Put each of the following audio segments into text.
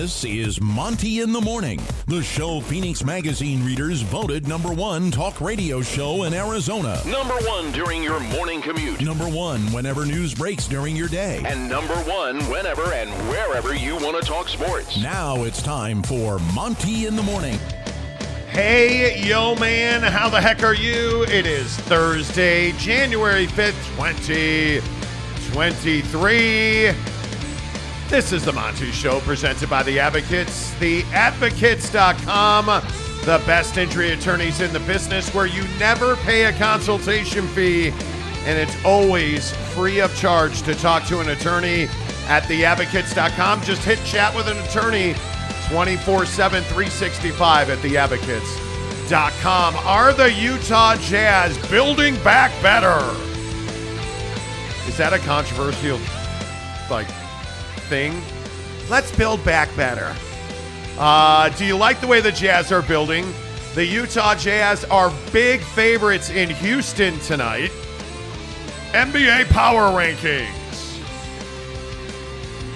This is Monty in the Morning, the show Phoenix Magazine readers voted number one talk radio show in Arizona. Number one during your morning commute. Number one whenever news breaks during your day. And number one whenever and wherever you want to talk sports. Now it's time for monty in the Morning. Hey, yo, man, how the heck are you? It is Thursday, January 5th, 2023. This is the Monty Show presented by The Advocates, theadvocates.com, the best injury attorneys in the business where you never pay a consultation fee and it's always free of charge to talk to an attorney at theadvocates.com. Just hit chat with an attorney 24 7, 365 at theadvocates.com. Are the Utah Jazz building back better? Is that a controversial, like, thing? Let's build back better. Uh, do you like the way the Jazz are building? The Utah Jazz are big favorites in Houston tonight. NBA Power Rankings.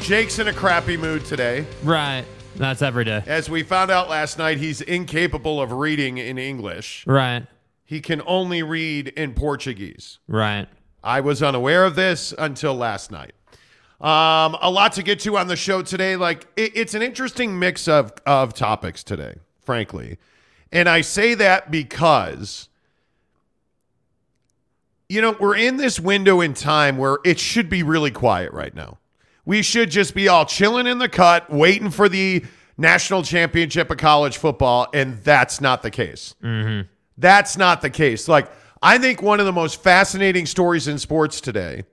Jake's in a crappy mood today. Right. That's every day. As we found out last night, he's incapable of reading in English. Right. He can only read in Portuguese. Right. I was unaware of this until last night. Um, a lot to get to on the show today. Like it, it's an interesting mix of of topics today, frankly, and I say that because you know we're in this window in time where it should be really quiet right now. We should just be all chilling in the cut, waiting for the national championship of college football, and that's not the case. Mm-hmm. That's not the case. Like I think one of the most fascinating stories in sports today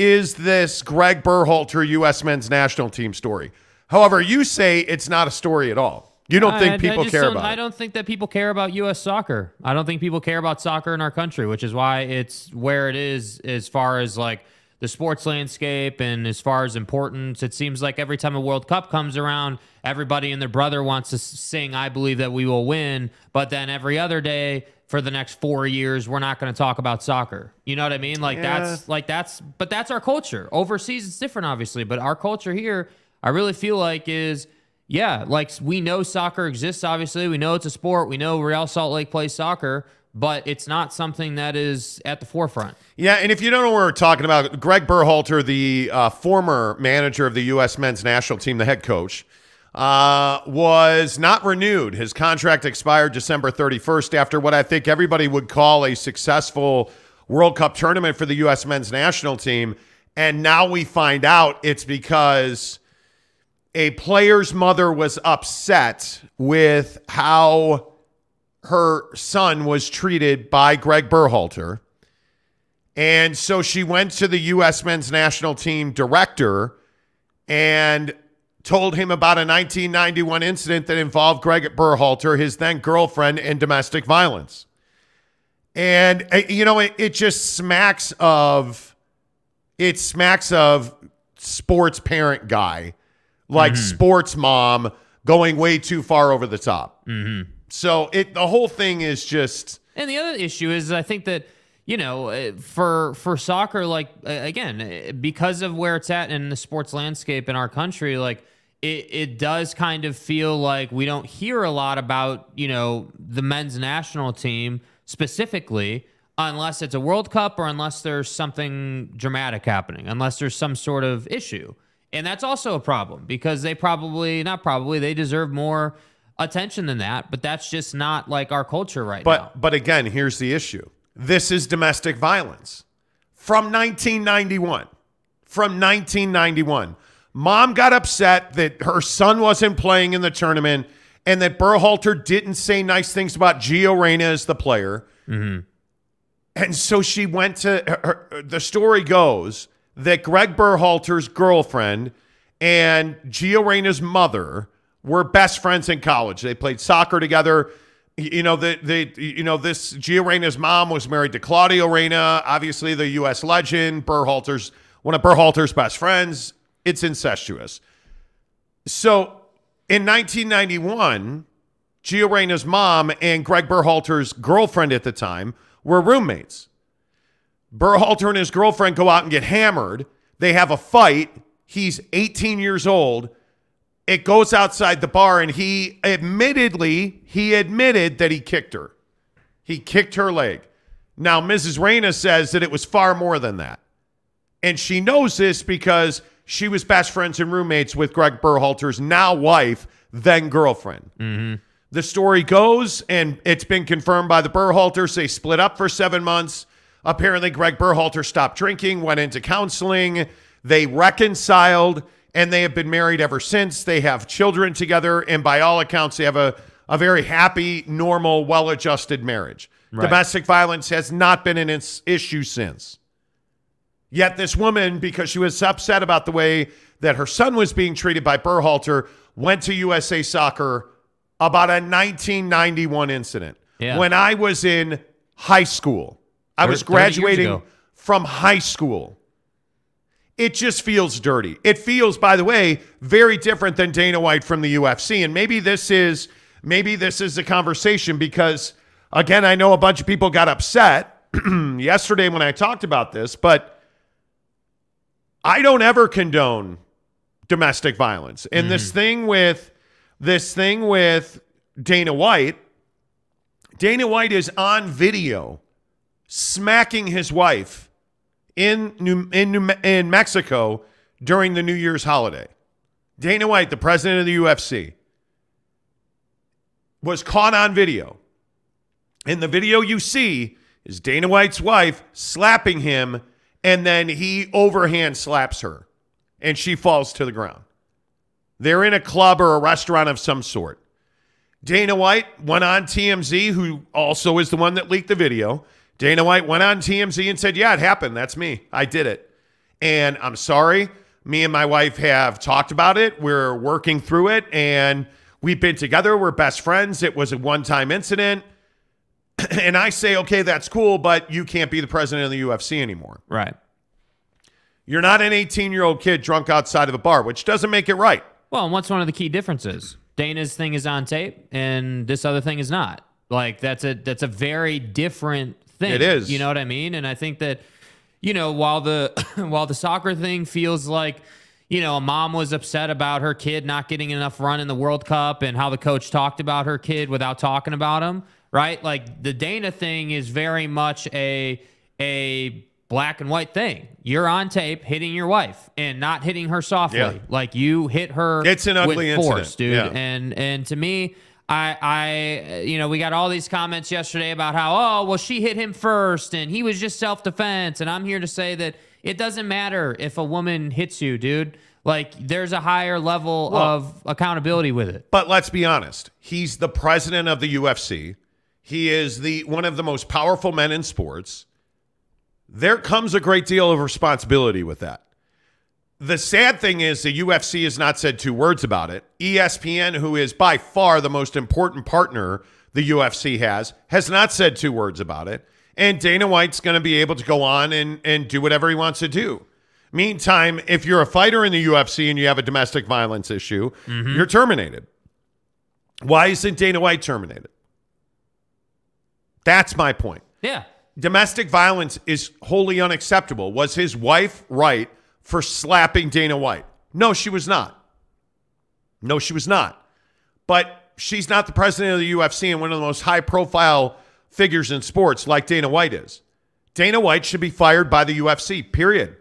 is this Greg Berhalter U.S. men's national team story. However, you say it's not a story at all. You don't think I- I people care about I don't think that people care about U.S. soccer. I don't think people care about soccer in our country, which is why it's where it is as far as like the sports landscape and as far as importance. It seems like every time a World Cup comes around, everybody and their brother wants to sing, I believe that we will win. But then every other day for the next four years, we're not going to talk about soccer. You know what I mean? Like Yeah. that's like that's but that's our culture. Overseas it's different obviously, but our culture here I really feel like is yeah, like we know soccer exists obviously. We know it's a sport. We know Real Salt Lake plays soccer, but it's not something that is at the forefront. Yeah, and if you don't know what we're talking about, Greg Berhalter, the uh, former manager of the U.S. men's national team, the head coach, uh, was not renewed. His contract expired December 31st after what I think everybody would call a successful World Cup tournament for the U.S. men's national team. And now we find out it's because a player's mother was upset with how her son was treated by Greg Berhalter. And so she went to the U.S. men's national team director and told him about a 1991 incident that involved Greg Berhalter, his then girlfriend, and domestic violence. And, uh, you know, it, it just smacks of, it smacks of sports parent guy, like sports mom going way too far over the top. Mm-hmm. So it, the whole thing is just, And the other issue is, I think that you know, uh, for for soccer, like again, uh, because of where it's at in the sports landscape in our country, like it it does kind of feel like we don't hear a lot about you know the men's national team specifically. Unless it's a World Cup or unless there's something dramatic happening, unless there's some sort of issue. And that's also a problem because they probably, not probably, they deserve more attention than that. But that's just not like our culture right But now. but again, here's the issue. This is domestic violence from 1991. From 1991. Mom got upset that her son wasn't playing in the tournament and that Berhalter didn't say nice things about Gio Reyna as the player. Mm-hmm. And so she went to her, her- the story goes that Greg Berhalter's girlfriend and Gio Reyna's mother were best friends in college. They played soccer together. You know, the, the you know, this Gio Reyna's mom was married to Claudio Reyna, obviously the US legend, Berhalter's one of Berhalter's best friends. It's incestuous. So in 1991, Gio Reyna's mom and Greg Berhalter's girlfriend at the time were roommates. Berhalter and his girlfriend go out and get hammered. They have a fight. He's 18 years old. It goes outside the bar, and he admittedly, he admitted that he kicked her. He kicked her leg. Now, Mrs. Reyna says that it was far more than that. And she knows this because she was best friends and roommates with Greg Berhalter's now wife, then girlfriend. Mm-hmm. The story goes, and it's been confirmed by the Berhalters. They split up for seven months. Apparently, Greg Berhalter stopped drinking, went into counseling. They reconciled, and they have been married ever since. They have children together, and by all accounts, they have a, a very happy, normal, well adjusted marriage. Domestic violence has not been an is- issue since. Yet this woman, because she was upset about the way that her son was being treated by Berhalter, went to USA Soccer about a 1991 incident. Yeah. When I was in high school, I was graduating from high school. It just feels dirty. It feels, by the way, very different than Dana White from the UFC. And maybe this is maybe this is a conversation because again, I know a bunch of people got upset yesterday when I talked about this, but I don't ever condone domestic violence. And this mm. thing with this thing with Dana White, Dana White is on video smacking his wife in New, in New, in Mexico during the New Year's holiday. Dana White, the president of the UFC, was caught on video. In the video you see is Dana White's wife slapping him and then he overhand slaps her and she falls to the ground. They're in a club or a restaurant of some sort. Dana White went on TMZ, who also is the one that leaked the video. Dana White went on TMZ and said, Yeah, it happened. That's me. I did it. And I'm sorry. Me and my wife have talked about it. We're working through it and we've been together. We're best friends. It was a one time incident. and I say, Okay, that's cool, but you can't be the president of the UFC anymore. Right. You're not an 18 year old kid drunk outside of a bar, which doesn't make it right. Well, and what's one of the key differences? Dana's thing is on tape, and this other thing is not. Like that's a that's a very different thing. It is. You know what I mean? And I think that you know while the while the soccer thing feels like you know a mom was upset about her kid not getting enough run in the World Cup and how the coach talked about her kid without talking about him, right? Like the Dana thing is very much a a black and white thing. You're on tape hitting your wife and not hitting her softly. Yeah. Like you hit her It's an ugly with incident. force, dude. Yeah. And and to me, I I you know we got all these comments yesterday about how oh well she hit him first and he was just self defense and I'm here to say that it doesn't matter if a woman hits you, dude. Like there's a higher level Well- of accountability with it. But let's be honest. He's the president of the UFC. He is the one of the most powerful men in sports. There comes a great deal of responsibility with that. The sad thing is the UFC has not said two words about it. ESPN, who is by far the most important partner the UFC has, has not said two words about it. And Dana White's going to be able to go on and, and do whatever he wants to do. Meantime, if you're a fighter in the UFC and you have a domestic violence issue, mm-hmm. you're terminated. Why isn't Dana White terminated? That's my point. Yeah. Domestic violence is wholly unacceptable. Was his wife right for slapping Dana White? No, she was not. No, she was not. But she's not the president of the UFC and one of the most high profile figures in sports like Dana White is. Dana White should be fired by the UFC, period.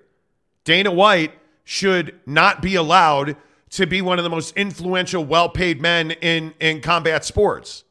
Dana White should not be allowed to be one of the most influential, well paid men in, in combat sports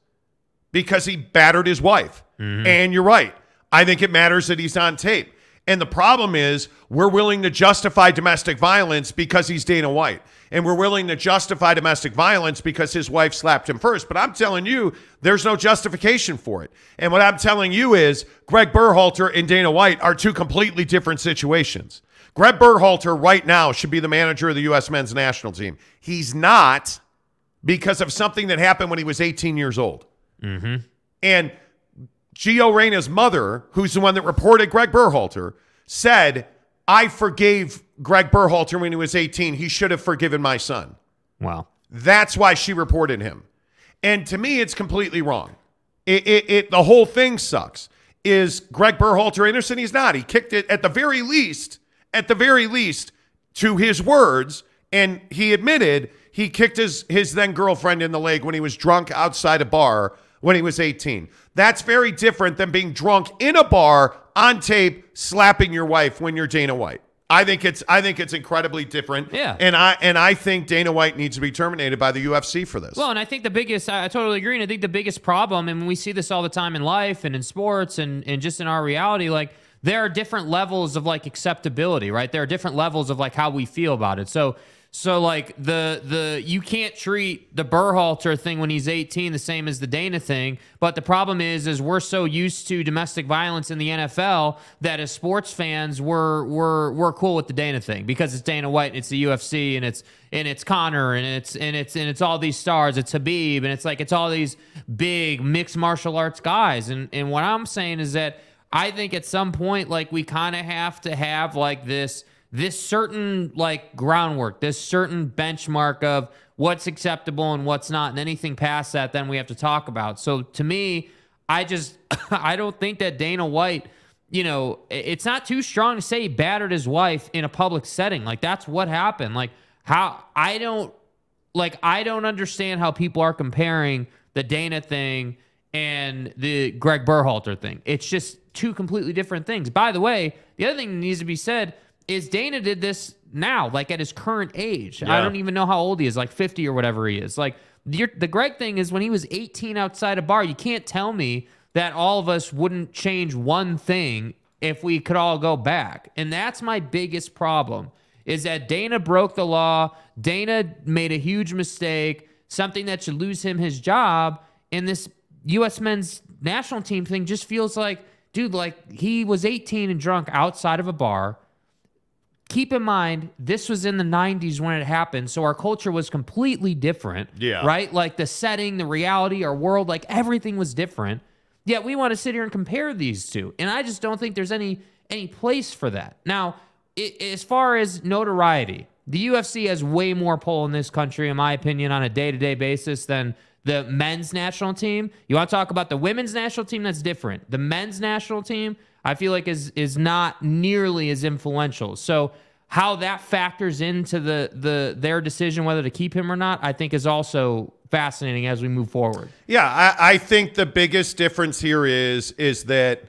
because he battered his wife. Mm-hmm. And you're right. I think it matters that he's on tape. And the problem is, we're willing to justify domestic violence because he's Dana White. And we're willing to justify domestic violence because his wife slapped him first. But I'm telling you, there's no justification for it. And what I'm telling you is, Greg Berhalter and Dana White are two completely different situations. Greg Berhalter right now should be the manager of the U.S. men's national team. He's not because of something that happened when he was 18 years old. And Gio Reyna's mother, who's the one that reported Greg Berhalter, said, I forgave Greg Berhalter when he was 18. He should have forgiven my son. Wow. That's why she reported him. And to me, it's completely wrong. It, it, it the whole thing sucks. Is Greg Berhalter innocent? He's not. He kicked it at the very least, at the very least, to his words, and he admitted he kicked his his then girlfriend in the leg when he was drunk outside a bar when he was 18. That's very different than being drunk in a bar on tape slapping your wife when you're Dana White. I think it's I think it's incredibly different. Yeah. And I and I think Dana White needs to be terminated by the UFC for this. Well, and I think the biggest, I I totally agree. And I think the biggest problem, and we see this all the time in life and in sports and, and just in our reality, like there are different levels of like acceptability, right? There are different levels of like how we feel about it. So, so like the the you can't treat the Berhalter thing when he's 18 the same as the Dana thing. But the problem is, is we're so used to domestic violence in the NFL that as sports fans, we're we're we're cool with the Dana thing because it's Dana White and it's the UFC and it's and it's Conor and it's and it's and it's all these stars. It's Khabib and it's like it's all these big mixed martial arts guys. And and what I'm saying is that I think at some point, like we kind of have to have like this this certain like groundwork, this certain benchmark of what's acceptable and what's not, and anything past that, then we have to talk about. So to me, I just I don't think that Dana White, you know, it's not too strong to say he battered his wife in a public setting. Like that's what happened. Like how I don't like I don't understand how people are comparing the Dana thing and the Greg Berhalter thing. It's just two completely different things. By the way, the other thing that needs to be said is Dana did this now, like at his current age. I don't even know how old he is, like 50 or whatever he is. Like the, the Greg thing is when he was 18 outside a bar, you can't tell me that all of us wouldn't change one thing if we could all go back. And that's my biggest problem is that Dana broke the law. Dana made a huge mistake, something that should lose him his job. And this U.S. men's national team thing just feels like, dude, like he was 18 and drunk outside of a bar. Keep in mind, this was in the 90s when it happened. So our culture was completely different. Yeah. Right? Like the setting, the reality, our world, like everything was different. Yet we want to sit here and compare these two. And I just don't think there's any any place for that. Now, i as far as notoriety, the UFC has way more pull in this country, in my opinion, on a day to day basis than the men's national team. You want to talk about the women's national team? That's different. The men's national team, I feel like is is not nearly as influential. So how that factors into the the their decision whether to keep him or not, I think is also fascinating as we move forward. Yeah, I, I think the biggest difference here is is that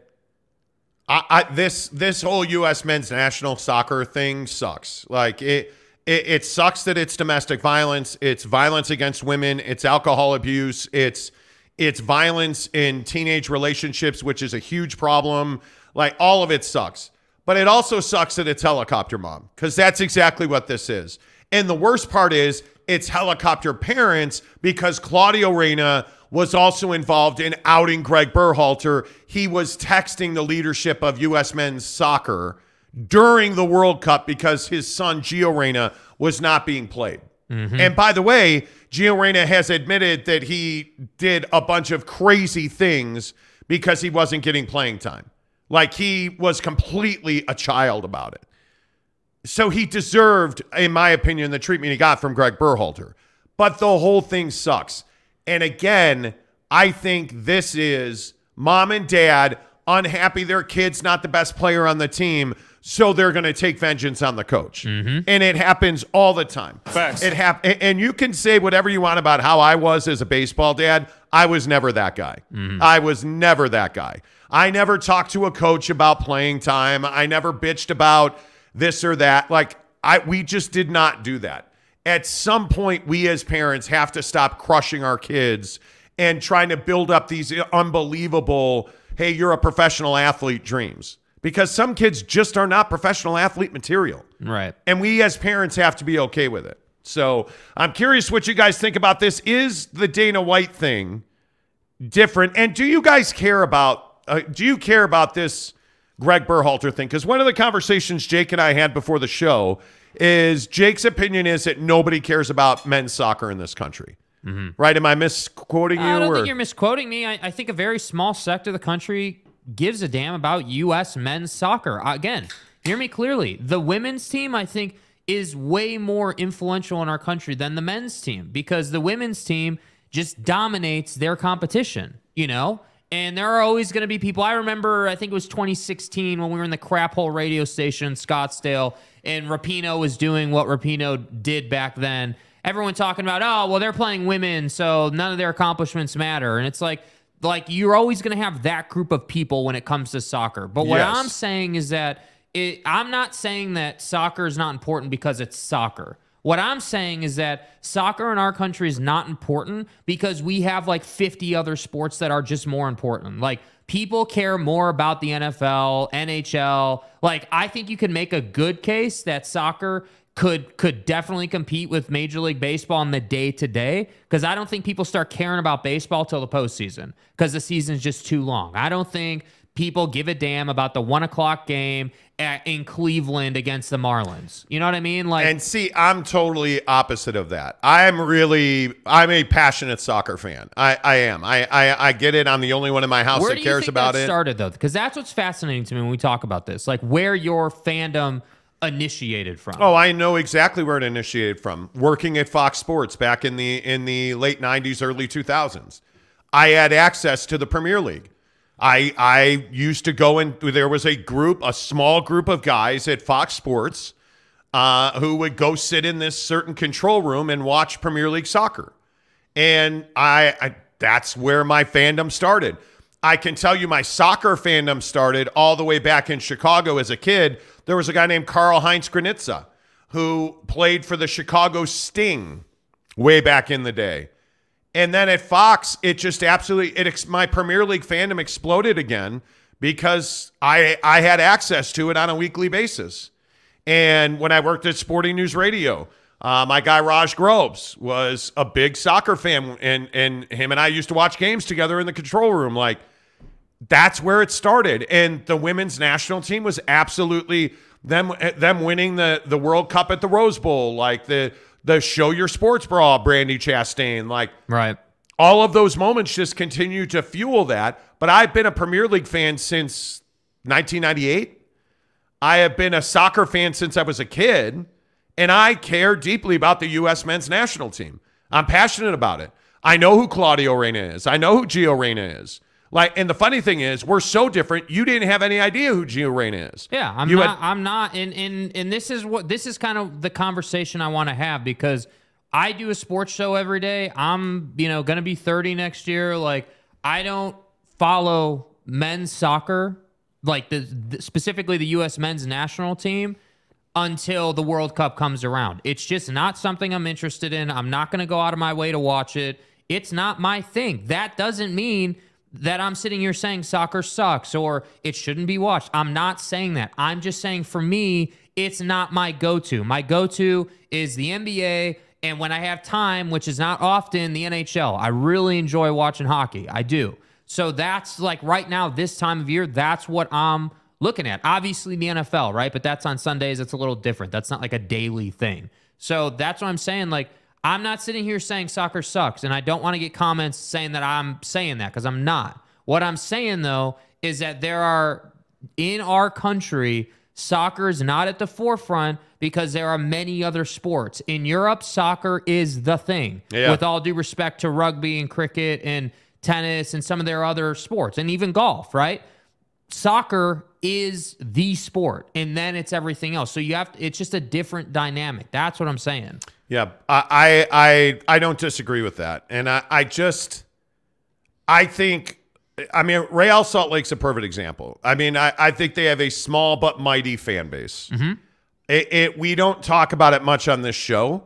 I, I this this whole U.S. men's national soccer thing sucks. Like it, it it sucks that it's domestic violence. It's violence against women. It's alcohol abuse. It's it's violence in teenage relationships, which is a huge problem. Like all of it sucks. But it also sucks that it's helicopter mom because that's exactly what this is. And the worst part is it's helicopter parents because Claudio Reyna was also involved in outing Greg Berhalter. He was texting the leadership of U.S. men's soccer during the World Cup because his son Gio Reyna was not being played. Mm-hmm. And by the way, Gio Reyna has admitted that he did a bunch of crazy things because he wasn't getting playing time. Like he was completely a child about it. So he deserved, in my opinion, the treatment he got from Greg Berhalter. But the whole thing sucks. And again, I think this is mom and dad unhappy their kid's not the best player on the team, so they're going to take vengeance on the coach. Mm-hmm. And it happens all the time. Facts. It hap- and you can say whatever you want about how I was as a baseball dad. I was never that guy. Mm-hmm. I was never that guy. I never talked to a coach about playing time. I never bitched about this or that. Like I we just did not do that. At some point we as parents have to stop crushing our kids and trying to build up these uh, unbelievable hey you're a professional athlete dreams because some kids just are not professional athlete material. Right. And we as parents have to be okay with it. So I'm curious what you guys think about this. Is the Dana White thing different? And do you guys care about uh, do you care about this Greg Berhalter thing? Because one of the conversations Jake and I had before the show is Jake's opinion is that nobody cares about men's soccer in this country. Right? Am I misquoting you? I don't or- think you're misquoting me. I, I think a very small sect of the country gives a damn about U.S. men's soccer. Again, hear me clearly. The women's team, I think, is way more influential in our country than the men's team because the women's team just dominates their competition, you know? And there are always going to be people. I remember, I think it was 2016 when we were in the crap hole radio station in Scottsdale, and Rapinoe was doing what Rapinoe did back then. everyone talking about, oh, well, they're playing women, so none of their accomplishments matter. And it's like, like you're always going to have that group of people when it comes to soccer. But what Yes. I'm saying is that it, I'm not saying that soccer is not important because it's soccer. What I'm saying is that soccer in our country is not important because we have like 50 other sports that are just more important. Like people care more about the NFL, NHL. Like I think you can make a good case that soccer could could definitely compete with Major League Baseball in the day to day because I don't think people start caring about baseball till the postseason because the season's just too long. I don't think people give a damn about the one o'clock game at, in Cleveland against the Marlins. You know what I mean? Like, And see, I'm totally opposite of that. I'm really, I'm a passionate soccer fan. I, I am. I, I, I get it. I'm the only one in my house that cares about it. started though? Because that's what's fascinating to me when we talk about this. Like, where your fandom initiated from. Oh, I know exactly where it initiated from. Working at Fox Sports back in the in the late '90s, early 2000s, I had access to the Premier League. I I used to go and There was a group, a small group of guys at Fox Sports, uh, who would go sit in this certain control room and watch Premier League soccer, and I, I that's where my fandom started. I can tell you my soccer fandom started all the way back in Chicago as a kid. There was a guy named Karl Heinz Granitza who played for the Chicago Sting way back in the day. And then at Fox, it just absolutely it ex- my Premier League fandom exploded again because I I had access to it on a weekly basis. And when I worked at Sporting News Radio, uh, my guy Raj Groves was a big soccer fan, and and him and I used to watch games together in the control room. Like that's where it started. And the women's national team was absolutely them them winning the the World Cup at the Rose Bowl, like the the show your sports bra, Brandi Chastain, like right. all of those moments just continue to fuel that. But I've been a Premier League fan since 1998. I have been a soccer fan since I was a kid, and I care deeply about the U.S. men's national team. I'm passionate about it. I know who Claudio Reyna is. I know who Gio Reyna is. Like, and the funny thing is, we're so different. You didn't have any idea who Gio Reyna is. Yeah, I'm You not. had- I'm not. And and and this is what this is kind of the conversation I want to have because I do a sports show every day. I'm you know going to be 30 next year. Like I don't follow men's soccer, like the, the specifically the U.S. men's national team. Until the World Cup comes around. It's just not something I'm interested in. I'm not going to go out of my way to watch it. It's not my thing. That doesn't mean that I'm sitting here saying soccer sucks or it shouldn't be watched. I'm not saying that. I'm just saying for me, it's not my go to. My go to is the NBA. And when I have time, which is not often, the NHL. I really enjoy watching hockey. I do. So that's like right now, this time of year, that's what I'm looking at. Obviously, the NFL, right? But that's on Sundays. It's a little different. That's not like a daily thing. So that's what I'm saying. Like, I'm not sitting here saying soccer sucks, and I don't want to get comments saying that I'm saying that because I'm not. What I'm saying though is that there are in our country, soccer is not at the forefront because there are many other sports. In Europe, soccer is the thing. Yeah. With all due respect to rugby and cricket and tennis and some of their other sports and even golf, right? Soccer is the sport and then it's everything else. So you have to, it's just a different dynamic. That's what I'm saying. Yeah, I I I, don't disagree with that, and I, I just I think I mean Real Salt Lake's a perfect example. I mean I, I think they have a small but mighty fan base. Mm-hmm. It, it we don't talk about it much on this show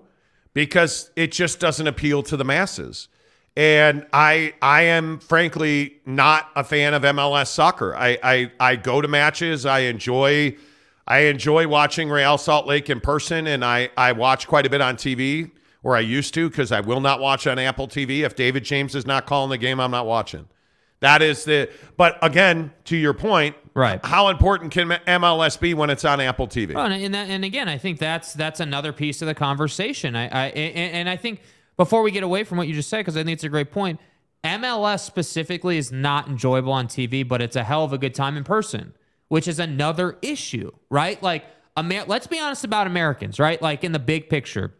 because it just doesn't appeal to the masses. And I I am frankly not a fan of MLS soccer. I I, I go to matches. I enjoy I enjoy watching Real Salt Lake in person, and I I watch quite a bit on TV, or I used to, because I will not watch on Apple TV. If David James is not calling the game, I'm not watching. That is the. But again, to your point, Right. How important can MLS be when it's on Apple TV? And, that, and again, I think that's that's another piece of the conversation. I, I and, and I think before we get away from what you just said, because I think it's a great point. MLS specifically is not enjoyable on TV, but it's a hell of a good time in person, which is another issue, right? Like, Amer- let's be honest about Americans, right? Like in the big picture,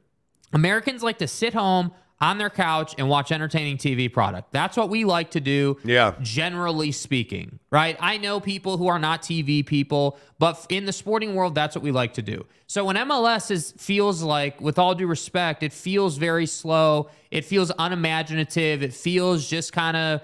Americans like to sit home on their couch and watch entertaining TV product. That's what we like to do. Yeah. Generally speaking, right? I know people who are not TV people, but in the sporting world, that's what we like to do. So when MLS is feels like, with all due respect, it feels very slow. It feels unimaginative. It feels just kind of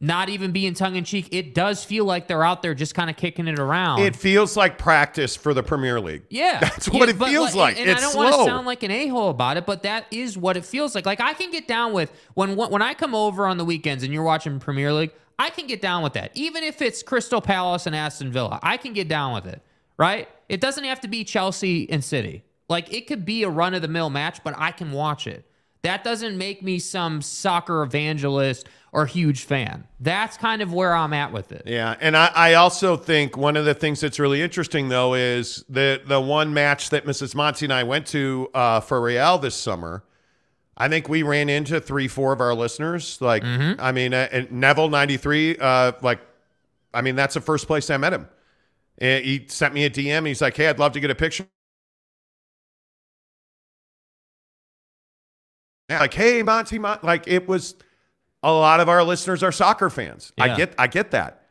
not even being tongue in cheek. It does feel like they're out there just kind of kicking it around. It feels like practice for the Premier League. Yeah, That's what Yeah, it feels like. And, It's I don't want to sound like an a hole about it, but that is what it feels like. Like I can get down with when when I come over on the weekends and you're watching Premier League. I can get down with that, even if it's Crystal Palace and Aston Villa. I can get down with it, right? It doesn't have to be Chelsea and City. Like it could be a run of the mill match, but I can watch it. That doesn't make me some soccer evangelist or huge fan. That's kind of where I'm at with it. Yeah, and I, I also think one of the things that's really interesting though is the the one match that Mrs. Monty and I went to uh, for Real this summer. I think we ran into three, four of our listeners. Like, I mean, uh, Neville ninety three. Uh, like, I mean, that's the first place I met him. And he sent me a DM. He's like, "Hey, I'd love to get a picture." Yeah, like, "Hey, Monty, Mon-. like it was." A lot of our listeners are soccer fans. I get, I get that.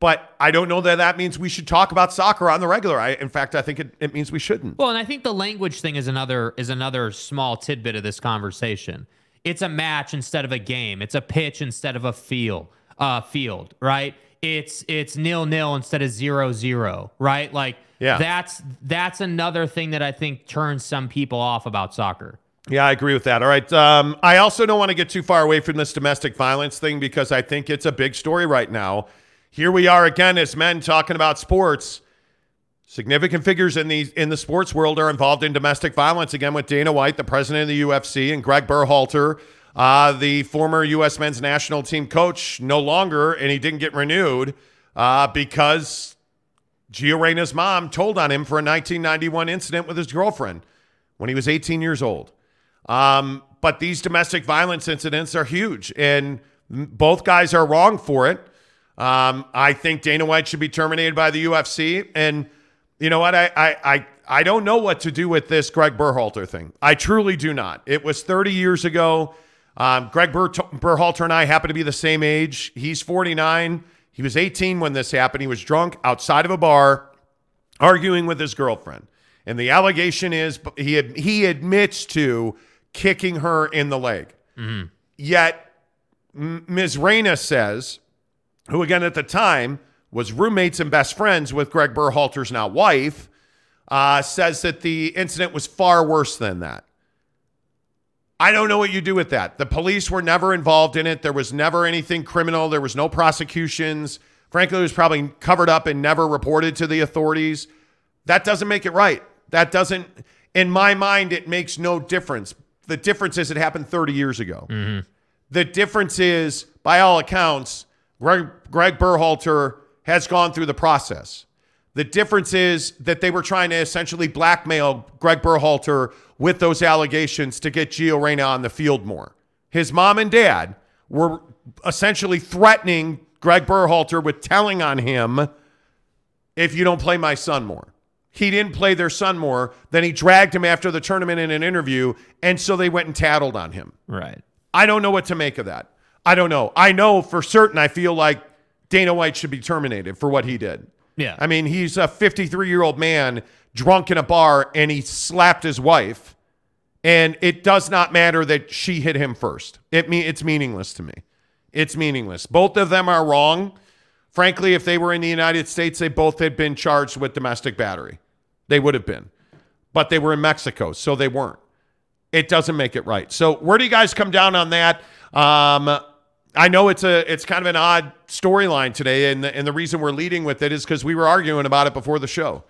But I don't know that that means we should talk about soccer on the regular. I, in fact, I think it, it means we shouldn't. Well, and I think the language thing is another is another small tidbit of this conversation. It's a match instead of a game. It's a pitch instead of a field. Uh, field, right? It's it's nil nil instead of zero zero, right? Like Yeah. that's that's another thing that I think turns some people off about soccer. Yeah, I agree with that. All right. Um, I also don't want to get too far away from this domestic violence thing because I think it's a big story right now. Here we are again as men talking about sports. Significant figures in the in the sports world are involved in domestic violence again with Dana White, the president of the UFC, and Greg Berhalter, uh, the former U.S. men's national team coach, no longer, and he didn't get renewed uh, because Gio Reyna's mom told on him for a 1991 incident with his girlfriend when he was 18 years old. Um, but these domestic violence incidents are huge, and both guys are wrong for it. Um, I think Dana White should be terminated by the UFC, and you know what? I I I, I don't know what to do with this Greg Berhalter thing. I truly do not. It was 30 years ago. Um, Greg Ber- Berhalter and I happen to be the same age. He's 49. He was 18 when this happened. He was drunk outside of a bar arguing with his girlfriend. And the allegation is he he admits to kicking her in the leg. Yet Ms. Reyna says, who again at the time was roommates and best friends with Greg Berhalter's now wife, uh, says that the incident was far worse than that. I don't know what you do with that. The police were never involved in it. There was never anything criminal. There was no prosecutions. Frankly, it was probably covered up and never reported to the authorities. That doesn't make it right. That doesn't, in my mind, it makes no difference. The difference is it happened 30 years ago. Mm-hmm. The difference is, by all accounts, Greg, Greg Berhalter has gone through the process. The difference is that they were trying to essentially blackmail Greg Berhalter with those allegations to get Gio Reyna on the field more. His mom and dad were essentially threatening Greg Berhalter with telling on him if you don't play my son more. He didn't play their son more. Then he dragged him after the tournament in an interview, and so they went and tattled on him. Right. I don't know what to make of that. I don't know. I know for certain I feel like Dana White should be terminated for what he did. Yeah. I mean, he's a 53 year old man drunk in a bar and he slapped his wife. And it does not matter that she hit him first. It me it's meaningless to me. It's meaningless. Both of them are wrong. Frankly, if they were in the United States, they both had been charged with domestic battery. They would have been. But they were in Mexico, so they weren't it doesn't make it right. So where do you guys come down on that? Um, I know it's a it's kind of an odd storyline today, and the, and the reason we're leading with it is because we were arguing about it before the show.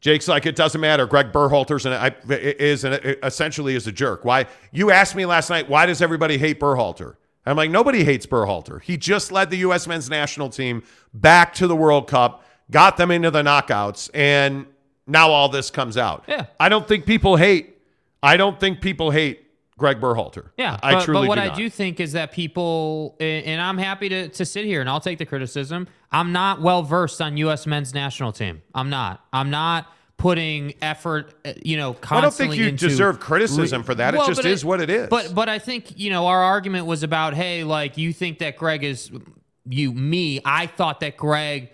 Jake's like, it doesn't matter. Greg Berhalter's an, I, is an, essentially is a jerk. Why? You asked me last night, why does everybody hate Berhalter? I'm like, nobody hates Berhalter. He just led the U.S. men's national team back to the World Cup, got them into the knockouts, and now all this comes out. Yeah. I don't think people hate. I don't think people hate Greg Berhalter. Yeah, I but, truly but what do I not. do think is that people, and and I'm happy to, to sit here and I'll take the criticism. I'm not well versed on U.S. men's national team. I'm not. I'm not putting effort, uh, you know, constantly. I don't think you into deserve criticism for that. It just is what it is. But but I think you know our argument was about hey, like you think that Greg is you me. I thought that Greg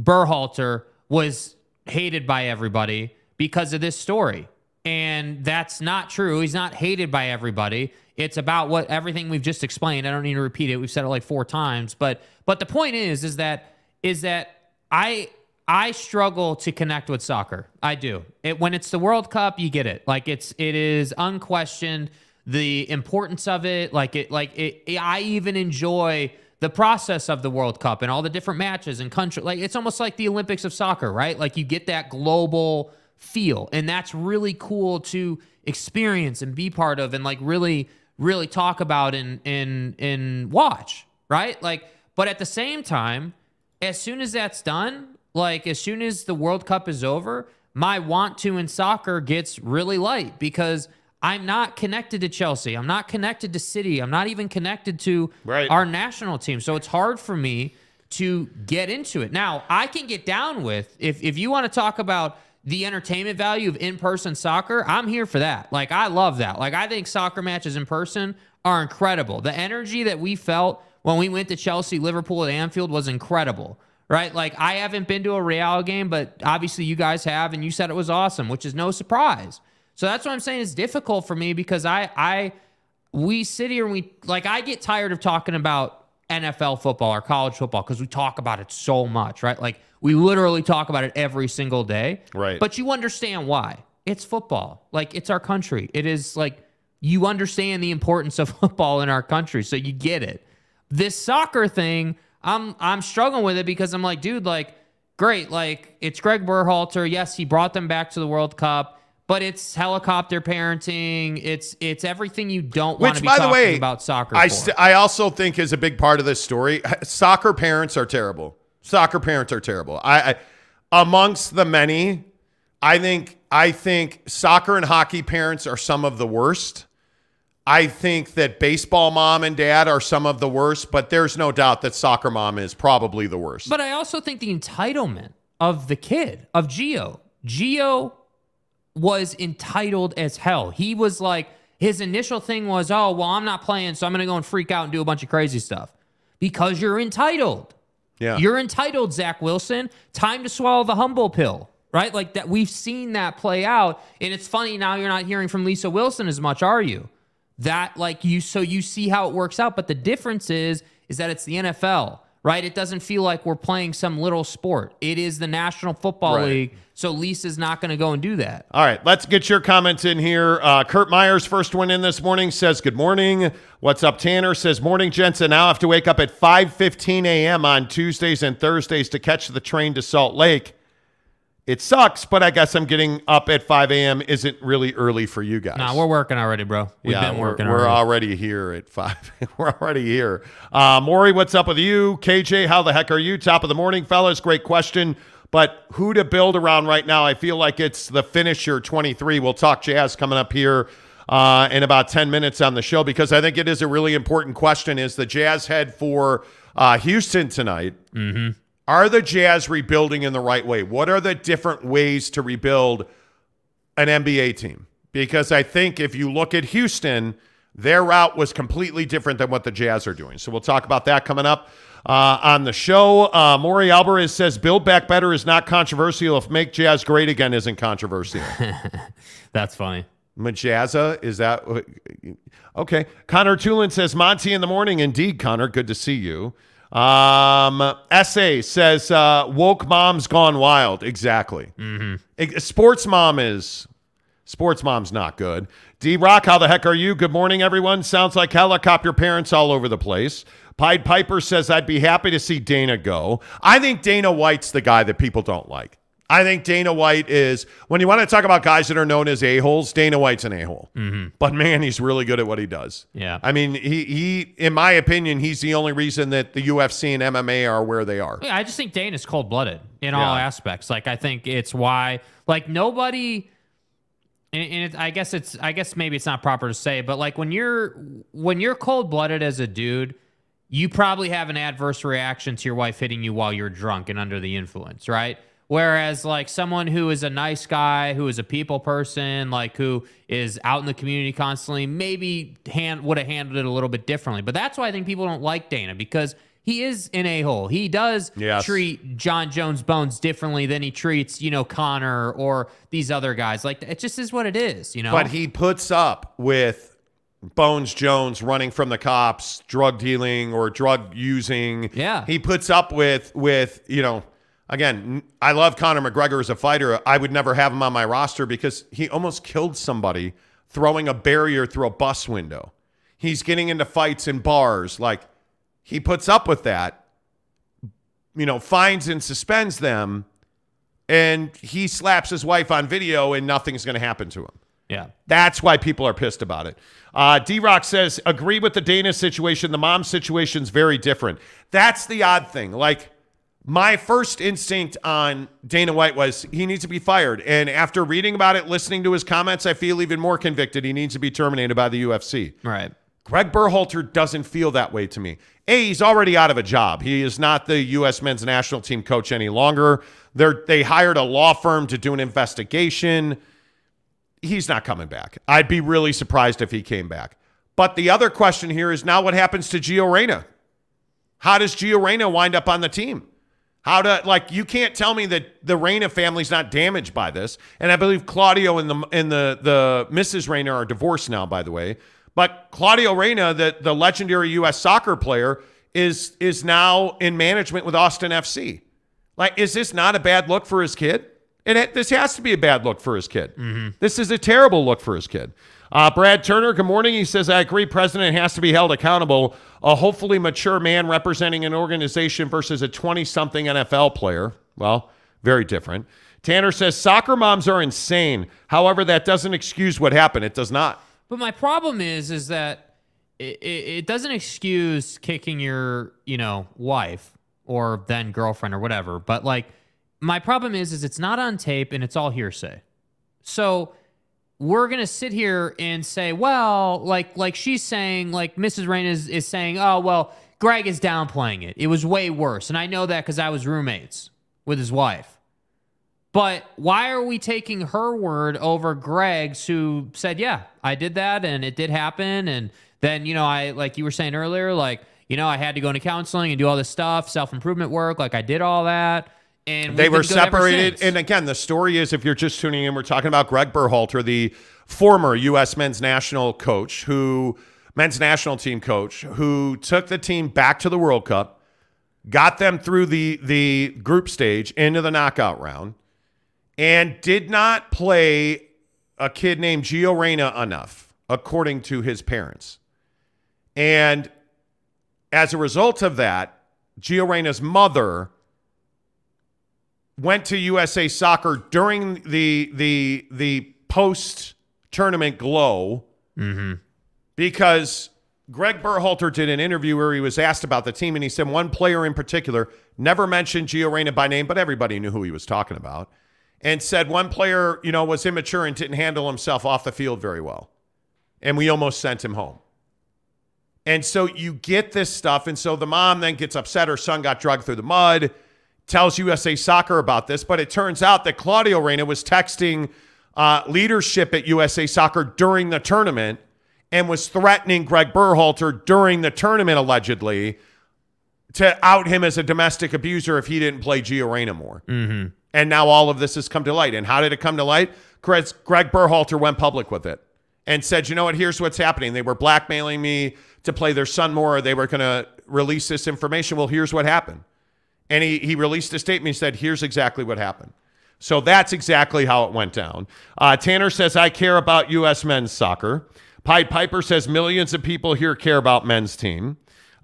Berhalter was hated by everybody because of this story, and that's not true. He's not hated by everybody. It's about what everything we've just explained. I don't need to repeat it. We've said it like four times, but but the point is is that is that I I struggle to connect with soccer. I do. It when it's the World Cup, you get it. Like it's it is unquestioned the importance of it. Like it like it, I even enjoy the process of the World Cup and all the different matches and country. Like it's almost like the Olympics of soccer, right? Like you get that global feel, and that's really cool to experience and be part of, and like really really talk about and and and watch, right? Like, but at the same time, as soon as that's done, like as soon as the World Cup is over, my want to in soccer gets really light because I'm not connected to Chelsea. I'm not connected to City. I'm not even connected to Right. our national team. So it's hard for me to get into it. Now, I can get down with if if you want to talk about the entertainment value of in-person soccer, I'm here for that. Like I love that. Like I think soccer matches in person are incredible. The energy that we felt when we went to Chelsea, Liverpool at Anfield was incredible. Right? Like I haven't been to a Real game, but obviously you guys have and you said it was awesome, which is no surprise. So that's what I'm saying it's difficult for me because I I we sit here and we like I get tired of talking about NFL football or college football because we talk about it so much, right? Like we literally talk about it every single day. Right. But you understand why. It's football. Like it's our country. It is like you understand the importance of football in our country, so you get it. This soccer thing, I'm I'm struggling with it because I'm like, dude, like great, like it's Greg Berhalter. Yes, he brought them back to the World Cup, but it's helicopter parenting. It's it's everything you don't want Which, to be by talking the way, about soccer. I st- I also think is a big part of this story. Soccer parents are terrible. Soccer parents are terrible. I, I amongst the many, I think I think soccer and hockey parents are some of the worst. I think that baseball mom and dad are some of the worst, but there's no doubt that soccer mom is probably the worst. But I also think the entitlement of the kid, of Gio. Gio was entitled as hell. He was like, his initial thing was, oh, well, I'm not playing, so I'm going to go and freak out and do a bunch of crazy stuff. Because you're entitled. yeah. You're entitled, Zach Wilson. Time to swallow the humble pill, right? Like that. We've seen that play out, and it's funny now. You're not hearing from Lisa Wilson as much, are you? That like you, so you see how it works out. But the difference is, is that it's the NFL, right? It doesn't feel like we're playing some little sport. It is the National Football Right. League. So Lisa's not going to go and do that. All right, let's get your comments in here. Uh, Kurt Myers, first one in this morning, says, Good morning. What's up, Tanner? Says, Morning, Jensen. Now I have to wake up at 5.15 a.m. on Tuesdays and Thursdays to catch the train to Salt Lake. It sucks, but I guess I'm getting up at 5 a.m. isn't really early for you guys. No, we're working already, bro. We've yeah, been we're, working we're already. already here at 5. we're already here. Uh, Maury, what's up with you? KJ, how the heck are you? Top of the morning, fellas. Great question. But who to build around right now? I feel like it's the finisher 23. We'll talk jazz coming up here uh, in about 10 minutes on the show because I think it is a really important question. Is the Jazz head for uh, Houston tonight? Mm-hmm. Are the Jazz rebuilding in the right way? What are the different ways to rebuild an NBA team? Because I think if you look at Houston, their route was completely different than what the Jazz are doing. So we'll talk about that coming up uh, on the show. Uh, Maury Alvarez says Build Back Better is not controversial if Make Jazz Great Again isn't controversial. That's funny. Majazza, is that okay? Connor Tulin says Monty in the morning. Indeed, Connor, good to see you. Um, essay says uh, woke mom's gone wild. Exactly. Mm-hmm. Sports mom is sports mom's not good. D Rock, how the heck are you? Good morning, everyone. Sounds like helicopter parents all over the place. Pied Piper says I'd be happy to see Dana go. I think Dana White's the guy that people don't like. I think Dana White is when you want to talk about guys that are known as a holes. Dana White's an a hole, mm-hmm. but man, he's really good at what he does. Yeah. I mean, he he, in my opinion, he's the only reason that the UFC and MMA are where they are. Yeah, I just think Dana's cold blooded in all aspects. Like I think it's why like nobody and, and it, I guess it's I guess maybe it's not proper to say, but like when you're when you're cold blooded as a dude, you probably have an adverse reaction to your wife hitting you while you're drunk and under the influence, right? Whereas like someone who is a nice guy, who is a people person, like who is out in the community constantly, maybe hand would have handled it a little bit differently. But that's why I think people don't like Dana because he is an a hole. He does Yes. treat Jon Jones Bones differently than he treats, you know, Conor or these other guys. Like it just is what it is, you know. But he puts up with Bones Jones running from the cops, drug dealing or drug using. Yeah. He puts up with with, you know, again, I love Conor McGregor as a fighter. I would never have him on my roster because he almost killed somebody throwing a barrier through a bus window. He's getting into fights in bars like he puts up with that. You know, fines and suspends them and he slaps his wife on video and nothing's going to happen to him. yeah. That's why people are pissed about it. Uh, D Rock says, agree with the Dana situation. The mom situation's very different. That's the odd thing. Like, my first instinct on Dana White was he needs to be fired. And after reading about it, listening to his comments, I feel even more convicted he needs to be terminated by the UFC. Right. Greg Berhalter doesn't feel that way to me. A, he's already out of a job. He is not the U.S. men's national team coach any longer. They're, they hired a law firm to do an investigation. He's not coming back. I'd be really surprised if he came back. But the other question here is now what happens to Gio Reyna? How does Gio Reyna wind up on the team? How to like you can't tell me that the Reyna family's not damaged by this. And I believe Claudio and the and the the Mrs. Reyna are divorced now, by the way. But Claudio Reyna, the the legendary U.S. soccer player, is is now in management with Austin FC. Like, is this not a bad look for his kid? And it, this has to be a bad look for his kid. Mm-hmm. This is a terrible look for his kid. Uh, Brad Turner, good morning. He says, I agree, president has to be held accountable. A hopefully mature man representing an organization versus a 20 something NFL player. Well, very different. Tanner says, soccer moms are insane. However, that doesn't excuse what happened. It does not. But my problem is, is that it, it, it doesn't excuse kicking your, you know, wife or then girlfriend or whatever. But like, my problem is, is it's not on tape and it's all hearsay. So we're gonna sit here and say, well, like, like she's saying, like Mrs. Rain is, is saying, oh, well, Greg is downplaying it. It was way worse, and I know that because I was roommates with his wife. But why are we taking her word over Greg's, who said, "Yeah, I did that, and it did happen"? And then you know, I like you were saying earlier, like you know, I had to go into counseling and do all this stuff, self improvement work. Like I did all that, and They were been good ever separated. And again, the story is if you're just tuning in, we're talking about Greg Berhalter, the former U.S. men's national coach, who men's national team coach, who took the team back to the World Cup, got them through the the group stage into the knockout round, and did not play a kid named Gio Reyna enough, according to his parents. And as a result of that, Gio Reyna's mother went to USA Soccer during the the the post tournament glow mm-hmm. because Greg Berhalter did an interview where he was asked about the team and he said one player in particular never mentioned Gio Reyna by name, but everybody knew who he was talking about, and said one player you know was immature and didn't handle himself off the field very well, and we almost sent him home. And so you get this stuff. And so the mom then gets upset. Her son got dragged through the mud, tells USA Soccer about this. But it turns out that Claudio Reyna was texting uh, leadership at USA Soccer during the tournament and was threatening Greg Berhalter during the tournament, allegedly, to out him as a domestic abuser if he didn't play Gio Reyna more. Mm-hmm. And now all of this has come to light. And how did it come to light? Greg, Greg Berhalter went public with it and said, you know what, here's what's happening. They were blackmailing me to play their son more. They were going to release this information. Well, here's what happened. And he, he released a statement. He said, here's exactly what happened. So that's exactly how it went down. Uh, Tanner says, I care about U.S. men's soccer. Pied Piper says, millions of people here care about men's team.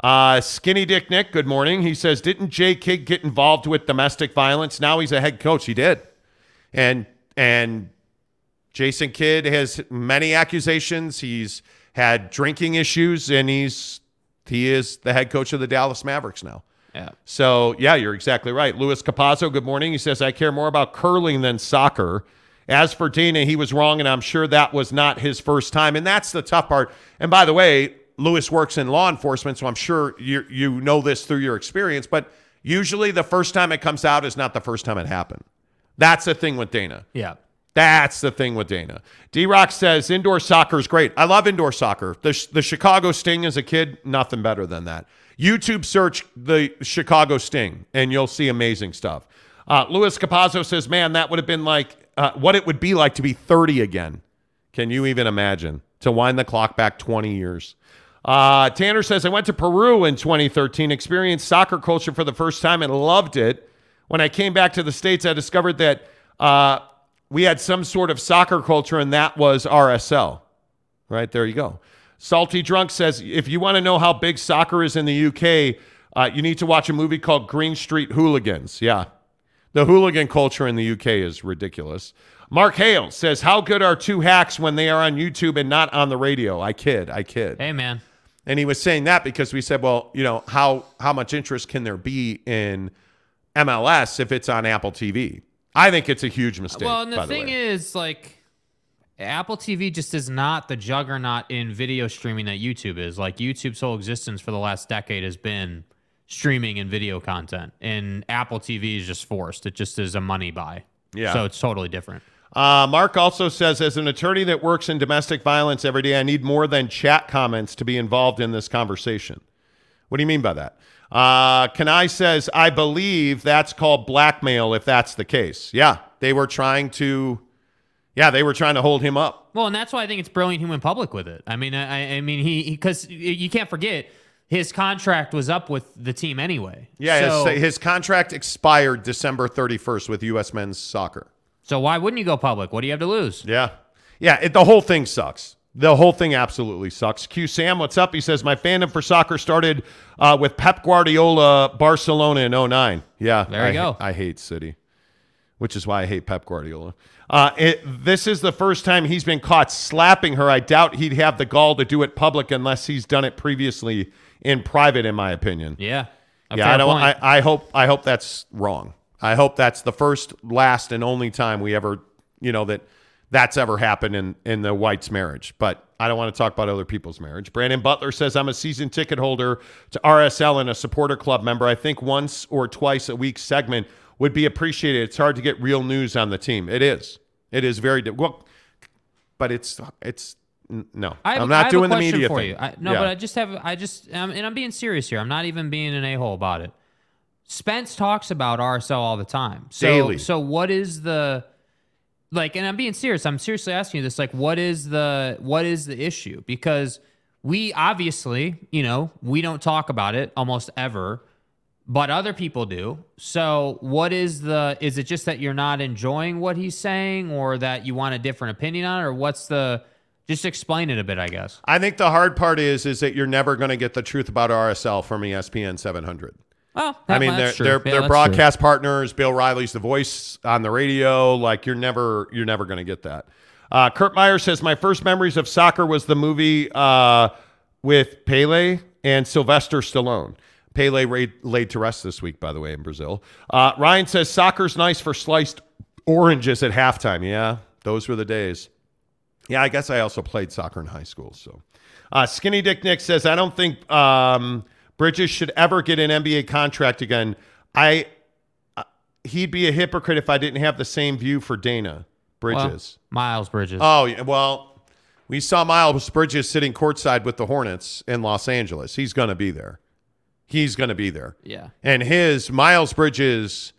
Uh, Skinny Dick Nick, good morning. He says, didn't Jay Kidd get involved with domestic violence? Now he's a head coach. He did. And, and Jason Kidd has many accusations. He's had drinking issues, and he's he is the head coach of the Dallas Mavericks now. Yeah. So yeah, you're exactly right. Luis Capazzo, good morning. He says I care more about curling than soccer. As for Dana, he was wrong, and I'm sure that was not his first time. And that's the tough part. And by the way, Lewis works in law enforcement, so I'm sure you you know this through your experience. But usually, the first time it comes out is not the first time it happened. That's the thing with Dana. Yeah. That's the thing with Dana. D Rock says indoor soccer is great. I love indoor soccer. The, the Chicago Sting as a kid, nothing better than that. YouTube search the Chicago Sting and you'll see amazing stuff. Uh, Luis Capazzo says, man, that would have been like uh, what it would be like to be 30 again. Can you even imagine? To wind the clock back 20 years. Uh, Tanner says, I went to Peru in 2013, experienced soccer culture for the first time and loved it. When I came back to the States, I discovered that uh, we had some sort of soccer culture, and that was RSL. Right there, you go. Salty Drunk says, if you want to know how big soccer is in the UK, uh, you need to watch a movie called Green Street Hooligans. Yeah, the hooligan culture in the UK is ridiculous. Mark Hale says, How good are two hacks when they are on YouTube and not on the radio? I kid, I kid. Hey, man. And he was saying that because we said, well, you know, how how much interest can there be in MLS if it's on Apple TV? I think it's a huge mistake. Well, and the thing way. is, like, Apple TV just is not the juggernaut in video streaming that YouTube is. Like, YouTube's whole existence for the last decade has been streaming and video content, and Apple TV is just forced. It just is a money buy. Yeah. So it's totally different. Uh, Mark also says, as an attorney that works in domestic violence every day, I need more than chat comments to be involved in this conversation. What do you mean by that? Uh, Kanai says, I believe that's called blackmail if that's the case. Yeah, they were trying to, yeah, they were trying to hold him up. Well, and that's why I think it's brilliant he went public with it. I mean, I, I mean, he because you can't forget his contract was up with the team anyway. Yeah, So, his, his contract expired December 31st with U.S. men's soccer. so why wouldn't you go public? What do you have to lose? Yeah. Yeah, it, the whole thing sucks. The whole thing absolutely sucks. Q Sam, what's up? He says, My fandom for soccer started uh, with Pep Guardiola, Barcelona in 09. Yeah. There you I, go. I hate City, which is why I hate Pep Guardiola. Uh, it, this is the first time he's been caught slapping her. I doubt he'd have the gall to do it public unless he's done it previously in private, in my opinion. Yeah. Yeah, I don't. I, I hope. I hope that's wrong. I hope that's the first, last, and only time we ever, you know, that that's ever happened in in the Whites' marriage. But I don't want to talk about other people's marriage. Brandon Butler says I'm a season ticket holder to RSL and a supporter club member. I think once or twice a week segment would be appreciated. It's hard to get real news on the team. It is. It is very well, but it's it's no. I I not doing a the media for thing. you. I, no, Yeah. but I just have. I just um, and I'm being serious here. I'm not even being an a hole about it. Spence talks about RSL all the time. So, Daily. So what is the like? And I'm being serious. I'm seriously asking you this. Like, what is the what is the issue? Because we obviously, you know, we don't talk about it almost ever, but other people do. So, what is the? Is it just that you're not enjoying what he's saying, or that you want a different opinion on, it, or what's the? Just explain it a bit, I guess. I think the hard part is is that you're never going to get the truth about RSL from ESPN 700. Well, I mean, they're true. they're, Yeah, they're that's true. broadcast partners. Bill Riley's the voice on the radio. Like you're never you're never going to get that. Uh, Kurt Meyer says my first memories of soccer was the movie uh, with Pele and Sylvester Stallone. Pele laid, laid to rest this week, by the way, in Brazil. Uh, Ryan says soccer's nice for sliced oranges at halftime. Yeah, those were the days. Yeah, I guess I also played soccer in high school. So, uh, Skinny Dick Nick says, I don't think um, Bridges should ever get an NBA contract again. I uh, he'd be a hypocrite if I didn't have the same view for Dana Well, Bridges. Miles Bridges. oh, yeah, well, we saw Miles Bridges sitting courtside with the Hornets in Los Angeles. He's going to be there. He's going to be there. yeah. And his Miles Bridges,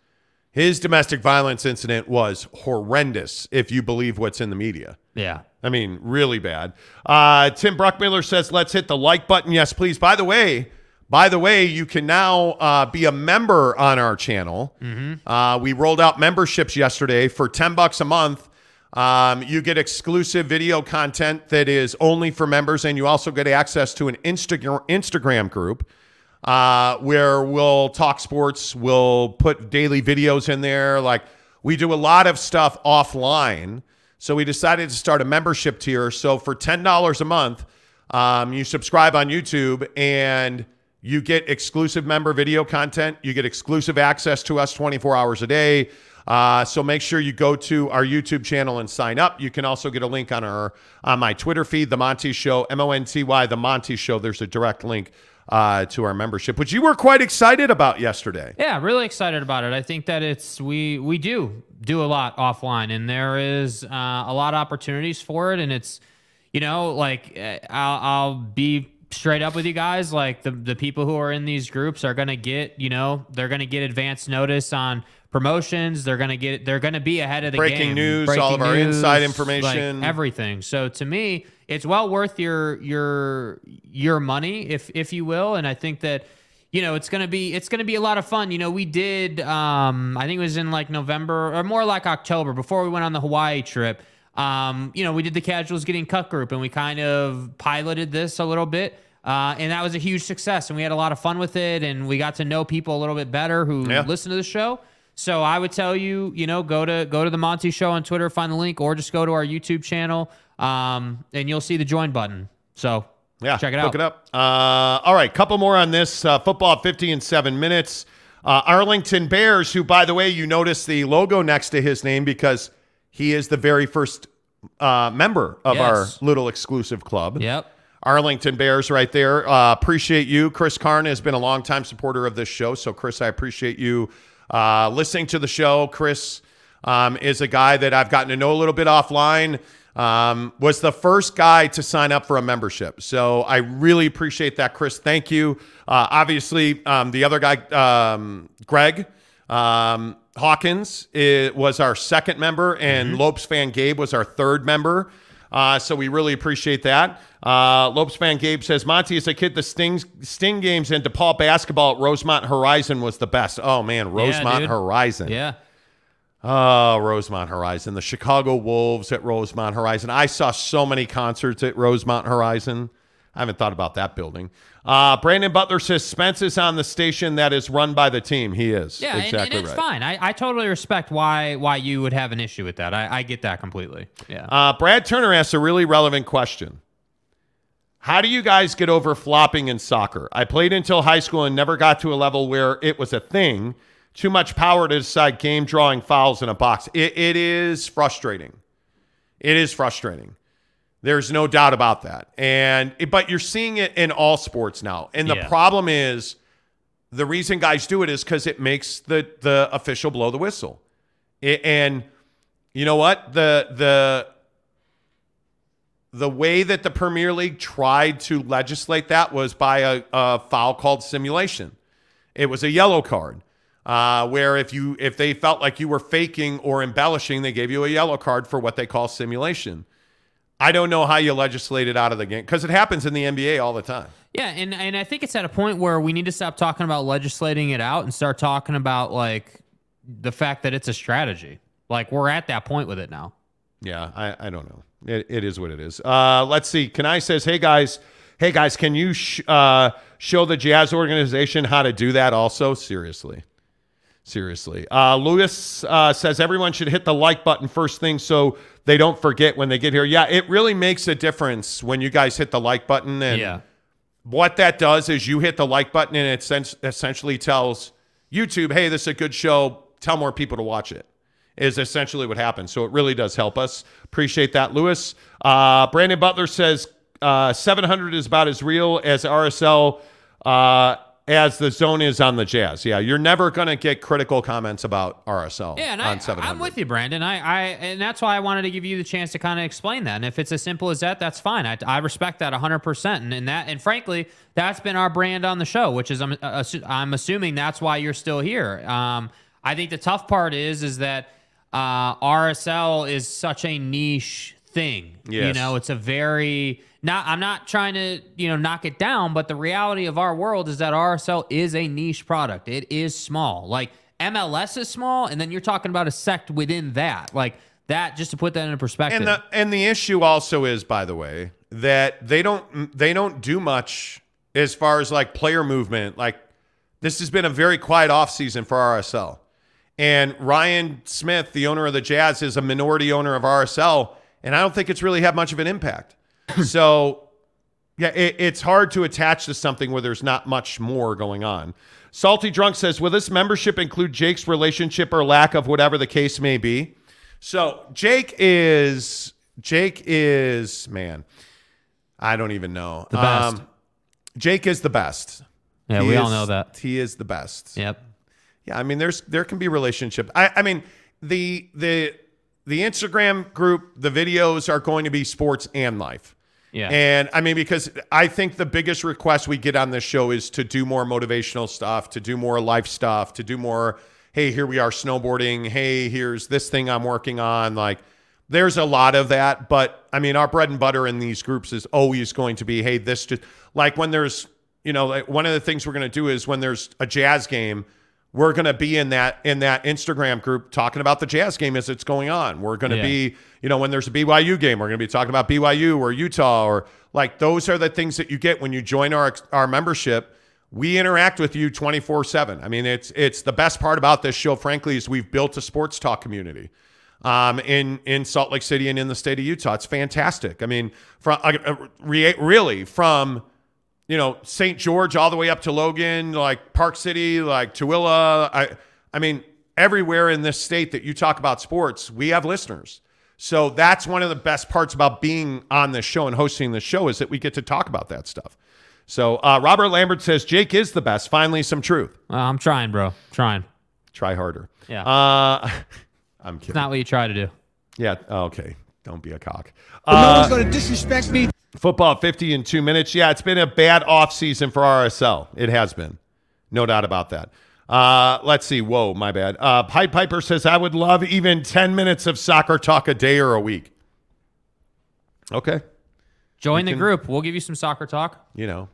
his domestic violence incident was horrendous if you believe what's in the media. Yeah. I mean, really bad. Uh, Tim Bruckmiller says, "Let's hit the like button." Yes, please. By the way, by the way, you can now uh, be a member on our channel. Uh, we rolled out memberships yesterday for ten bucks a month. Um, you get exclusive video content that is only for members, and you also get access to an Instagram Instagram group uh, where we'll talk sports. We'll put daily videos in there. Like we do a lot of stuff offline. So we decided to start a membership tier. So for ten dollars a month, um, you subscribe on YouTube and you get exclusive member video content. You get exclusive access to us 24 hours a day. Uh, so make sure you go to our YouTube channel and sign up. You can also get a link on our on my Twitter feed, The Monty Show, M O N T Y, The Monty Show. There's a direct link uh, to our membership, which you were quite excited about yesterday. Yeah, really excited about it. I think that it's we we do do a lot offline, and there is uh, a lot of opportunities for it, and it's you know like uh, I'll, I'll be straight up with you guys like the the people who are in these groups are going to get you know they're going to get advance notice on promotions. They're going to get they're going to be ahead of the Breaking game news, all of our inside like, information. everything. So to me it's well worth your your your money if if you will. And i think that you know it's gonna be it's gonna be a lot of fun. You know we did um i think it was in like november or more like october before we went on the hawaii trip um you know we did the casuals getting cut group and we kind of piloted this a little bit uh, and that was a huge success and we had a lot of fun with it and we got to know people a little bit better who Yeah. listen to the show so I would tell you, you know, go to go to the Monty Show on Twitter, find the link, or just go to our YouTube channel, um, and you'll see the join button. So Yeah, check it out. Look it up. Uh, all right, couple more on this uh, football. Fifty and seven minutes. Uh, Arlington Bears, who by the way, you notice the logo next to his name because he is the very first uh, member of Yes. our little exclusive club. Yep. Arlington Bears right there. Uh, appreciate you. Chris Karn has been a longtime supporter of this show. So, Chris, I appreciate you uh, listening to the show. Chris um, is a guy that I've gotten to know a little bit offline. Um, was the first guy to sign up for a membership. So I really appreciate that, Chris. Thank you. Uh, obviously, um, the other guy, um, Greg um, Hawkins, it was our second member, and Lopes fan Gabe was our third member. Uh, so we really appreciate that. Uh, Lopes fan Gabe says, Monty, as a kid, the Sting, Sting games and DePaul basketball at Rosemont Horizon was the best. Oh, man, Rosemont dude. Horizon. Yeah. Oh, Rosemont Horizon. The Chicago Wolves at Rosemont Horizon. I saw so many concerts at Rosemont Horizon. I haven't thought about that building. Uh, Brandon Butler says Spence is on the station that is run by the team. He is. Yeah, and- exactly and, it's right. fine. I, I totally respect why why you would have an issue with that. I, I get that completely. Yeah. Uh, Brad Turner asks a really relevant question. How do you guys get over flopping in soccer? I played until high school and never got to a level where it was a thing. Too much power to decide game drawing fouls in a box. It, it is frustrating. It is frustrating. There's no doubt about that. And but you're seeing it in all sports now. And the Yeah. problem is the reason guys do it is because it makes the the official blow the whistle. It- and you know what? The the the way that the Premier League tried to legislate that was by a, a foul called simulation. It was a yellow card, uh, where if you if they felt like you were faking or embellishing, they gave you a yellow card for what they call simulation. I don't know how you legislate it out of the game because it happens in the NBA all the time. Yeah, and and I think it's at a point where we need to stop talking about legislating it out and start talking about like the fact that it's a strategy. Like we're at that point with it now. Yeah, I, I don't know. It, it is what it is. Uh, let's see. Kanai says, "Hey guys, hey guys, can you sh- uh, show the Jazz organization how to do that?" Also, seriously, seriously. Uh, Lewis uh, says everyone should hit the like button first thing so they don't forget when they get here. Yeah, it really makes a difference when you guys hit the like button. And Yeah. what that does is you hit the like button and it sens- essentially tells YouTube, "Hey, this is a good show. Tell more people to watch it." Is essentially what happens. So it really does help us. Appreciate that, Lewis. Uh, Brandon Butler says uh, 700 is about as real as RSL uh, as the zone is on the Jazz. Yeah, you're never going to get critical comments about RSL Yeah, and on I, 700. I'm with you, Brandon. I, I, and that's why I wanted to give you the chance to kind of explain that. And if it's as simple as that, that's fine. I, I respect that 100. percent And, and that, and frankly, that's been our brand on the show, which is I'm, uh, I'm assuming that's why you're still here. Um, I think the tough part is, is that uh, RSL is such a niche thing. Yes. You know, it's a very not. I'm not trying to you know knock it down, but the reality of our world is that RSL is a niche product. It is small. Like MLS is small, and then you're talking about a sect within that. Like that, just to put that in perspective. And the and the issue also is, by the way, that they don't they don't do much as far as like player movement. Like this has been a very quiet offseason for RSL. And Ryan Smith, the owner of the Jazz, is a minority owner of RSL, and I don't think it's really had much of an impact. so yeah, it, it's hard to attach to something where there's not much more going on. Salty Drunk says, Will this membership include Jake's relationship or lack of whatever the case may be? So Jake is Jake is man. I don't even know. The best. Um, Jake is the best. Yeah, He we all know that. he is the best. Yep. Yeah, I mean, there's there can be relationship. I, I mean, the the the Instagram group, the videos are going to be sports and life. Yeah. And I mean, because I think the biggest request we get on this show is to do more motivational stuff, to do more life stuff, to do more, hey, here we are snowboarding. Hey, here's this thing I'm working on. Like, there's a lot of that. But I mean, our bread and butter in these groups is always going to be, hey, this just like when there's, you know, like one of the things we're going to do is when there's a jazz game, we're going to be in that in that Instagram group talking about the Jazz game as it's going on. We're going to Yeah. be, you know, when there's a BYU game, we're going to be talking about BYU or Utah or like those are the things that you get when you join our our membership. We interact with you 24/7. I mean, it's it's the best part about this show frankly is we've built a sports talk community. Um, in in Salt Lake City and in the state of Utah, it's fantastic. I mean, from uh, uh, re- really from you know, St. George all the way up to Logan, like Park City, like Tooele. I, I mean, everywhere in this state that you talk about sports, we have listeners. So that's one of the best parts about being on this show and hosting this show is that we get to talk about that stuff. So uh, Robert Lambert says Jake is the best. Finally, some truth. Well, I'm trying, bro. Trying. Try harder. Yeah. Uh, I'm kidding. It's not what you try to do. Yeah. Okay. Don't be a cock. But no Uh, one's going to disrespect me. Football 50 in two minutes. Yeah, it's been a bad offseason for RSL. It has been. No doubt about that. Uh, let's see. Whoa, my bad. Uh, Pied Piper says, I would love even 10 minutes of soccer talk a day or a week. Okay. Join the can- group. We'll give you some soccer talk. You know.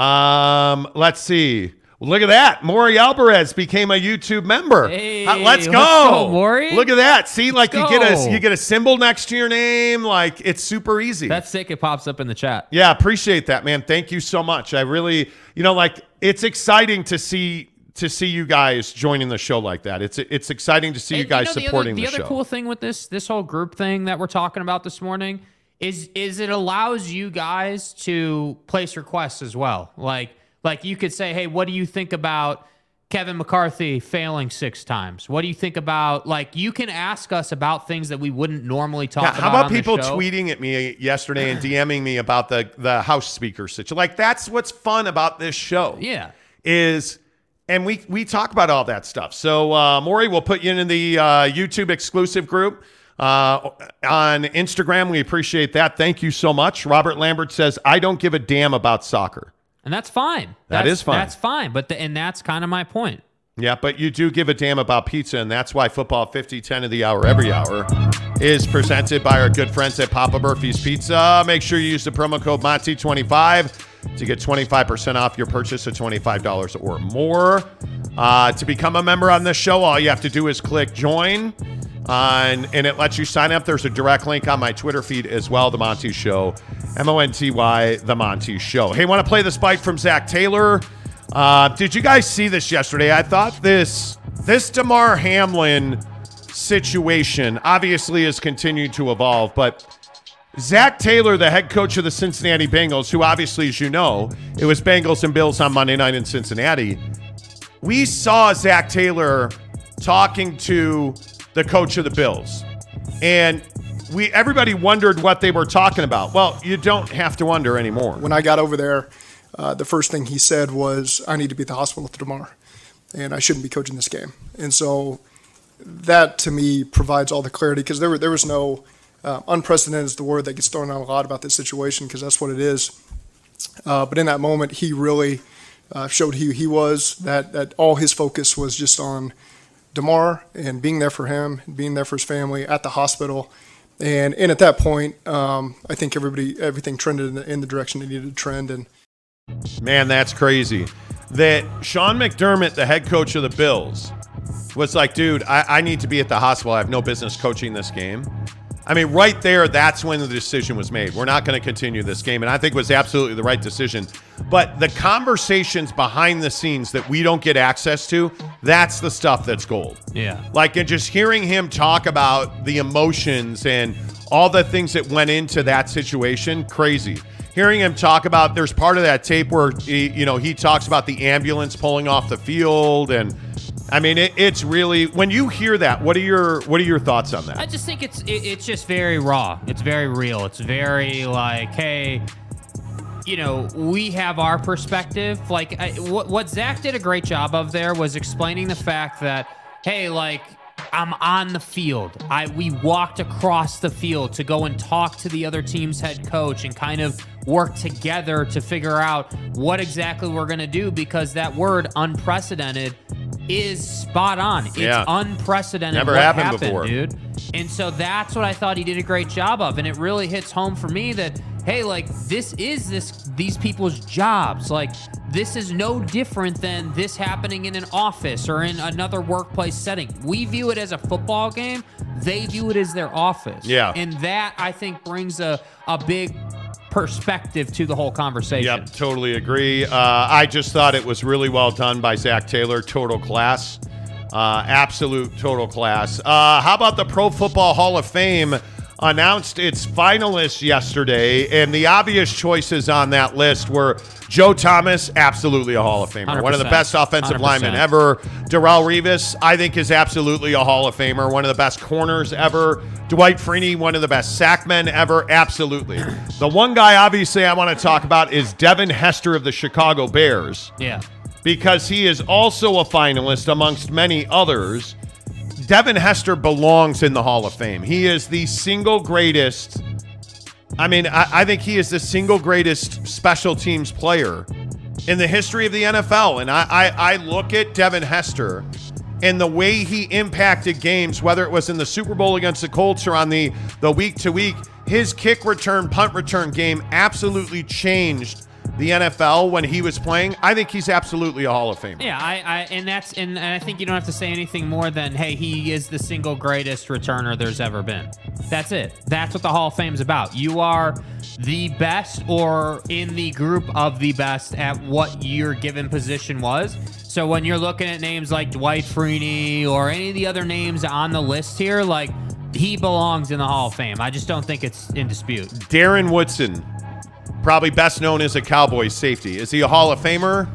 Um, let's see. Look at that. Maury Alvarez became a YouTube member. Hey, Uh, let's go. let's go, Maury. Look at that. See, like you Let's get a you get a symbol next to your name. Like it's super easy. That's sick. It pops up in the chat. Yeah, appreciate that, man. Thank you so much. I really, you know, like it's exciting to see to see you guys joining the show like that. It's it's exciting to see you And, guys know, the supporting other, the, the, other show. cool thing with this this whole group thing that we're talking about this morning is is it allows you guys to place requests as well. Like like you could say, hey, what do you think about Kevin McCarthy failing six times? What do you think about like you can ask us about things that we wouldn't normally talk Yeah, about. how about people tweeting at me yesterday and DMing me about the the House Speaker situation? Like that's what's fun about this show. Yeah. is and we we talk about all that stuff. So uh, Maury, we'll put you in the uh, YouTube exclusive group uh, on Instagram. We appreciate that. Thank you so much. Robert Lambert says, "I don't give a damn about soccer." And that's fine. That That's- fine. That's fine. But the, and that's kind of my point. Yeah, but you do give a damn about pizza, and that's why Football 50, 10 of the hour every hour is presented by our good friends at Papa Murphy's Pizza. Make sure you use the promo code Monty25 to get 25% off your purchase of $25 or more. Uh, to become a member on this show, all you have to do is click join. Uh, and, it lets you sign up. There's a direct link on my Twitter feed as well, The Monty Show. M O N T Y, The Monty Show. Hey, want to play this bite from Zac Taylor? Uh, did you guys see this yesterday? I thought this this Damar Hamlin situation obviously has continued to evolve, but Zac Taylor, the head coach of the Cincinnati Bengals, who obviously, as you know, it was Bengals and Bills on Monday night in Cincinnati. We saw Zac Taylor talking to the coach of the Bills, and we everybody wondered what they were talking about. Well, you don't have to wonder anymore. when I got over there, uh, the first thing he said was, "I need to be at the hospital tomorrow, and I shouldn't be coaching this game." And so that to me provides all the clarity because there there was no uh, unprecedented is the word that gets thrown out a lot about this situation because that's what it is. Uh, but in that moment, he really uh, showed who he was. That that all his focus was just on Damar and being there for him, being there for his family at the hospital. And, and at that point, um, I think everybody everything trended in the, in the direction it needed to trend. And Man, that's crazy. That Sean McDermott, the head coach of the Bills, was like, dude, I, I need to be at the hospital. I have no business coaching this game. I mean, right there, that's when the decision was made. We're not going to continue this game. And I think it was absolutely the right decision. But the conversations behind the scenes that we don't get access to, that's the stuff that's gold. Yeah. Like, and just hearing him talk about the emotions and all the things that went into that situation, crazy. Hearing him talk about, there's part of that tape where he, you know he talks about the ambulance pulling off the field, and I mean it, it's really when you hear that, what are your what are your thoughts on that? I just think it's it, it's just very raw. It's very real. It's very like, hey, you know, we have our perspective. Like, I, what, what Zac did a great job of there was explaining the fact that, hey, like, I'm on the field. I we walked across the field to go and talk to the other team's head coach and kind of work together to figure out what exactly we're going to do because that word unprecedented is spot on. It's Yeah. unprecedented. Never happened happened, before. dude. And so that's what I thought he did a great job of, and it really hits home for me that hey, like this is this these people's jobs. Like this is no different than this happening in an office or in another workplace setting. We view it as a football game. They view it as their office. Yeah. And that I think brings a a big perspective to the whole conversation. Yep, totally agree. Uh, I just thought it was really well done by Zac Taylor. Total class. Uh, absolute total class. Uh, how about the Pro Football Hall of Fame announced its finalists yesterday? And the obvious choices on that list were Joe Thomas, absolutely a Hall of Famer. One of the best offensive 100%. linemen ever. Darrelle Revis, I think, is absolutely a Hall of Famer. One of the best corners ever. Dwight Freeney, one of the best sackmen ever. Absolutely. The one guy, obviously, I want to talk about is Devin Hester of the Chicago Bears Yeah. because he is also a finalist amongst many others. Devin Hester belongs in the Hall of Fame. He is the single greatest. I mean, I, I think he is the single greatest special teams player in the history of the NFL. And I, I, I look at Devin Hester and the way he impacted games, whether it was in the Super Bowl against the Colts or on the the week to week, his kick return, punt return game absolutely changed the NFL when he was playing. I think he's absolutely a Hall of Famer. Yeah, I, I and that's and, and I think you don't have to say anything more than hey, he is the single greatest returner there's ever been. That's it. That's what the Hall of Fame's about. You are the best or in the group of the best at what your given position was. So when you're looking at names like Dwight Freeney or any of the other names on the list here, like he belongs in the Hall of Fame. I just don't think it's in dispute. Darren Woodson, probably best known as a Cowboys safety. Is he a Hall of Famer?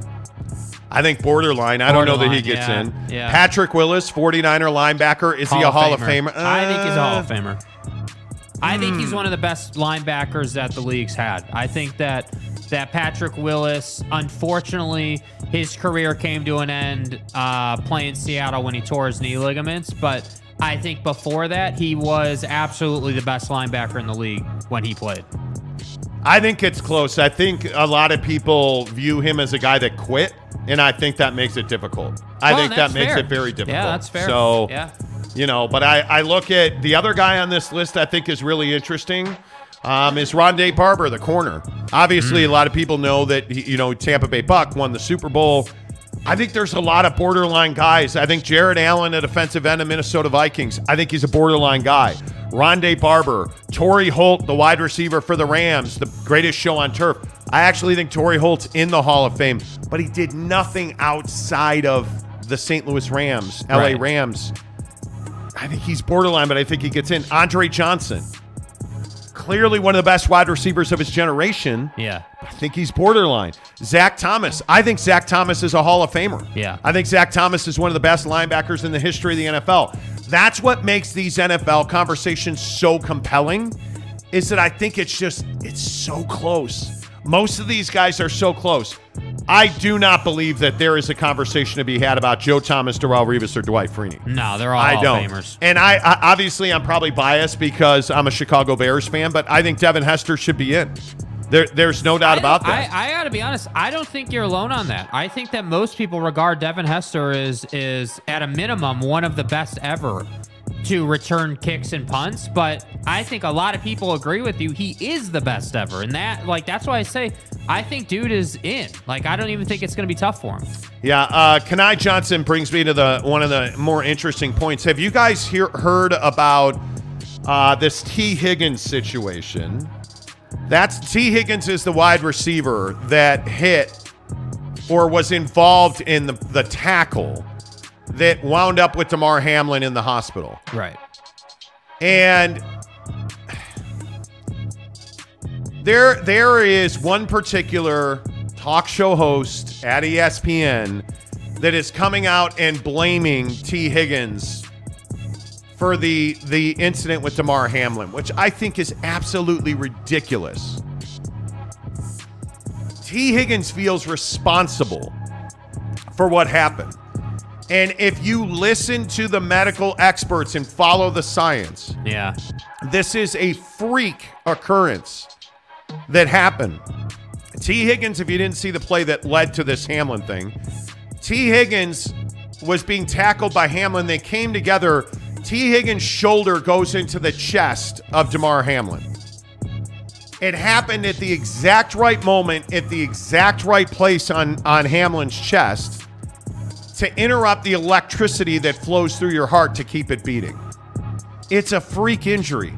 I think borderline. I don't know that he gets yeah, in. yeah. Patrick Willis, 49er linebacker. Is he a Hall of Famer? I think he's a Hall of Uh, Famer. I think Hmm. he's one of the best linebackers that the league's had. I think that that Patrick Willis, unfortunately, his career came to an end uh, playing Seattle when he tore his knee ligaments. But I think before that, he was absolutely the best linebacker in the league when he played. I think it's close. I think a lot of people view him as a guy that quit, and I think that makes it difficult. I Well, think that makes fair. it very difficult. Yeah, that's fair. So, Yeah. you know, but I, I look at the other guy on this list I think is really interesting. Um, is Rondé Barber, the corner. Obviously, Mm. a lot of people know that, he- you know, Tampa Bay Buck won the Super Bowl. I think there's a lot of borderline guys. I think Jared Allen, a defensive end of Minnesota Vikings, I think he's a borderline guy. Rondé Barber, Torry Holt, the wide receiver for the Rams, the greatest show on turf. I actually think Torry Holt's in the Hall of Fame, but he did nothing outside of the St. Louis Rams, LA Right. Rams. I think he's borderline, but I think he gets in. Andre Johnson, clearly one of the best wide receivers of his generation. Yeah. I think he's borderline. Zach Thomas. I think Zach Thomas is a Hall of Famer. Yeah. I think Zach Thomas is one of the best linebackers in the history of the NFL. That's what makes these NFL conversations so compelling. Is that I think it's just it's so close. Most of these guys are so close. I do not believe that there is a conversation to be had about Joe Thomas, Darrelle Revis, or Dwight Freeney. No, they're all I don't. Famers. And I, I obviously I'm probably biased because I'm a Chicago Bears fan, but I think Devin Hester should be in. There, there's no doubt about that. I, I gotta be honest. I don't think you're alone on that. I think that most people regard Devin Hester as is at a minimum one of the best ever to return kicks and punts. But I think a lot of people agree with you. He is the best ever, and that like that's why I say I think dude is in. Like I don't even think it's gonna be tough for him. Yeah, uh, Kanai Johnson brings me to the one of the more interesting points. Have you guys hear, heard about uh, this Tee Higgins situation? That's Tee Higgins is the wide receiver that hit or was involved in the, the tackle that wound up with Damar Hamlin in the hospital. Right. And there there is one particular talk show host at ESPN that is coming out and blaming Tee Higgins for the the incident with Damar Hamlin, which I think is absolutely ridiculous. Tee Higgins feels responsible for what happened. And if you listen to the medical experts and follow the science, Yeah. this is a freak occurrence that happened. Tee Higgins, if you didn't see the play that led to this Hamlin thing, Tee Higgins was being tackled by Hamlin. They came together. Tee Higgins' shoulder goes into the chest of Damar Hamlin. It happened at the exact right moment, at the exact right place on, on Hamlin's chest to interrupt the electricity that flows through your heart to keep it beating. It's a freak injury.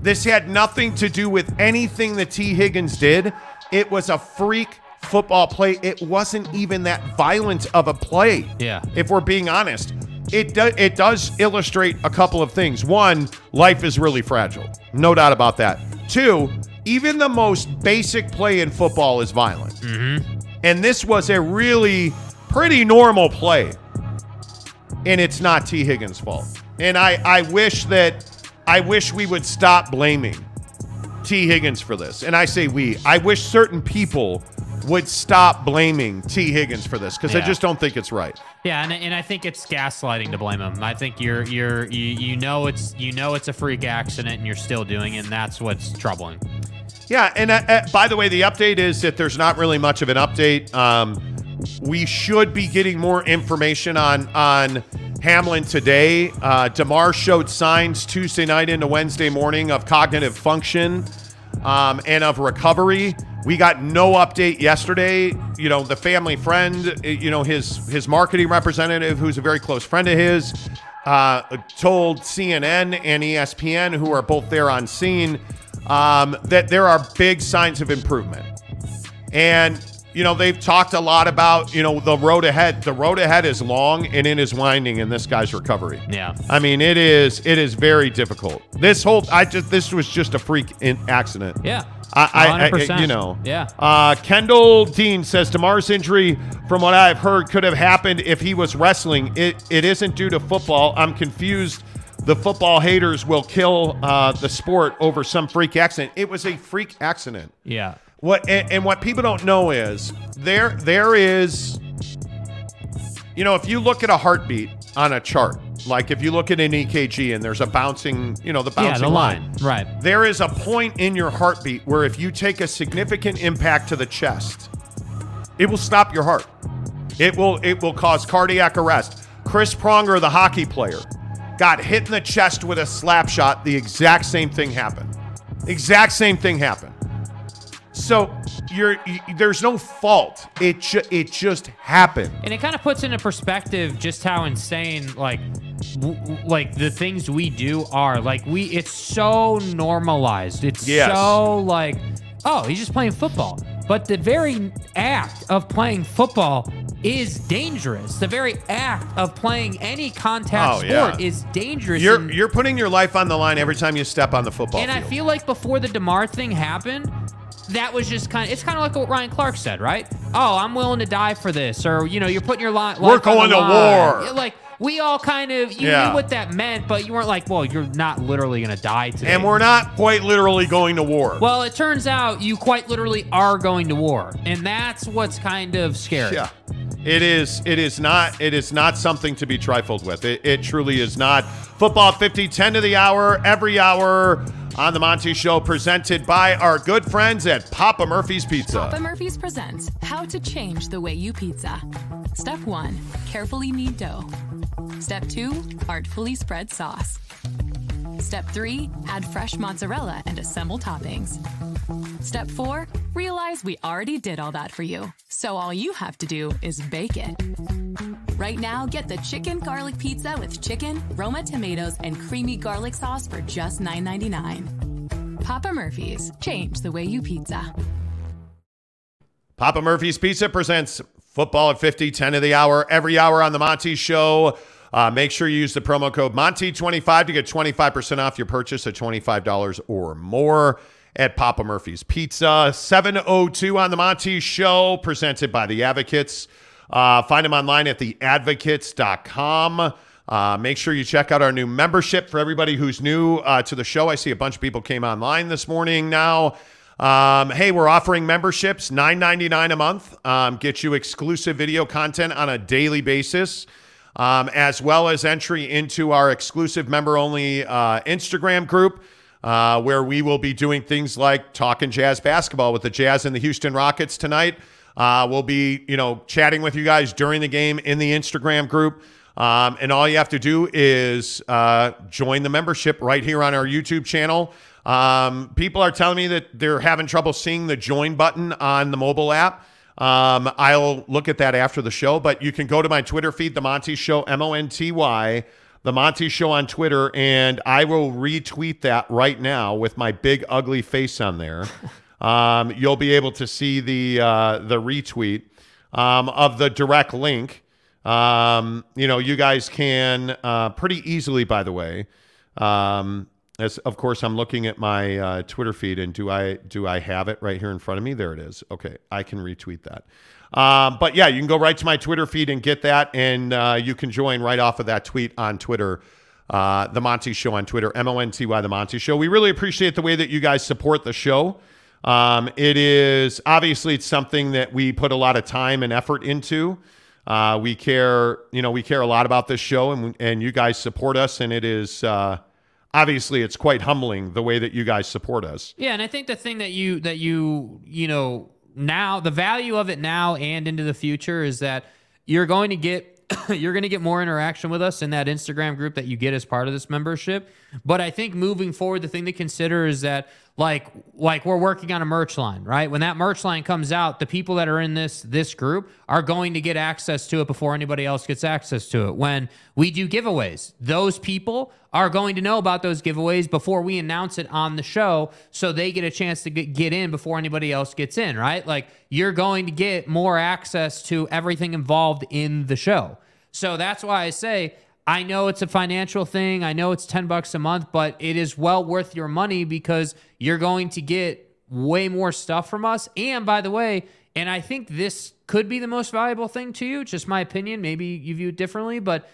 This had nothing to do with anything that Tee Higgins did. It was a freak football play. It wasn't even that violent of a play. Yeah. If we're being honest, it do, it does illustrate a couple of things. One, life is really fragile. No doubt about that. Two, even the most basic play in football is violent. Mm-hmm. And this was a really pretty normal play. And it's not Tee Higgins' fault. And I, I wish that I wish we would stop blaming Tee Higgins for this. And I say we. I wish certain people would stop blaming Tee Higgins for this because I just don't think it's right. Yeah, and, and I think it's gaslighting to blame him. I think you're you're you, you know it's you know it's a freak accident and you're still doing it, and that's what's troubling. Yeah, and uh, uh, by the way, the update is that there's not really much of an update. Um, we should be getting more information on on Hamlin today. Uh, Damar showed signs Tuesday night into Wednesday morning of cognitive function um, and of recovery. We got no update yesterday. You know, the family friend, uh, you know, his his marketing representative, who's a very close friend of his, uh, told CNN and ESPN, who are both there on scene, um, that there are big signs of improvement. And you know, they've talked a lot about, you know, the road ahead. The road ahead is long and it is winding in this guy's recovery. Yeah. I mean, it is it is very difficult. This whole I just this was just a freak in accident. Yeah. I, I, I you know, Yeah. Uh, Kendall Dean says Damar's injury, from what I've heard, could have happened if he was wrestling. It it isn't due to football. I'm confused. The football haters will kill uh, the sport over some freak accident. It was a freak accident. Yeah. What and, and what people don't know is there there is you know, if you look at a heartbeat on a chart, like if you look at an EKG and there's a bouncing, you know, the Yeah, bouncing the line. Right. there is a point in your heartbeat where if you take a significant impact to the chest, it will stop your heart. It will it will cause cardiac arrest. Chris Pronger, the hockey player, got hit in the chest with a slap shot. The exact same thing happened. Exact same thing happened. So you're you, there's no fault. It ju- it just happened. And it kind of puts into perspective just how insane, like, w- like the things we do are. Like we, it's so normalized. It's Yes. so like, oh, he's just playing football. But the very act of playing football is dangerous. The very act of playing any contact Oh, sport yeah. is dangerous. You're and- you're putting your life on the line every time you step on the football and I feel like before the Damar thing happened, that was just kind of, it's kind of like what Ryan Clark said, right? Oh, I'm willing to die for this. Or, you know, you're putting your li- life We're on the going to war. Yeah, Like, we all kind of, you Yeah. knew what that meant, but you weren't like, well, you're not literally going to die today. and we're not quite literally going to war. Well, it turns out you quite literally are going to war. And that's what's kind of scary. Yeah. It is it is not it is not something to be trifled with. It, it truly is not. Football 50 10 to the hour every hour on the Monty show presented by our good friends at Papa Murphy's Pizza. Papa Murphy's presents How to Change the Way You Pizza. Step 1 Carefully knead dough. Step 2 Artfully spread sauce. Step 3 Add fresh mozzarella and assemble toppings. Step 4 Realize we already did all that for you. So all you have to do is bake it. Right now, get the chicken garlic pizza with chicken, Roma tomatoes, and creamy garlic sauce for just $9.99. Papa Murphy's. Change the way you pizza. Papa Murphy's Pizza presents football at 50, 10 of the hour, every hour on the Monty Show. Uh, make sure you use the promo code Monty25 to get 25% off your purchase of $25 or more at Papa Murphy's Pizza. 702 on the Monty Show, presented by the Advocates. Uh, find them online at theadvocates.com. Uh, make sure you check out our new membership for everybody who's new uh, to the show. I see a bunch of people came online this morning now. Um, hey, we're offering memberships, nine ninety nine a month. Um, get you exclusive video content on a daily basis, um, as well as entry into our exclusive member only uh, Instagram group. Uh, where we will be doing things like talking jazz basketball with the Jazz and the Houston Rockets tonight. Uh, we'll be, you know, chatting with you guys during the game in the Instagram group. Um, and all you have to do is uh, join the membership right here on our YouTube channel. Um, people are telling me that they're having trouble seeing the join button on the mobile app. Um, I'll look at that after the show, but you can go to my Twitter feed, The Monty Show, M O N T Y, The Monty Show on Twitter, and I will retweet that right now with my big ugly face on there. um, you'll be able to see the uh, the retweet um, of the direct link. Um, you know, you guys can uh, pretty easily, by the way. Um, as of course, I'm looking at my uh, Twitter feed, and do I do I have it right here in front of me? There it is. Okay, I can retweet that. Um, but yeah, you can go right to my Twitter feed and get that, and uh, you can join right off of that tweet on Twitter. Uh, the Monty Show on Twitter, M O N T Y, The Monty Show. We really appreciate the way that you guys support the show. Um, it is obviously it's something that we put a lot of time and effort into. Uh, we care, you know, we care a lot about this show, and and you guys support us, and it is uh, obviously it's quite humbling the way that you guys support us. Yeah, and I think the thing that you that you you know now the value of it now and into the future is that you're going to get you're going to get more interaction with us in that Instagram group that you get as part of this membership. But I think moving forward, the thing to consider is that like like we're working on a merch line, right? When that merch line comes out, the people that are in this this group are going to get access to it before anybody else gets access to it. When we do giveaways, those people are going to know about those giveaways before we announce it on the show so they get a chance to get, in before anybody else gets in, right? Like you're going to get more access to everything involved in the show. So that's why I say I know it's a financial thing. I know it's 10 bucks a month, but it is well worth your money because you're going to get way more stuff from us. And by the way, and I think this could be the most valuable thing to you, just my opinion. Maybe you view it differently, but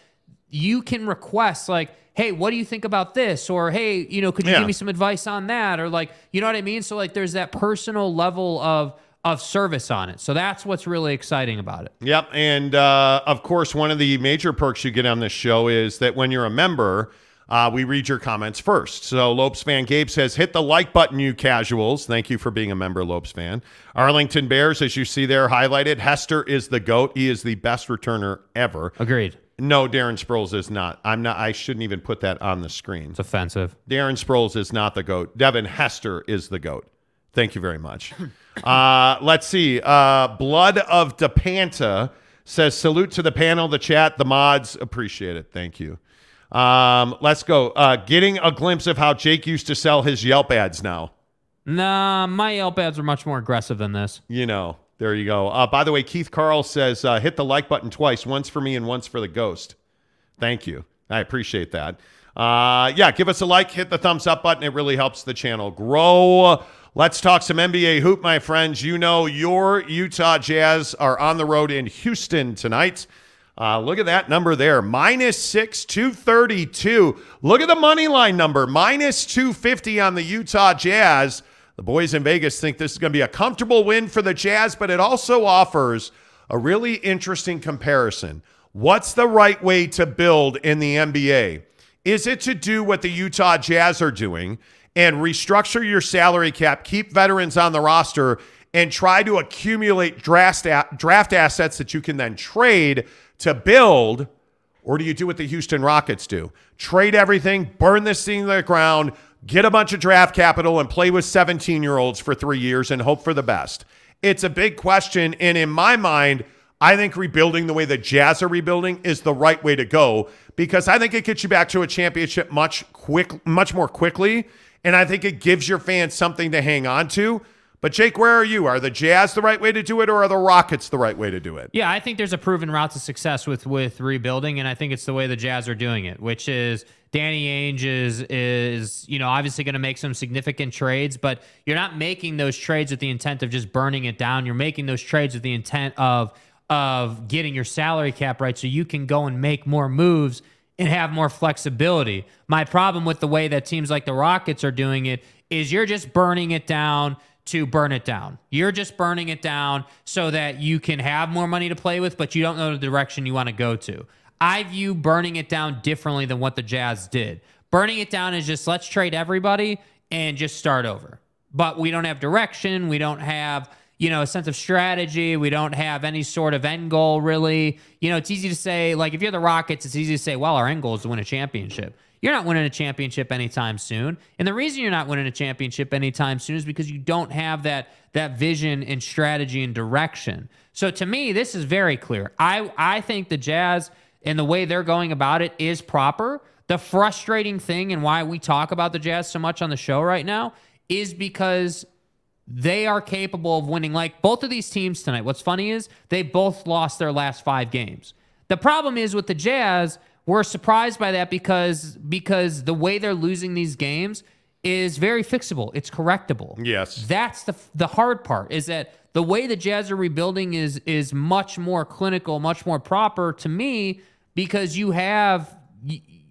you can request like, hey, what do you think about this? Or hey, you know, could you Yeah. give me some advice on that? Or like, you know what I mean? So like there's that personal level of of service on it. So that's what's really exciting about it. Yep. And uh, of course, one of the major perks you get on this show is that when you're a member, uh, we read your comments first. So Lopes fan Gabe says, hit the like button, you casuals. Thank you for being a member, Lopes fan. Arlington Bears, as you see there highlighted, Hester is the GOAT. He is the best returner ever. Agreed. No, Darren Sproles is not. I'm not. I shouldn't even put that on the screen. It's offensive. Darren Sproles is not the GOAT. Devin Hester is the GOAT. Thank you very much. uh, let's see. Uh, Blood of DePanta says, salute to the panel, the chat, the mods. Appreciate it. Thank you. Um, let's go. Uh, getting a glimpse of how Jake used to sell his Yelp ads now. Nah, my Yelp ads are much more aggressive than this. You know, there you go. Uh, by the way, Keith Carl says, uh, hit the like button twice, once for me and once for the ghost. Thank you. I appreciate that. Uh, yeah, give us a like, hit the thumbs up button. It really helps the channel grow. Let's talk some NBA hoop, my friends. You know, your Utah Jazz are on the road in Houston tonight. Uh, look at that number there minus six, 232. Look at the money line number minus 250 on the Utah Jazz. The boys in Vegas think this is going to be a comfortable win for the Jazz, but it also offers a really interesting comparison. What's the right way to build in the NBA? Is it to do what the Utah Jazz are doing and restructure your salary cap, keep veterans on the roster, and try to accumulate draft, draft assets that you can then trade to build? Or do you do what the Houston Rockets do? Trade everything, burn this thing to the ground, get a bunch of draft capital, and play with 17 year olds for three years and hope for the best? It's a big question. And in my mind, I think rebuilding the way the Jazz are rebuilding is the right way to go because I think it gets you back to a championship much quick, much more quickly, and I think it gives your fans something to hang on to. But Jake, where are you? Are the Jazz the right way to do it, or are the Rockets the right way to do it? Yeah, I think there's a proven route to success with with rebuilding, and I think it's the way the Jazz are doing it, which is Danny Ainge is is you know obviously going to make some significant trades, but you're not making those trades with the intent of just burning it down. You're making those trades with the intent of of getting your salary cap right, so you can go and make more moves and have more flexibility. My problem with the way that teams like the Rockets are doing it is you're just burning it down to burn it down. You're just burning it down so that you can have more money to play with, but you don't know the direction you want to go to. I view burning it down differently than what the Jazz did. Burning it down is just let's trade everybody and just start over. But we don't have direction. We don't have, you know, a sense of strategy. We don't have any sort of end goal, really. You know, it's easy to say, like, if you're the Rockets, it's easy to say, well, our end goal is to win a championship. You're not winning a championship anytime soon. And the reason you're not winning a championship anytime soon is because you don't have that that vision and strategy and direction. So to me, this is very clear. I I think the Jazz and the way they're going about it is proper. The frustrating thing and why we talk about the Jazz so much on the show right now is because they are capable of winning like both of these teams tonight. What's funny is they both lost their last 5 games. The problem is with the Jazz, we're surprised by that because because the way they're losing these games is very fixable. It's correctable. Yes. That's the the hard part is that the way the Jazz are rebuilding is is much more clinical, much more proper to me because you have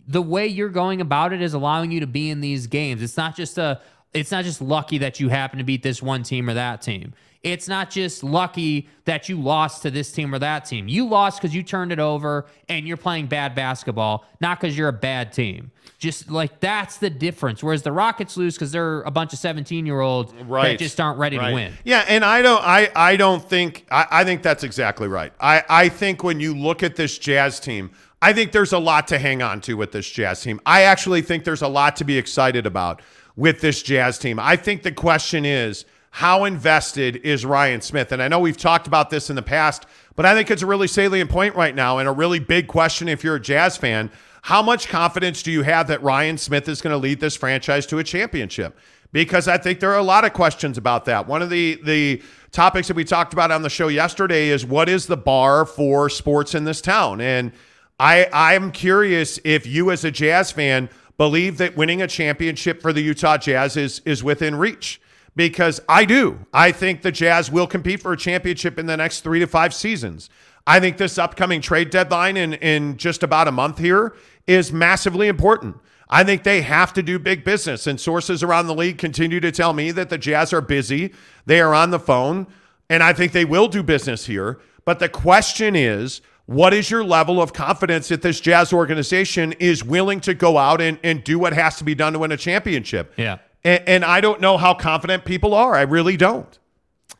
the way you're going about it is allowing you to be in these games. It's not just a it's not just lucky that you happen to beat this one team or that team. It's not just lucky that you lost to this team or that team. You lost because you turned it over and you're playing bad basketball, not because you're a bad team. Just like that's the difference. Whereas the Rockets lose because they're a bunch of 17 year olds right. that just aren't ready right. to win. Yeah, and I don't I, I don't think I, I think that's exactly right. I, I think when you look at this jazz team, I think there's a lot to hang on to with this jazz team. I actually think there's a lot to be excited about with this jazz team. I think the question is how invested is Ryan Smith? And I know we've talked about this in the past, but I think it's a really salient point right now and a really big question if you're a Jazz fan. How much confidence do you have that Ryan Smith is going to lead this franchise to a championship? Because I think there are a lot of questions about that. One of the the topics that we talked about on the show yesterday is what is the bar for sports in this town? And I I'm curious if you as a Jazz fan believe that winning a championship for the Utah Jazz is is within reach because I do. I think the Jazz will compete for a championship in the next three to five seasons. I think this upcoming trade deadline in, in just about a month here is massively important. I think they have to do big business. And sources around the league continue to tell me that the Jazz are busy. They are on the phone. And I think they will do business here. But the question is, what is your level of confidence that this Jazz organization is willing to go out and, and do what has to be done to win a championship? Yeah. And, and I don't know how confident people are. I really don't.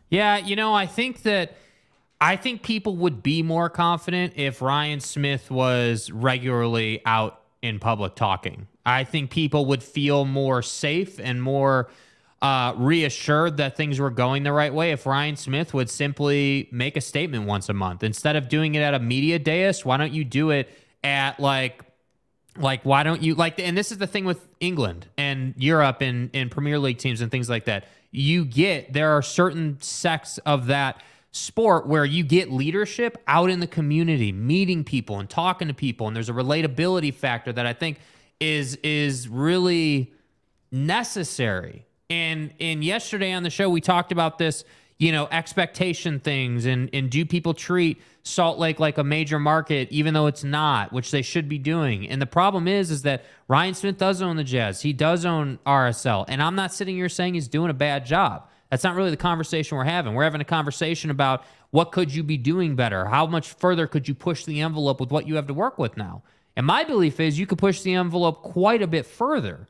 Yeah, you know, I think that I think people would be more confident if Ryan Smith was regularly out in public talking. I think people would feel more safe and more uh, reassured that things were going the right way if Ryan Smith would simply make a statement once a month instead of doing it at a media dais. Why don't you do it at like like why don't you like and this is the thing with England and Europe and and Premier League teams and things like that. You get there are certain sects of that sport where you get leadership out in the community, meeting people and talking to people and there's a relatability factor that I think is is really necessary. And and yesterday on the show we talked about this, you know, expectation things and and do people treat Salt Lake like a major market even though it's not, which they should be doing. And the problem is is that Ryan Smith does own the Jazz. He does own RSL. And I'm not sitting here saying he's doing a bad job. That's not really the conversation we're having. We're having a conversation about what could you be doing better? How much further could you push the envelope with what you have to work with now? And my belief is you could push the envelope quite a bit further.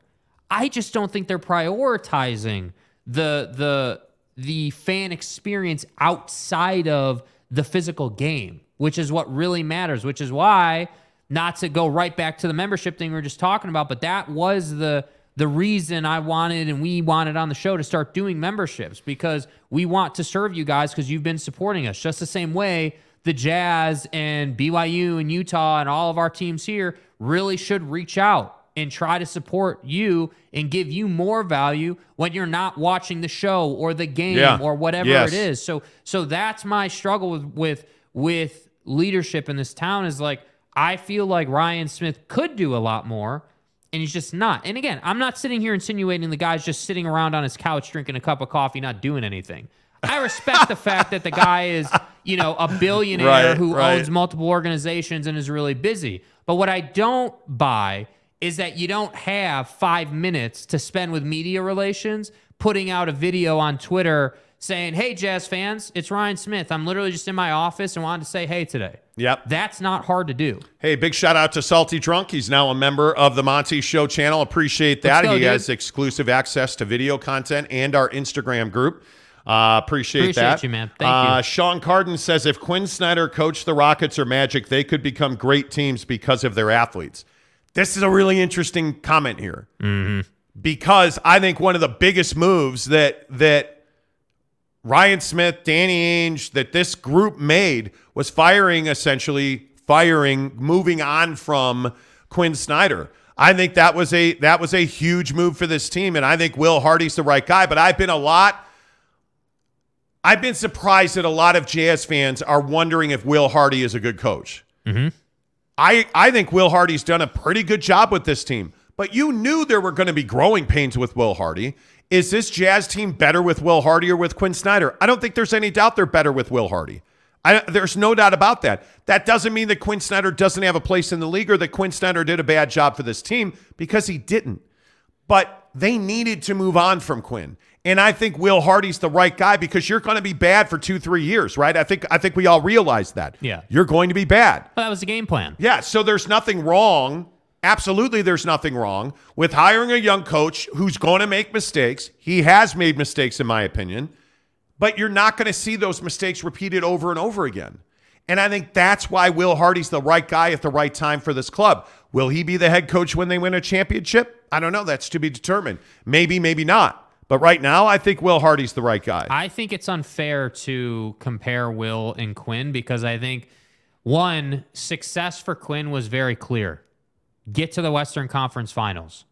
I just don't think they're prioritizing the the the fan experience outside of the physical game, which is what really matters, which is why not to go right back to the membership thing we were just talking about, but that was the the reason I wanted and we wanted on the show to start doing memberships because we want to serve you guys because you've been supporting us. Just the same way the Jazz and BYU and Utah and all of our teams here really should reach out and try to support you and give you more value when you're not watching the show or the game Yeah. or whatever Yes. it is. So so that's my struggle with with with leadership in this town is like I feel like Ryan Smith could do a lot more and he's just not. And again, I'm not sitting here insinuating the guy's just sitting around on his couch drinking a cup of coffee not doing anything. I respect the fact that the guy is, you know, a billionaire Right, who right. owns multiple organizations and is really busy. But what I don't buy is that you don't have five minutes to spend with media relations putting out a video on Twitter saying, "Hey, Jazz fans, it's Ryan Smith. I'm literally just in my office and wanted to say hey today." Yep. That's not hard to do. Hey, big shout out to Salty Drunk. He's now a member of the Monty Show channel. Appreciate that. Go, he dude. has exclusive access to video content and our Instagram group. Uh, appreciate, Appreciate that. you, man. Thank uh, you. Sean Carden says if Quin Snyder coached the Rockets or Magic, they could become great teams because of their athletes. This is a really interesting comment here Mm-hmm. because I think one of the biggest moves that that Ryan Smith, Danny Ainge, that this group made was firing essentially firing, moving on from Quin Snyder. I think that was a that was a huge move for this team, and I think Will Hardy's the right guy. But I've been a lot. I've been surprised that a lot of Jazz fans are wondering if Will Hardy is a good coach. I, I think Will Hardy's done a pretty good job with this team, but you knew there were going to be growing pains with Will Hardy. Is this Jazz team better with Will Hardy or with Quin Snyder? I don't think there's any doubt they're better with Will Hardy. I, there's no doubt about that. That doesn't mean that Quin Snyder doesn't have a place in the league or that Quin Snyder did a bad job for this team because he didn't. But they needed to move on from Quin. And I think Will Hardy's the right guy because you're going to be bad for two, three years, right? I think I think we all realize that. Yeah. You're going to be bad. Well, that was the game plan. Yeah, so there's nothing wrong. Absolutely, there's nothing wrong with hiring a young coach who's going to make mistakes. He has made mistakes, in my opinion, but you're not going to see those mistakes repeated over and over again. And I think that's why Will Hardy's the right guy at the right time for this club. Will he be the head coach when they win a championship? I don't know. That's to be determined. Maybe, maybe not. But right now, I think Will Hardy's the right guy. I think it's unfair to compare Will and Quin because I think one success for Quin was very clear. Get to the Western Conference Finals.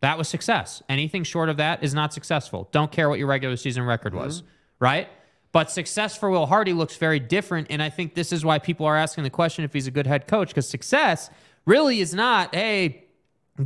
That was success. Anything short of that is not successful. Don't care what your regular season record was, mm-hmm. right? But success for Will Hardy looks very different. And I think this is why people are asking the question if he's a good head coach, because success really is not, hey,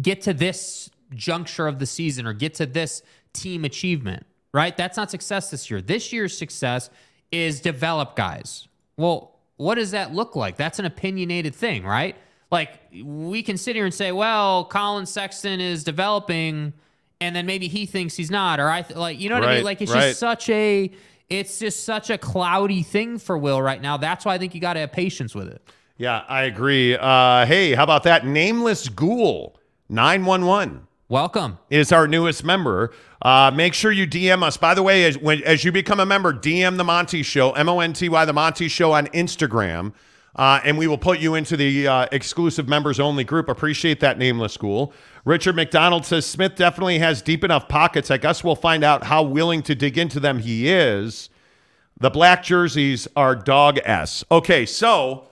get to this juncture of the season or get to this team achievement, right? That's not success this year. This year's success is develop guys. Well, what does that look like? That's an opinionated thing, right? Like we can sit here and say, well, Collin Sexton is developing and then maybe he thinks he's not or I th- like you know what I mean? Like it's right. just such a it's just such a cloudy thing for Will right now. That's why I think you got to have patience with it. yeah, I agree. Uh, hey, how about that? Nameless Ghoul 911. Welcome. is our newest member. Uh, make sure you DM us. By the way, as, when, as you become a member, DM the Monty Show, M O N T Y, the Monty Show on Instagram, uh, and we will put you into the uh, exclusive members only group. Appreciate that, Nameless Ghoul. Richard McDonald says Smith definitely has deep enough pockets. I guess we'll find out how willing to dig into them he is. The black jerseys are dog S. Okay, so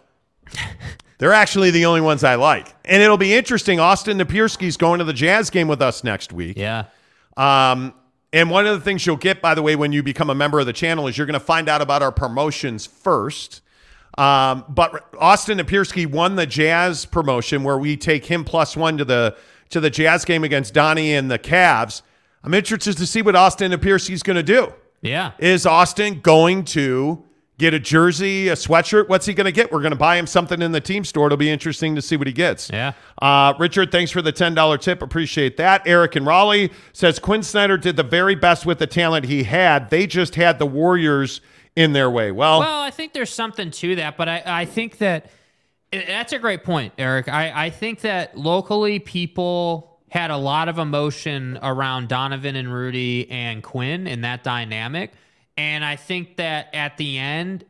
they're actually the only ones I like. And it'll be interesting. Austin Napierski's going to the Jazz game with us next week. Yeah. Um, and one of the things you'll get, by the way, when you become a member of the channel is you're going to find out about our promotions first. Um, but Austin Napierski won the Jazz promotion where we take him plus one to the to the Jazz game against Donnie and the Cavs. I'm interested to see what Austin Napierski's going to do. Yeah. Is Austin going to get a jersey, a sweatshirt? What's he going to get? We're going to buy him something in the team store. It'll be interesting to see what he gets. Yeah. Uh, Richard, thanks for the $10 tip. Appreciate that. Eric and Raleigh says Quin Snyder did the very best with the talent he had. They just had the Warriors in their way. Well, Well, I think there's something to that, but I, I think that that's a great point, Eric. I, I think that locally people had a lot of emotion around Donovan and Rudy and Quin and that dynamic. And I think that at the end,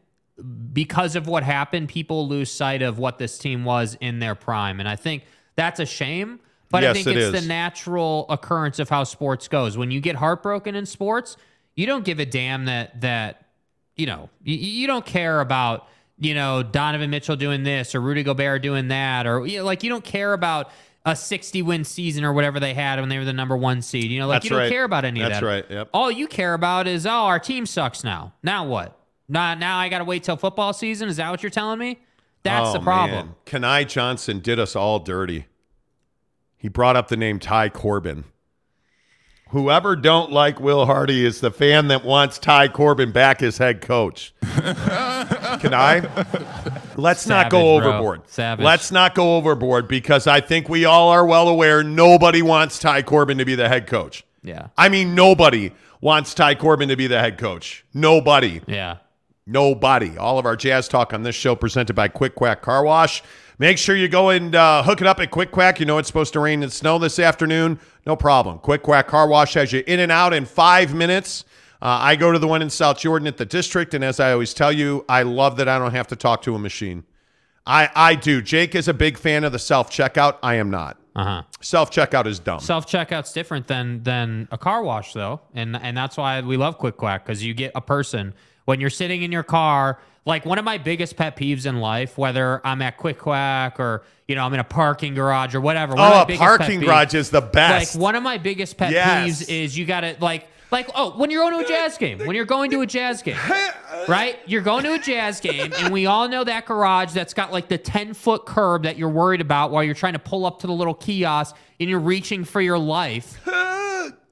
because of what happened, people lose sight of what this team was in their prime. And I think that's a shame. But I think it it's is. the natural occurrence of how sports goes. When you get heartbroken in sports, you don't give a damn that that you know you, you don't care about you know Donovan Mitchell doing this or Rudy Gobert doing that or you know, like you don't care about a 60 win season or whatever they had when they were the number one seed. You know, like That's you don't right. care about any That's of that. That's right, yep. All you care about is oh our team sucks now. Now what? Now now I got to wait till football season. Is that what you're telling me? That's oh, the problem. Man. Kenai Johnson did us all dirty. He brought up the name Ty Corbin. Whoever don't like Will Hardy is the fan that wants Ty Corbin back as head coach. Kenai? Let's not go overboard. Savage. Let's not go overboard because I think we all are well aware nobody wants Ty Corbin to be the head coach. Yeah. I mean, nobody wants Ty Corbin to be the head coach. Nobody. Yeah. Nobody. All of our jazz talk on this show presented by Quick Quack Car Wash. Make sure you go and uh, hook it up at Quick Quack. You know it's supposed to rain and snow this afternoon. No problem. Quick Quack Car Wash has you in and out in five minutes. Uh, I go to the one in South Jordan at the district, and as I always tell you, I love that I don't have to talk to a machine. I, I do. Jake is a big fan of the self checkout. I am not. Uh huh. Self checkout is dumb. Self checkout's different than than a car wash though, and and that's why we love Quick Quack because you get a person when you're sitting in your car. Like one of my biggest pet peeves in life, whether I'm at Quick Quack or you know I'm in a parking garage or whatever. one of oh, my oh, a parking garage is the best. Like one of my biggest pet Yes. peeves is you gotta like like oh when you're going to a jazz game when you're going to a jazz game right you're going to a jazz game and we all know that garage that's got like the 10 foot curb that you're worried about while you're trying to pull up to the little kiosk and you're reaching for your life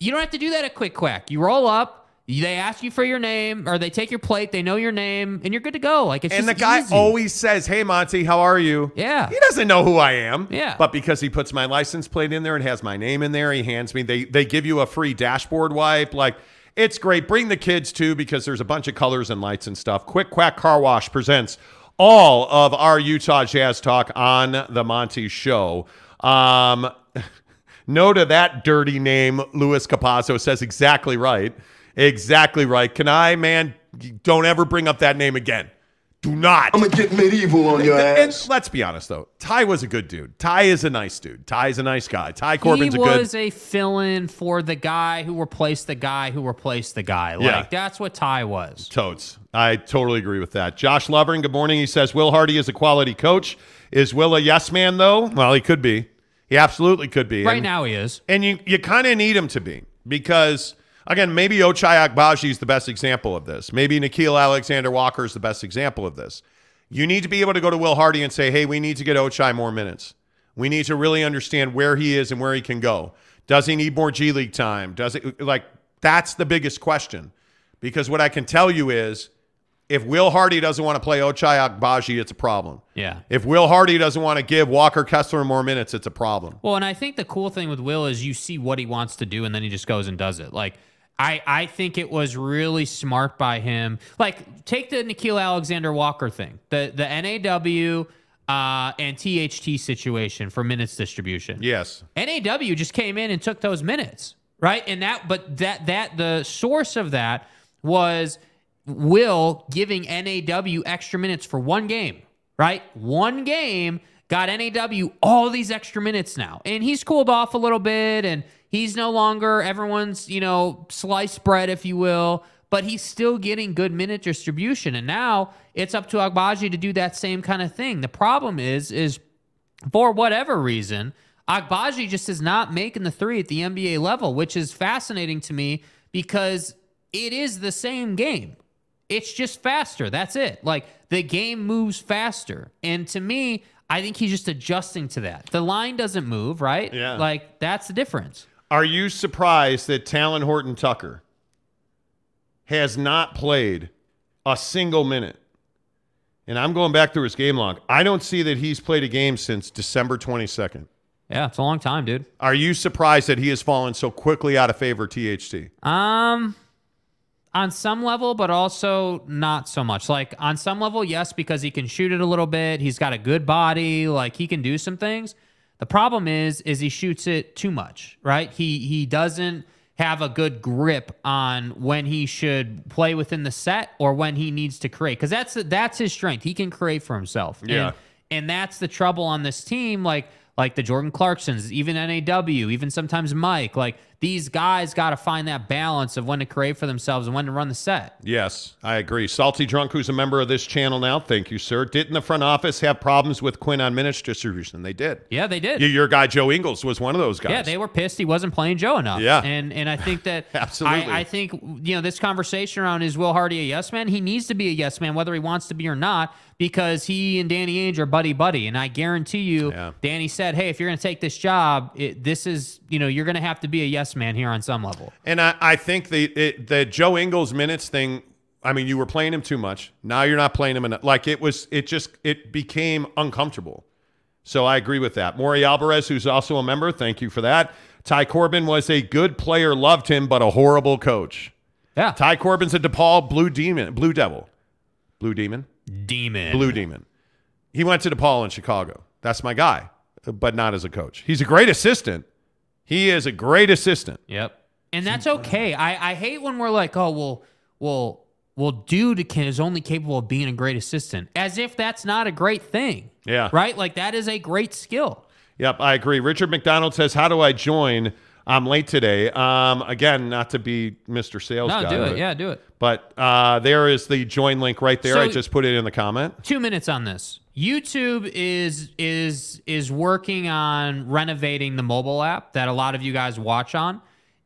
you don't have to do that at quick quack you roll up they ask you for your name or they take your plate they know your name and you're good to go like it's and the guy easy. always says, Hey, Monty, how are you? Yeah. He doesn't know who I am. Yeah. But because he puts my license plate in there and has my name in there, he hands me, they, they give you a free dashboard wipe. Like, it's great. Bring the kids too because there's a bunch of colors and lights and stuff. Quick Quack Car Wash presents all of our Utah Jazz talk on the Monty Show. Um, no to that dirty name, Luis Capazzo says exactly right. Exactly right. Kenai, man, don't ever bring up that name again. Do not. I'm gonna get medieval on your And ass. let's be honest, though. Ty was a good dude. Ty is a nice dude. Ty's a nice guy. Ty Corbin's a good. He was a fill-in for the guy who replaced the guy who replaced the guy. Like Yeah. that's what Ty was. Totes. I totally agree with that. Josh Lovering, good morning. He says Will Hardy is a quality coach. Is Will a yes man though? Well, he could be. He absolutely could be. Right And- now he is. And you you kind of need him to be because again, maybe Ochai Agbaji is the best example of this. Maybe Nickeil Alexander Walker is the best example of this. You need to be able to go to Will Hardy and say, "Hey, we need to get Ochai more minutes. We need to really understand where he is and where he can go. Does he need more G League time? Does it like that's the biggest question? Because what I can tell you is if Will Hardy doesn't want to play Ochai Agbaji, it's a problem. Yeah. If Will Hardy doesn't want to give Walker Kessler more minutes, it's a problem. Well, and I think the cool thing with Will is you see what he wants to do and then he just goes and does it. Like I, I think it was really smart by him. Like take the Nickeil Alexander Walker thing, the the NAW uh, and THT situation for minutes distribution. Yes. NAW just came in and took those minutes, right? And that, but that that the source of that was Will giving NAW extra minutes for one game, right? One game got NAW all these extra minutes now, and he's cooled off a little bit, and he's no longer everyone's you know sliced bread, if you will. But he's still getting good minute distribution, and now it's up to Agbaji to do that same kind of thing. The problem is, is for whatever reason, Agbaji just is not making the three at the NBA level, which is fascinating to me because it is the same game. It's just faster. That's it. Like the game moves faster. And to me, I think he's just adjusting to that. The line doesn't move, right? Yeah. Like that's the difference. Are you surprised that Talen Horton Tucker has not played a single minute? And I'm going back through his game log. I don't see that he's played a game since December 22nd. Yeah, it's a long time, dude. Are you surprised that he has fallen so quickly out of favor, THT? Um, on some level, but also not so much. Like on some level, yes, because he can shoot it a little bit. He's got a good body. Like he can do some things. The problem is, is he shoots it too much, right? He he doesn't have a good grip on when he should play within the set or when he needs to create because that's that's his strength. He can create for himself. Yeah. And, and that's the trouble on this team. Like like the Jordan Clarksons, even NAW, even sometimes Mike. Like these guys got to find that balance of when to create for themselves and when to run the set. Yes, I agree. Salty Drunk, who's a member of this channel now, thank you, sir. Didn't the front office have problems with Quin on minutes distribution? They did. Yeah, they did. Your guy Joe Ingles was one of those guys. Yeah, they were pissed he wasn't playing Joe enough. Yeah. and and I think that Absolutely. I, I think you know this conversation around is Will Hardy a yes man? He needs to be a yes man, whether he wants to be or not, because he and Danny Ainge are buddy buddy, and I guarantee you, Yeah. Danny said, "Hey, if you're going to take this job, it, this is you know you're going to have to be a yes man here on some level." And I, I think the it, the Joe Ingles minutes thing. I mean, you were playing him too much. Now you're not playing him enough. Like it was, it just it became uncomfortable. So I agree with that. Maury Alvarez, who's also a member, thank you for that. Ty Corbin was a good player, loved him, but a horrible coach. Yeah. Ty Corbin's a DePaul Blue Demon, Blue Devil, Blue Demon, Demon. Blue Demon. He went to DePaul in Chicago. That's my guy, but not as a coach. He's a great assistant. He is a great assistant. Yep. And that's okay. I, I hate when we're like, oh well, well, well, dude can is only capable of being a great assistant, as if that's not a great thing. Yeah. Right. Like that is a great skill. Yep, I agree. Richard McDonald says, "How do I join? I'm late today." Um, again, not to be Mr. Sales No, guy, do but, it. Yeah, do it. But uh, there is the join link right there. So- I just put it in the comment. two minutes on this. YouTube is is is working on renovating the mobile app that a lot of you guys watch on.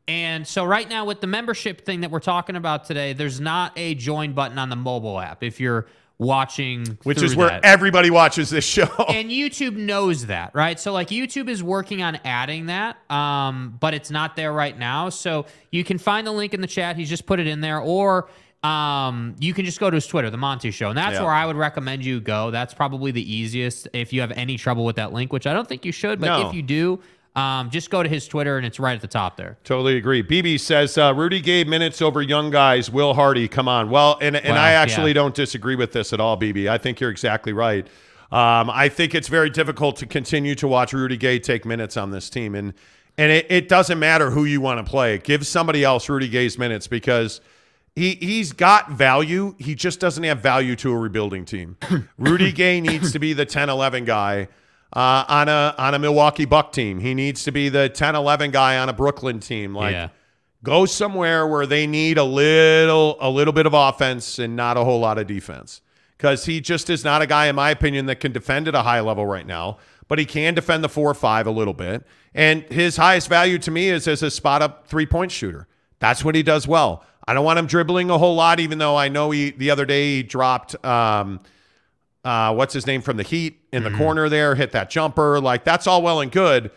And so right now with the membership thing that we're talking about today, there's not a join button on the mobile app if you're watching Which is where that. everybody watches this show. and YouTube knows that, right? So like YouTube is working on adding that, um, but it's not there right now. So you can find the link in the chat. He's just put it in there, or um, you can just go to his Twitter, the Monty Show, and that's Yeah. where I would recommend you go. That's probably the easiest if you have any trouble with that link, which I don't think you should, but No. if you do, um, just go to his Twitter and it's right at the top there. Totally agree. BB says uh, Rudy gave minutes over young guys. Will Hardy, come on. Well, and and Well, I actually yeah. don't disagree with this at all, BB. I think you're exactly right. Um, I think it's very difficult to continue to watch Rudy Gay take minutes on this team, and and it, it doesn't matter who you want to play. Give somebody else Rudy Gay's minutes because. He, he's got value. He just doesn't have value to a rebuilding team. Rudy Gay needs to be the 10 11 guy uh, on a on a Milwaukee Buck team. He needs to be the 10 11 guy on a Brooklyn team. Like yeah. go somewhere where they need a little a little bit of offense and not a whole lot of defense because he just is not a guy in my opinion that can defend at a high level right now but he can defend the four or five a little bit and his highest value to me is as a spot up three point shooter that's what he does well i don't want him dribbling a whole lot even though i know he the other day he dropped um, uh, what's his name from the Heat in Mm-hmm. the corner there, hit that jumper. Like that's all well and good,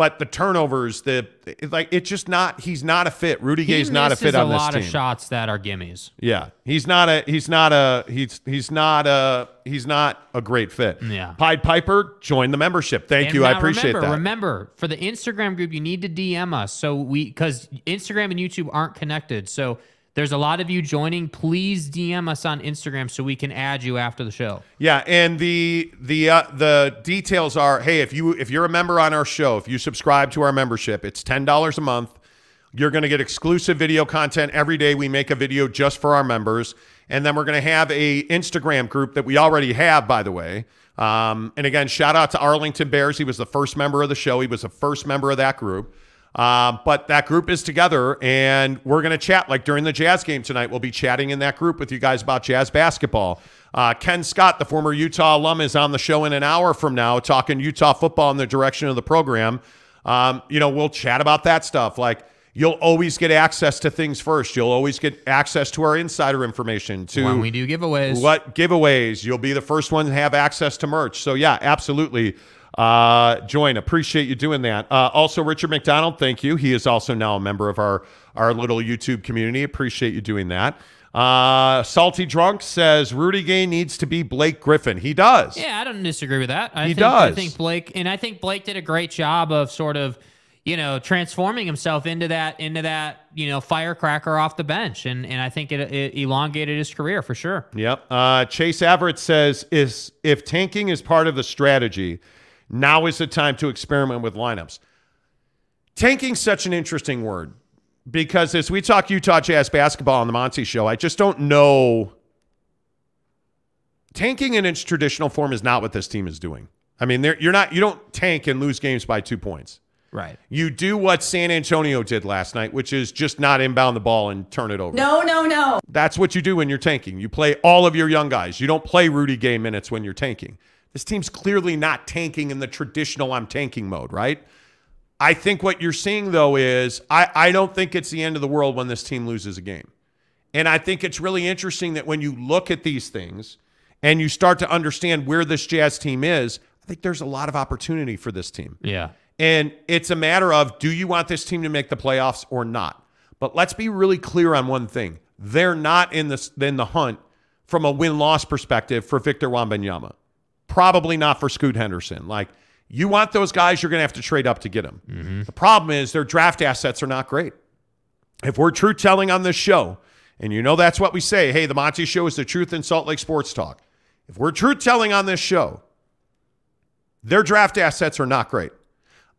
but the turnovers, the like, it's just not. He's not a fit. Rudy He Gay's not a fit on this team. a lot of shots that are gimmies. Yeah, he's not a. He's not a. He's he's not a. He's not a great fit. Yeah. Pied Piper, join the membership. Thank And you. I appreciate remember, that. Remember, for the Instagram group, you need to DM us so we because Instagram and YouTube aren't connected. So there's a lot of you joining. Please DM us on Instagram so we can add you after the show. Yeah, and the the uh, the details are: hey, if you if you're a member on our show, if you subscribe to our membership, it's ten dollars a month. You're going to get exclusive video content every day. We make a video just for our members, and then we're going to have a Instagram group that we already have, by the way. Um, and again, shout out to Arlington Bears. He was the first member of the show. He was the first member of that group. Um, but that group is together, and we're going to chat like during the Jazz game tonight. We'll be chatting in that group with you guys about Jazz basketball. Uh, Ken Scott, the former Utah alum, is on the show in an hour from now, talking Utah football in the direction of the program. Um, you know, we'll chat about that stuff. Like you'll always get access to things first. You'll always get access to our insider information. To when we do giveaways. what giveaways? You'll be the first one to have access to merch. So yeah, absolutely. Uh, join. Appreciate you doing that. Uh, also, Richard McDonald, thank you. He is also now a member of our our little YouTube community. Appreciate you doing that. Uh, Salty Drunk says Rudy Gay needs to be Blake Griffin. He does. Yeah, I don't disagree with that. I He think, I think Blake and I think Blake did a great job of sort of, you know, transforming himself into that into that, you know, firecracker off the bench. And and I think it, it elongated his career for sure. Yep. Uh, Chase Everett says is if tanking is part of the strategy, now is the time to experiment with lineups. Tanking such an interesting word because as we talk Utah Jazz basketball on the Monty Show, I just don't know. Tanking in its traditional form is not what this team is doing. I mean, you're not you don't tank and lose games by two points. Right. You do what San Antonio did last night, which is just not inbound the ball and turn it over. No, no, no. That's what you do when you're tanking. You play all of your young guys. You don't play Rudy Gay minutes when you're tanking. This team's clearly not tanking in the traditional I'm tanking mode, right? I think what you're seeing though is I, I don't think it's the end of the world when this team loses a game. And I think it's really interesting that when you look at these things and you start to understand where this Jazz team is, I think there's a lot of opportunity for this team. Yeah. And it's a matter of do you want this team to make the playoffs or not? But let's be really clear on one thing. They're not in the, in the hunt from a win loss perspective for Victor Wembanyama. Probably not for Scoot Henderson. Like, you want those guys, you're going to have to trade up to get them. Mm-hmm. The problem is their draft assets are not great. If we're truth telling on this show And you know that's what we say. Hey, the Monty Show is the truth in Salt Lake sports talk. If we're truth telling on this show, their draft assets are not great.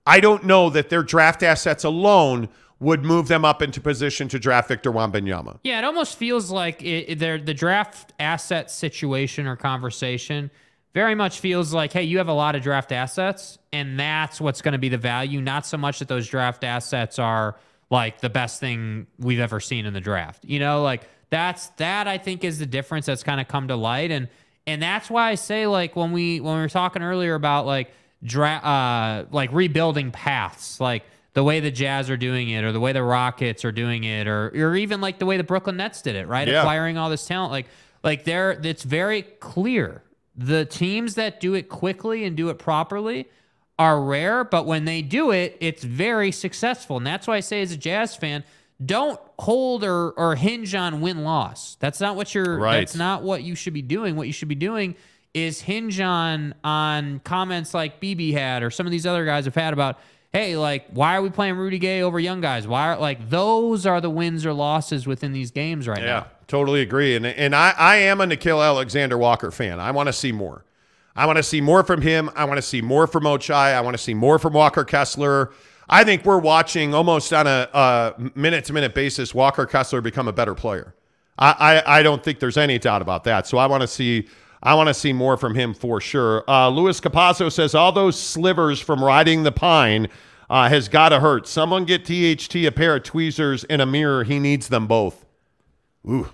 I don't know that their draft assets alone would move them up into position to draft Victor Wembanyama. Yeah, it almost feels like it, it, the draft asset situation or conversation very much feels like, hey, you have a lot of draft assets, and that's what's going to be the value. Not so much that those draft assets are like the best thing we've ever seen in the draft. You know, like that's that I think is the difference that's kind of come to light, and and that's why I say like when we when we were talking earlier about like dra- uh, like rebuilding paths, like the way the Jazz are doing it, or the way the Rockets are doing it, or or even like the way the Brooklyn Nets did it, right? Yeah. Acquiring all this talent, like like there, it's very clear. The teams that do it quickly and do it properly are rare, but when they do it, it's very successful. And that's why I say, as a Jazz fan, don't hold or, or hinge on win loss. That's not what you're. Right. That's not what you should be doing. What you should be doing is hinge on on comments like BB had or some of these other guys have had about, hey, like why are we playing Rudy Gay over young guys? Why are like those are the wins or losses within these games right Yeah, now. Totally agree. And and I, I am a Nickeil Alexander Walker fan. I want to see more. I want to see more from him. I want to see more from Ochai. I want to see more from Walker Kessler. I think we're watching almost on a minute to minute basis Walker Kessler become a better player. I, I, I don't think there's any doubt about that. So I want to see I want to see more from him for sure. Uh, Luis Capazzo says all those slivers from riding the pine uh, has got to hurt. Someone get THT a pair of tweezers and a mirror. He needs them both. Ooh,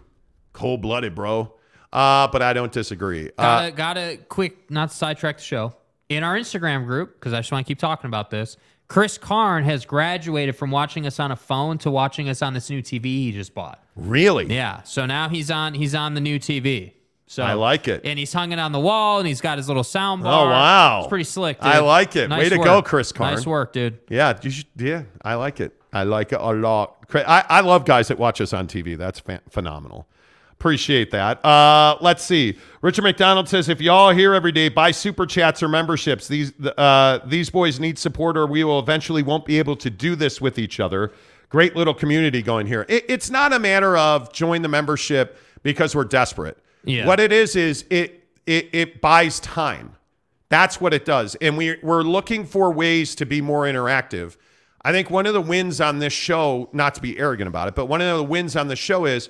cold blooded, bro. Uh, but I don't disagree. Uh, Gotta, gotta quick, not to sidetrack the show. In our Instagram group, because I just want to keep talking about this, Chris Karn has graduated from watching us on a phone to watching us on this new TV he just bought. really? Yeah, so now he's on he's on the new TV. So I like it. and he's hung it on the wall, and he's got his little sound bar. Oh, wow. it's pretty slick. Dude. I like it. Nice Way to work. go, Chris Karn. Nice work, dude. Yeah, you should, yeah, I like it. I like it a lot. I, I love guys that watch us on TV. That's phenomenal. Appreciate that. Uh, let's see. Richard McDonald says, if y'all here every day, buy super chats or memberships. These uh, these boys need support, or we will eventually won't be able to do this with each other. Great little community going here. It, it's not a matter of join the membership because we're desperate. Yeah. What it is is it it, it buys time. That's what it does. And we, we're looking for ways to be more interactive. I think one of the wins on this show, not to be arrogant about it, but one of the wins on the show is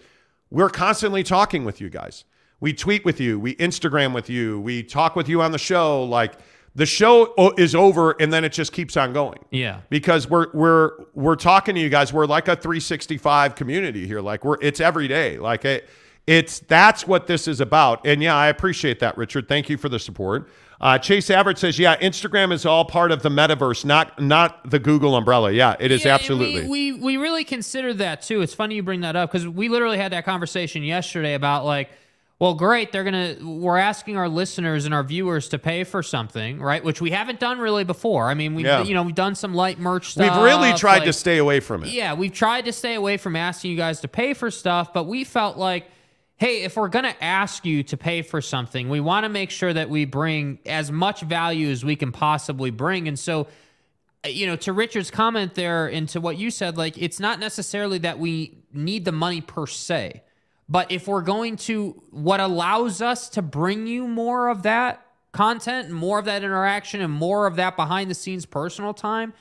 we're constantly talking with you guys. We tweet with you, we Instagram with you, we talk with you on the show. Like the show is over and then it just keeps on going. Yeah. Because we're we're we're talking to you guys. We're like a 365 community here. Like we're it's every day. Like it it's that's what this is about. And yeah, I appreciate that, Richard. Thank you for the support. Uh, Chase Average says, "Yeah, Instagram is all part of the metaverse, not not the Google umbrella. Yeah, it is Yeah, absolutely. We, we we really consider that too. It's funny you bring that up because we literally had that conversation yesterday about like, well, great, they're gonna we're asking our listeners and our viewers to pay for something, right? Which we haven't done really before. I mean, we Yeah. you know we've done some light merch stuff. We've really tried to stay away from it. Yeah, we've tried to stay away from asking you guys to pay for stuff, but we felt like, hey, if we're going to ask you to pay for something, we want to make sure that we bring as much value as we can possibly bring. And so, uh, you know, to Richard's comment there and to what you said, like, it's not necessarily that we need the money per se, but if we're going to, what allows us to bring you more of that content, more of that interaction, and more of that behind the scenes personal time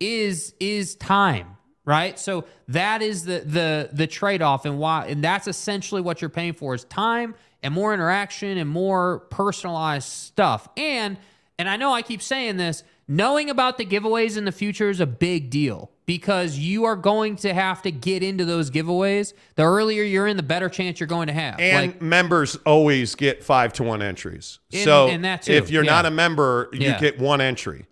is is time right so that is the the the trade-off and why and that's essentially what you're paying for is time and more interaction and more personalized stuff and and i know i keep saying this knowing about the giveaways in the future is a big deal because you are going to have to get into those giveaways the earlier you're in the better chance you're going to have And like members always get five to one entries. And- so too, if you're yeah. not a member, you Yeah. get one entry.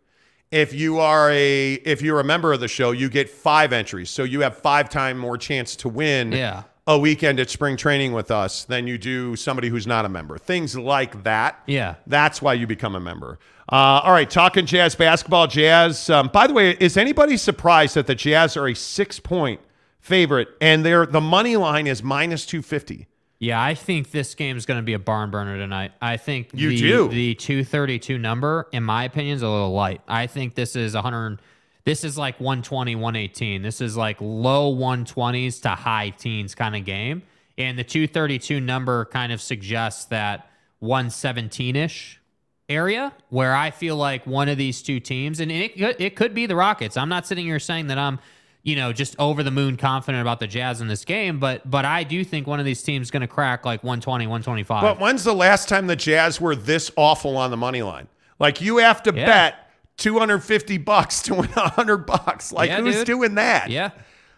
If you are a if you're a member of the show, you get five entries. So you have five time more chance to win Yeah. a weekend at spring training with us than you do somebody who's not a member. Things like that. Yeah. That's why you become a member. Uh, all right, talking Jazz basketball. Jazz. Um, by the way, is anybody surprised that the Jazz are a six point favorite and they're the money line is minus two fifty? Yeah, I think this game is going to be a barn burner tonight. I think You the, do? the 232 number, in my opinion, is a little light. I think this is 100. This is like 120, 118. This is like low 120s to high teens kind of game. And the 232 number kind of suggests that 117 ish area where I feel like one of these two teams, and it, it could be the Rockets. I'm not sitting here saying that I'm, you know, just over the moon confident about the Jazz in this game, but but I do think one of these teams is going to crack like 120, 125. But when's the last time the Jazz were this awful on the money line? Like you have to Yeah. bet 250 bucks to win 100 bucks. Like Yeah, who's dude. doing that? yeah.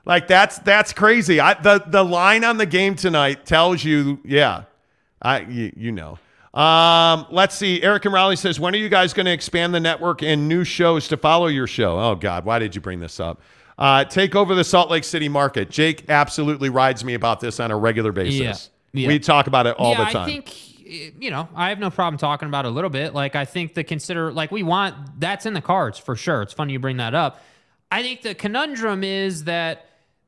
Like that's that's crazy. I the the line on the game tonight tells you, yeah. I you, you know. Um, let's see. Eric and Raleigh says, when are you guys going to expand the network and new shows to follow your show? Oh God, why did you bring this up? Uh, take over the Salt Lake City market. Jake absolutely rides me about this on a regular basis. Yeah. Yeah. We talk about it all yeah, the time. I think you know, I have no problem talking about it a little bit. Like I think the consider like we want that's in the cards for sure. It's funny you bring that up. I think the conundrum is that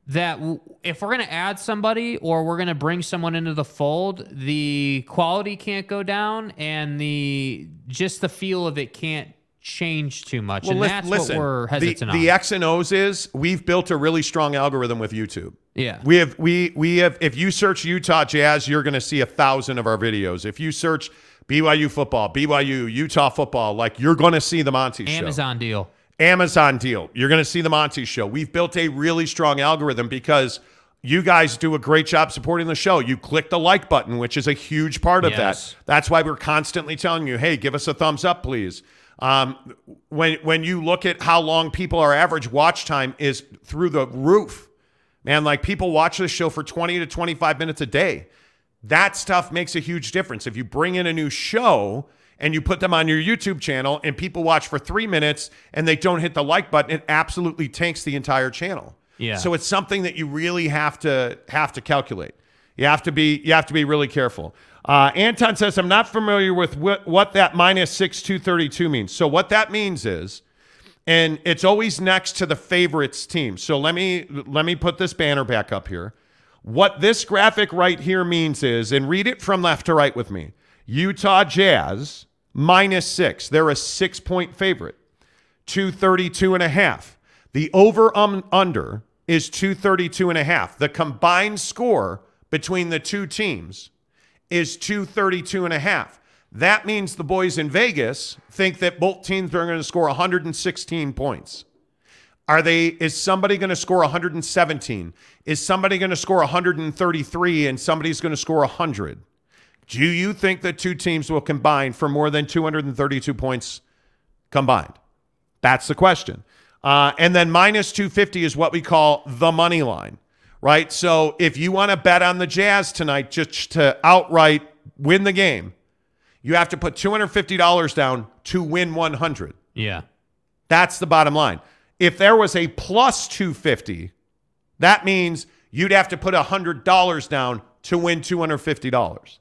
that if we're going to add somebody or we're going to bring someone into the fold, the quality can't go down and the just the feel of it can't change too much. and li- that's what we're the, hesitant the on. X and O's is we've built a really strong algorithm with YouTube. Yeah. We have we we have if you search Utah Jazz, you're gonna see a thousand of our videos. If you search BYU football, BYU, Utah football, like you're gonna see the Monty show. Amazon deal. Amazon deal. You're going to see the Monty show. We've built a really strong algorithm because you guys do a great job supporting the show. You click the like button, which is a huge part of Yes. that. That's why we're constantly telling you, hey, give us a thumbs up, please. Um, when when you look at how long people our average watch time is through the roof, man, like people watch this show for 20 to 25 minutes a day. That stuff makes a huge difference. If you bring in a new show and you put them on your YouTube channel and people watch for three minutes and they don't hit the like button, it absolutely tanks the entire channel. Yeah. So it's something that you really have to have to calculate. You have to be you have to be really careful. Uh, Anton says I'm not familiar with what, what that minus two thirty two means. So what that means is, and it's always next to the favorites team. So let me let me put this banner back up here. What this graphic right here means is, and read it from left to right with me. Utah Jazz minus six. They're a six point favorite. 232 and a half. The over um, under is 232 and a half. The combined score between the two teams is 232 and a half. That means the boys in Vegas think that both teams are going to score 116 points. Are they is somebody going to score 117? Is somebody going to score 133 and somebody's going to score 100? Do you think the two teams will combine for more than 232 points combined? That's the question. Uh, and then minus 250 is what we call the money line, right? So if you want to bet on the Jazz tonight just to outright win the game, you have to put $250 down to win 100. Yeah. That's the bottom line. If there was a plus 250, that means you'd have to put $100 down to win $250.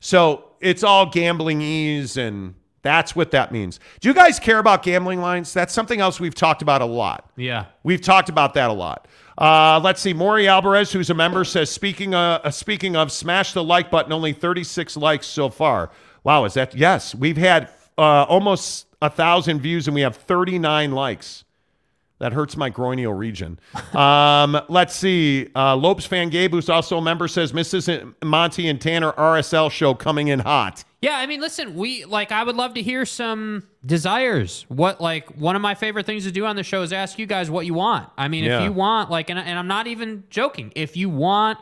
So it's all gambling ease, and that's what that means. Do you guys care about gambling lines? That's something else we've talked about a lot. Yeah. We've talked about that a lot. Uh, let's see. Maury Alvarez, who's a member, says speaking uh, uh, speaking of, smash the like button. Only 36 likes so far. Wow, is that yes? We've had uh, almost a thousand views and we have 39 likes. That hurts my groinial region. Um, let's see. Uh, Lopes fan Gabe, who's also a member, says Mrs. Monty and Tanner RSL show coming in hot. Yeah, I mean, listen, we like I would love to hear some desires. What like one of my favorite things to do on the show is ask you guys what you want. I mean, Yeah. if you want like and, and I'm not even joking. If you want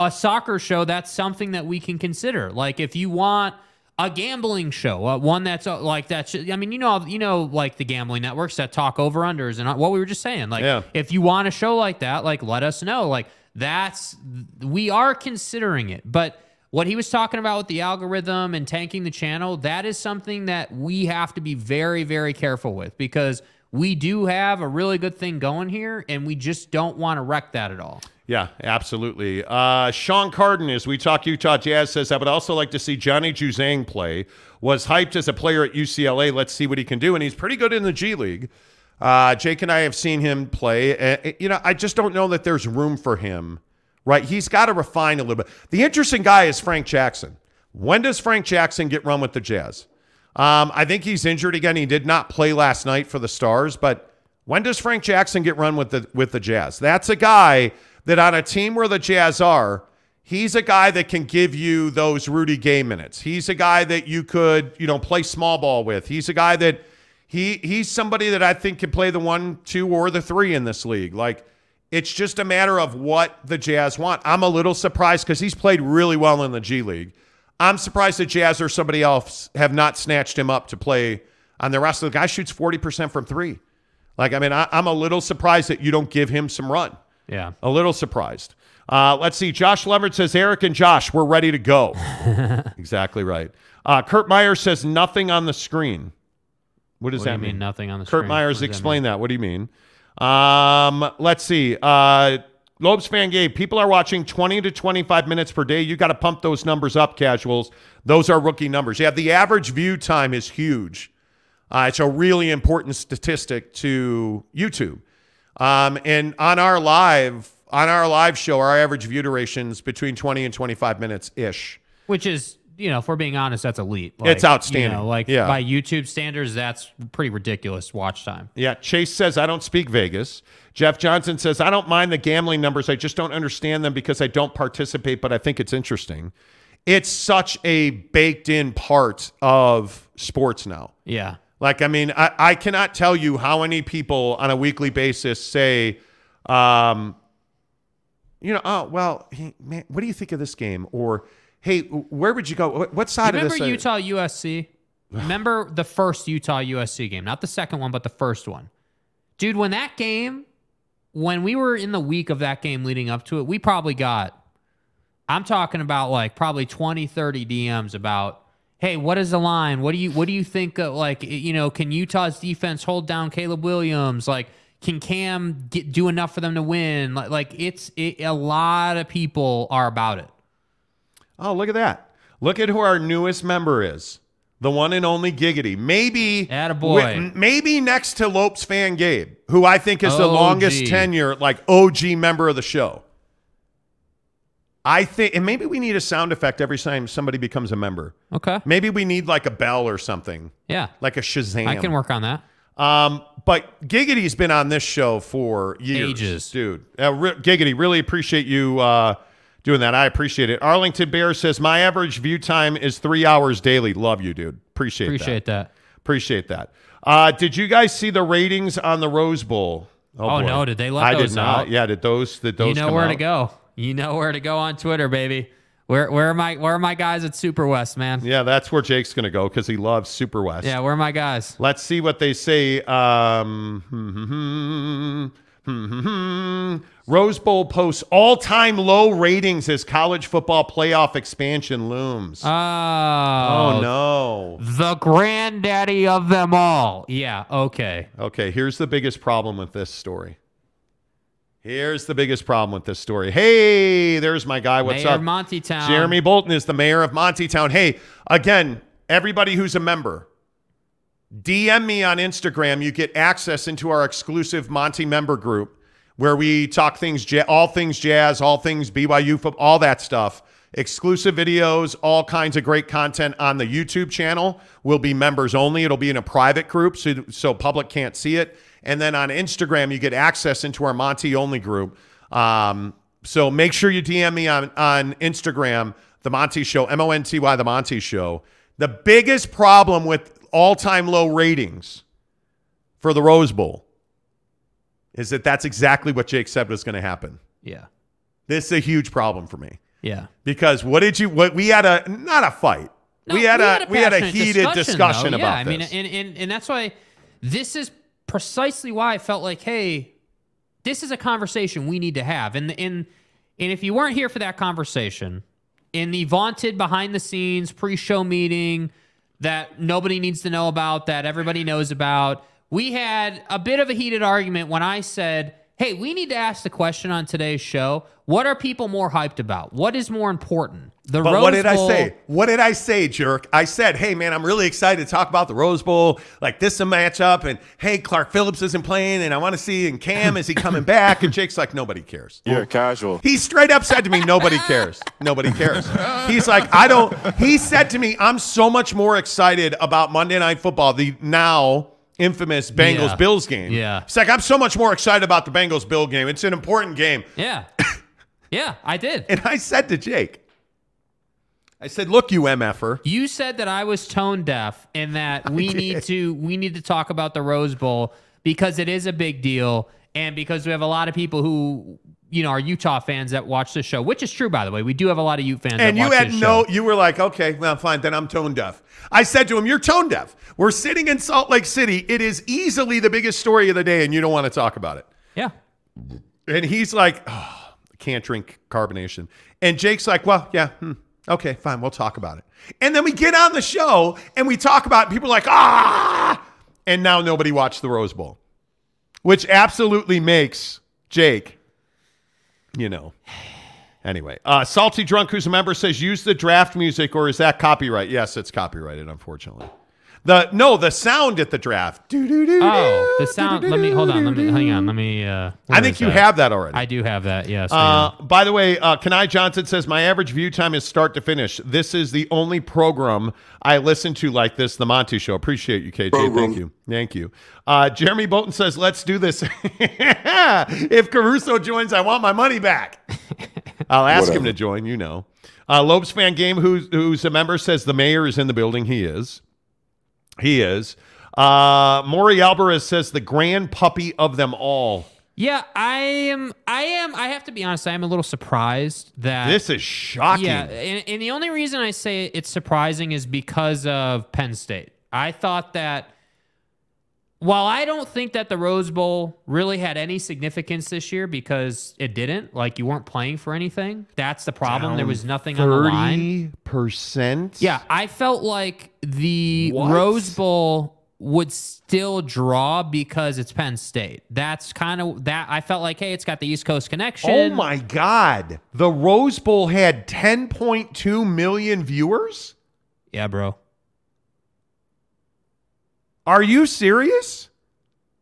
a soccer show, that's something that we can consider. Like if you want a gambling show, uh, one that's uh, like that's I mean, you know, you know like the gambling networks that talk over unders and uh, what we were just saying. Like Yeah. if you want a show like that, like let us know. Like that's we are considering it. But what he was talking about with the algorithm and tanking the channel, that is something that we have to be very, very careful with because we do have a really good thing going here and we just don't want to wreck that at all. Yeah, absolutely. Uh, Sean Carden, as we talk Utah Jazz, says, I would also like to see Johnny Juzang play. Was hyped as a player at UCLA. Let's see what he can do. And he's pretty good in the G League. Uh, Jake and I have seen him play. Uh, you know, I just don't know that there's room for him, right? He's got to refine a little bit. The interesting guy is Frank Jackson. When does Frank Jackson get run with the Jazz? Um, I think he's injured again. He did not play last night for the Stars, but when does Frank Jackson get run with the with the Jazz? That's a guy that on a team where the Jazz are, He's a guy that can give you those Rudy Gay minutes. He's a guy that you could, you know, play small ball with. He's a guy that he he's somebody that I think can play the one, two, or the three in this league. Like it's just a matter of what the Jazz want. I'm a little surprised because he's played really well in the G League. I'm surprised that Jazz or somebody else have not snatched him up to play on the roster. the guy shoots 40% from three. Like, I mean, I, I'm a little surprised that you don't give him some run. Yeah. A little surprised. Uh, let's see. Josh Leverett says, Eric and Josh, we're ready to go. exactly right. Uh, Kurt Meyer says, nothing on the screen. What does What do that you mean, nothing on the Kurt screen? Myers, What does that explain that, What do you mean? Um, let's see. Uh, Lopes fan Gabe, people are watching 20 to 25 minutes per day. You got to pump those numbers up, casuals. Those are rookie numbers. Yeah, the average view time is huge. Uh, it's a really important statistic to YouTube. Um, and on our live on our live show, our average view durations between 20 and 25 minutes ish. Which is, you know, if we're being honest, that's elite. It's outstanding. You know, like Yeah. by YouTube standards, that's pretty ridiculous watch time. Yeah, Chase says I don't speak Vegas. Jeff Johnson says I don't mind the gambling numbers. I just don't understand them because I don't participate, but I think it's interesting. It's such a baked in part of sports now. Yeah. Like, I mean, I, I cannot tell you how many people on a weekly basis say, um, you know, oh, well, hey, man, what do you think of this game? Or, hey, where would you go? What, what side Remember of this? Utah USC? Remember the first Utah USC game, not the second one, but the first one. Dude, when that game, when we were in the week of that game leading up to it, we probably got, I'm talking about like probably 20, 30 DMs about, hey, what is the line? What do you what do you think? Of, like, you know, can Utah's defense hold down Caleb Williams? Like, can Cam get, do enough for them to win? Like, like it's it, a lot of people are about it. Oh, look at that. Look at who our newest member is. The one and only Giggity. Maybe Attaboy. wi- maybe next to Lopes fan Gabe, who I think is the OG. longest tenure, like OG member of the show. I think and maybe we need a sound effect every time somebody becomes a member. Okay. Maybe we need like a bell or something. Yeah. Like a Shazam. I can work on that. Um, but Giggity's been on this show for years, Ages. dude. Uh, re- Giggity, really appreciate you uh, doing that. I appreciate it. Arlington Bear says my average view time is three hours daily. Love you, dude. Appreciate, Appreciate that. that. Appreciate that. Uh, did you guys see the ratings on the Rose Bowl? Oh, boy. no, did they let I did not. out? Yeah, did those? Did those? you know where out? to go. You know where to go on Twitter, baby. Where where are my where are my guys at Super West, man? Yeah, that's where Jake's gonna go because he loves Super West. Yeah, where are my guys? Let's see what they say. Um, hmm. Rose Bowl posts all time low ratings as college football playoff expansion looms. Oh, oh, no. The granddaddy of them all. Yeah, okay. Okay, here's the biggest problem with this story. Here's the biggest problem with this story. Hey, there's my guy. What's Mayor up? of Montytown. Jeremy Bolton is the mayor of Monty Town. Hey, again, everybody who's a member, DM me on Instagram. You get access into our exclusive Monty member group where we talk things, all things jazz, all things BYU, all that stuff. Exclusive videos, all kinds of great content on the YouTube channel will be members only. It'll be in a private group, so, so public can't see it. And then on Instagram, you get access into our Monty only group. Um, so make sure you DM me on, on Instagram, The Monty Show, M O N T Y, The Monty Show. The biggest problem with all time low ratings for the Rose Bowl is that that's exactly what Jake said was going to happen. Yeah. This is a huge problem for me Yeah. because what did you, what we had a, not a fight. No, we, had a, we had a heated discussion, though. about yeah, I mean, this. and, and and that's why this is precisely why I felt like, hey, this is a conversation we need to have. And and and if you weren't here for that conversation, in the vaunted behind the scenes pre-show meeting that nobody needs to know about, that everybody knows about, we had a bit of a heated argument when I said, hey, we need to ask the question on today's show: What are people more hyped about? What is more important? The But Rose what did I say? What did I say, jerk? I said, hey, man, I'm really excited to talk about the Rose Bowl. Like, this is a matchup. And hey, Clark Phillips isn't playing. And I want to see, and Cam, is he coming back? And Jake's like, nobody cares. You're casual. He straight up said to me, nobody cares. Nobody cares. He's like, I don't. He said to me, I'm so much more excited about Monday Night Football, the now infamous Bengals Yeah. Bills game. Yeah. It's like, I'm so much more excited about the Bengals Bill game. It's an important game. Yeah. Yeah, I did. And I said to Jake, I said, "Look, you mf'er." You said that I was tone deaf and that we need to we need to talk about the Rose Bowl because it is a big deal and because we have a lot of people who you know are Utah fans that watch the show, which is true by the way. We do have a lot of Ute fans. And that you watch had this no, you were like, okay, well, fine, then I'm tone deaf. I said to him, You're tone deaf. We're sitting in Salt Lake City. It is easily the biggest story of the day, and you don't want to talk about it. Yeah. And he's like, oh, can't drink carbonation. And Jake's like, Well, yeah, hmm, okay, fine, we'll talk about it. And then we get on the show and we talk about it. People are like, Ah! And now nobody watched the Rose Bowl, which absolutely makes Jake, you know. Anyway, uh, Salty Drunk, who's a member, says use the draft music, or is that copyright? Yes, it's copyrighted, unfortunately. The no, the sound at the draft. Oh, the sound. Let me hold on. Let me hang on. Let me. Uh, I think you that? have that already. I do have that. Yes. Uh, by the way, uh, Kenai Johnson says my average view time is start to finish. This is the only program I listen to like this, the Monty Show. Appreciate you, KJ. Thank you, thank you. Uh, Jeremy Bolton says, "Let's do this." if Caruso joins, I want my money back. I'll ask him to join. You know, uh, Lopes fan game, who's who's a member, says the mayor is in the building. He is. He is. Uh, Maury Alvarez says the grand puppy of them all. Yeah, I am. I am. I have to be honest. I am a little surprised that This is shocking. Yeah, and, and the only reason I say it's surprising is because of Penn State. I thought that while I don't think that the Rose Bowl really had any significance this year because it didn't, like you weren't playing for anything. That's the problem. there was nothing on the line. Percent. Yeah, I felt like the What? Rose Bowl would still draw because it's Penn State. That's kind of that. I felt like, hey, it's got the East Coast connection. Oh my God! The Rose Bowl had 10.2 million viewers. Yeah, bro. Are you serious?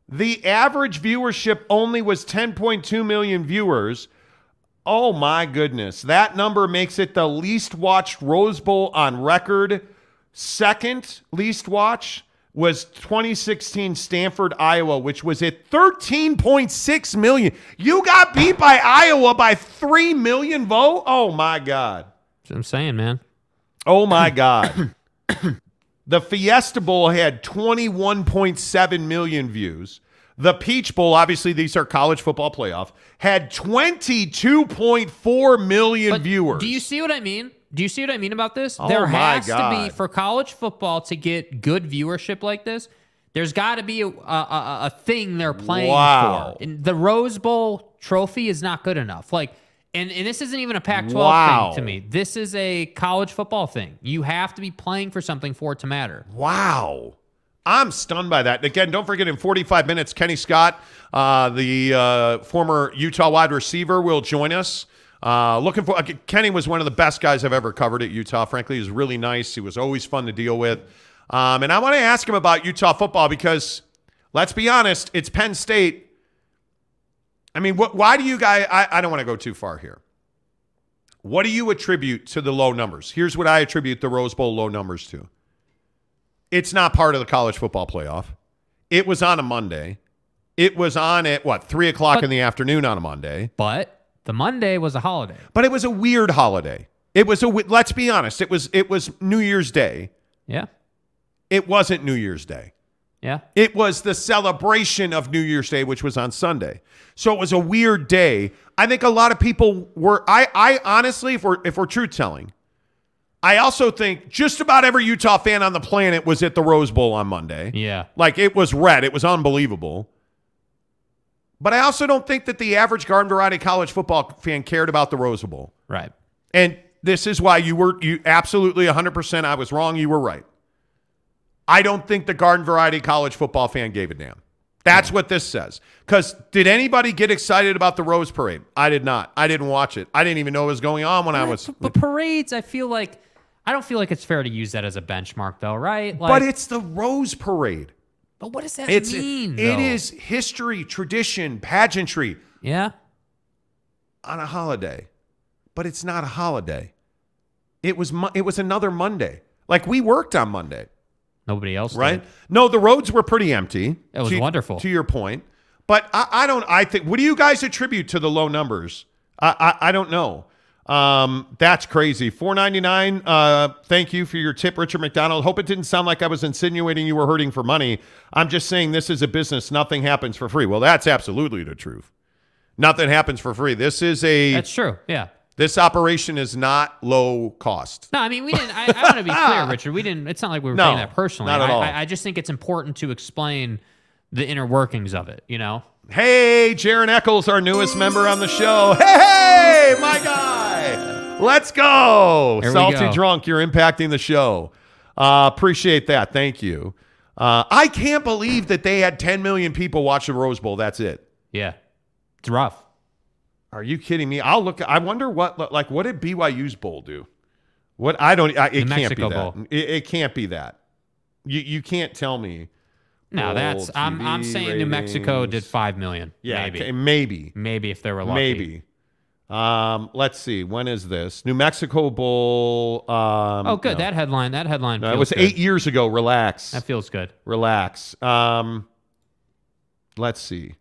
The average viewership only was 10.2 million viewers. Oh my goodness. That number makes it the least watched Rose Bowl on record. Second least watch was 2016 Stanford, Iowa, which was at 13.6 million. You got beat by Iowa by 3 million vote? Oh my God. That's what I'm saying, man. Oh my God. the Fiesta Bowl had 21.7 million views. The Peach Bowl, obviously, these are college football playoff, had 22.4 million But viewers. Do you see what I mean? Do you see what I mean about this? Oh there has to be for college football to get good viewership like this. There's got to be a, a, a, a thing they're playing Wow. for. And the Rose Bowl trophy is not good enough. Like, and, and this isn't even a Pac-12 Wow. thing to me. This is a college football thing. You have to be playing for something for it to matter. Wow. I'm stunned by that. Again, don't forget in 45 minutes, Kenny Scott, uh, the uh, former Utah wide receiver, will join us. Uh, looking for Kenny was one of the best guys I've ever covered at Utah. Frankly, he was really nice. He was always fun to deal with. Um, and I want to ask him about Utah football because, let's be honest, it's Penn State. I mean, what, why do you guys? I, I don't want to go too far here. What do you attribute to the low numbers? Here's what I attribute the Rose Bowl low numbers to. It's not part of the college football playoff. It was on a Monday. It was on at what three o'clock But- in the afternoon on a Monday. But the Monday was a holiday. But it was a weird holiday. It was a. Let's be honest. It was. It was New Year's Day. Yeah. It wasn't New Year's Day. Yeah. It was the celebration of New Year's Day, which was on Sunday. So it was a weird day. I think a lot of people were. I. I honestly, if we're if we're truth telling, I also think just about every Utah fan on the planet was at the Rose Bowl on Monday. Yeah. Like it was red. It was unbelievable. But I also don't think that the average garden variety college football fan cared about the Rose Bowl. Right. And this is why you were you absolutely 100% I was wrong, you were right. I don't think the garden variety college football fan gave a damn. That's what this says. Cuz did anybody get excited about the Rose Parade? I did not. I didn't watch it. I didn't even know it was going on when I was But parades, I feel like I don't feel like it's fair to use that as a benchmark, though, right? Like, But it's the Rose Parade. but what does that It's mean? it though? is history, tradition, pageantry. Yeah. on a holiday, but it's not a holiday. It was it was another Monday. Like we worked on Monday, Nobody else, did. right? No, the roads were pretty empty. It was to- wonderful. To your point, but I, I don't. I think. What do you guys attribute to the low numbers? I I, I don't know. Um, that's crazy. Four ninety nine. Uh, thank you for your tip, Richard McDonald. Hope it didn't sound like I was insinuating you were hurting for money. I'm just saying this is a business. Nothing happens for free. Well, that's absolutely the truth. Nothing happens for free. This is a That's true. Yeah. This operation is not low cost. No, I mean we didn't. I, I want to be clear, Richard. We didn't. It's not like we were No, saying that personally. not at I, all. I, I just think it's important to explain the inner workings of it. You know. Hey, Jaron Eccles, our newest member on the show. Hey, hey, my guy. Let's go. There we Salty go. drunk, you're impacting the show. Uh, appreciate that. Thank you. Uh, I can't believe that they had 10 million people watch the Rose Bowl. That's it. Yeah. It's rough. Are you kidding me? I'll look. I wonder what like what did BYU's bowl do? What I don't. I, it The can't Mexico be that. It, it can't be that. You you can't tell me. No, Bowl, that's. I'm. I'm TV saying New Mexico did five million. Yeah, Maybe. okay, maybe. Maybe if they were lucky. Maybe. Um, let's see. When is this? New Mexico Bowl. Um, Oh, good. no. That headline. That headline. No, it was good. eight years ago. Relax. That feels good. Relax. Um, let's see.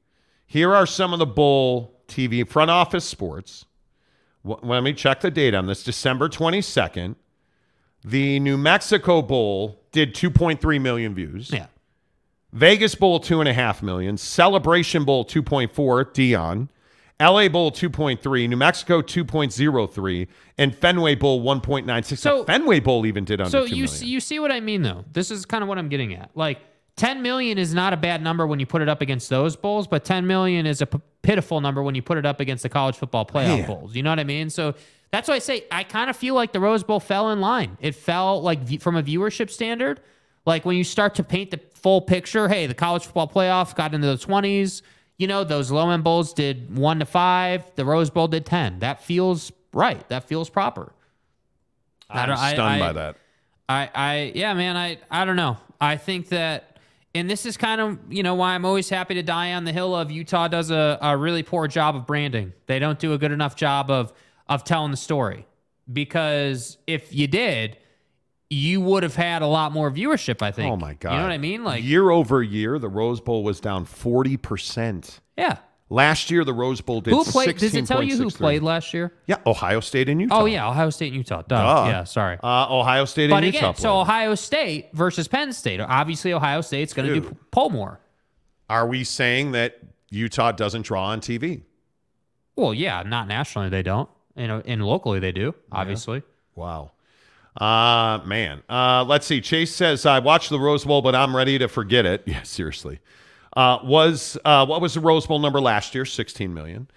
Here are some of the bowl TV front office sports. W- let me check the date on this. December 22nd. The New Mexico Bowl did 2.3 million views. Yeah. Vegas Bowl, 2.5 million. Celebration Bowl, 2.4. Dion. LA Bowl, 2.3. New Mexico, 2.03. And Fenway Bowl, 1.96. So- The Fenway Bowl even did under So 2 you see, you see what I mean though. This is kind of what I'm getting at. Like 10 million is not a bad number when you put it up against those bowls, but 10 million is a p- pitiful number when you put it up against the college football playoff Man. bowls. You know what I mean? So that's why I say I kind of feel like the Rose Bowl fell in line. It fell like v- from a viewership standard. Like when you start to paint the full picture, hey, the college football playoff got into the 20s. You know, those low end bowls did one to five. The Rose Bowl did 10. That feels right. That feels proper. I I'm don't- stunned I- by that. I, I, yeah, man, I, I don't know. I think that, and this is kind of, you know, why I'm always happy to die on the hill of Utah does a, a really poor job of branding. They don't do a good enough job of, of telling the story. Because if you did, you would have had a lot more viewership, I think. Oh my god! You know what I mean? Like, year over year, the Rose Bowl was down forty percent. yeah. Last year, the Rose Bowl did. Who played? Does it tell you who 16.63. played last year? Yeah, Ohio State and Utah. Oh, yeah, Ohio State and Utah. Duh. Yeah, sorry. Uh, Ohio State But and again, Utah. so played. Ohio State versus Penn State. Obviously, Ohio State's going to do poll more. Are we saying that Utah doesn't draw on TV? Well, yeah, not nationally they don't. You know, and locally they do, obviously. Wow. Uh man. Uh let's see. Chase says I watched the Rose Bowl, but I'm ready to forget it. Yeah, seriously. Uh was uh what was the Rose Bowl number last year? 16 million.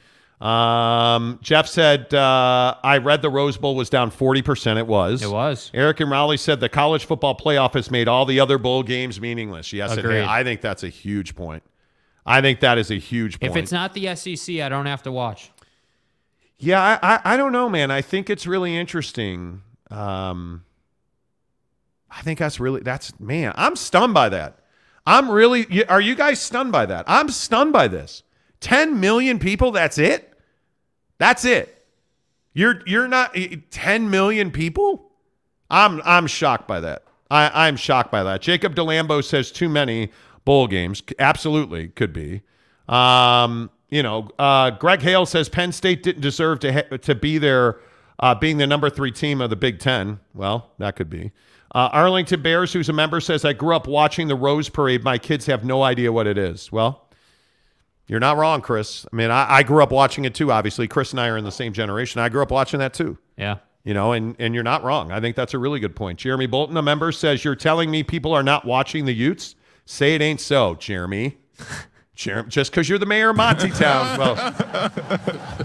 Um Jeff said uh I read the Rose Bowl was down 40%. It was. It was. Eric and Raleigh said the college football playoff has made all the other bowl games meaningless. Yes, it Agreed. has. I think that's a huge point. I think that is a huge point. If it's not the SEC, I don't have to watch. Yeah, I, I, I don't know, man. I think it's really interesting. Um, I think that's really that's man. I'm stunned by that. I'm really. Are you guys stunned by that? I'm stunned by this. Ten million people. That's it. That's it. You're you're not ten million people. I'm I'm shocked by that. I, I'm shocked by that. Jacob Delambo says too many bowl games. Absolutely could be. Um, you know, uh, Greg Hale says Penn State didn't deserve to ha- to be there, uh, being the number three team of the Big Ten. Well, that could be. Uh, Arlington Bears, who's a member, says I grew up watching the Rose Parade. My kids have no idea what it is. Well, you're not wrong, Chris. I mean, I, I grew up watching it too. Obviously, Chris and I are in the same generation. I grew up watching that too. Yeah. You know, and and you're not wrong. I think that's a really good point. Jeremy Bolton, a member, says you're telling me people are not watching the Utes. Say it ain't so, Jeremy. Jer- just because you're the mayor of Monty Town. Well,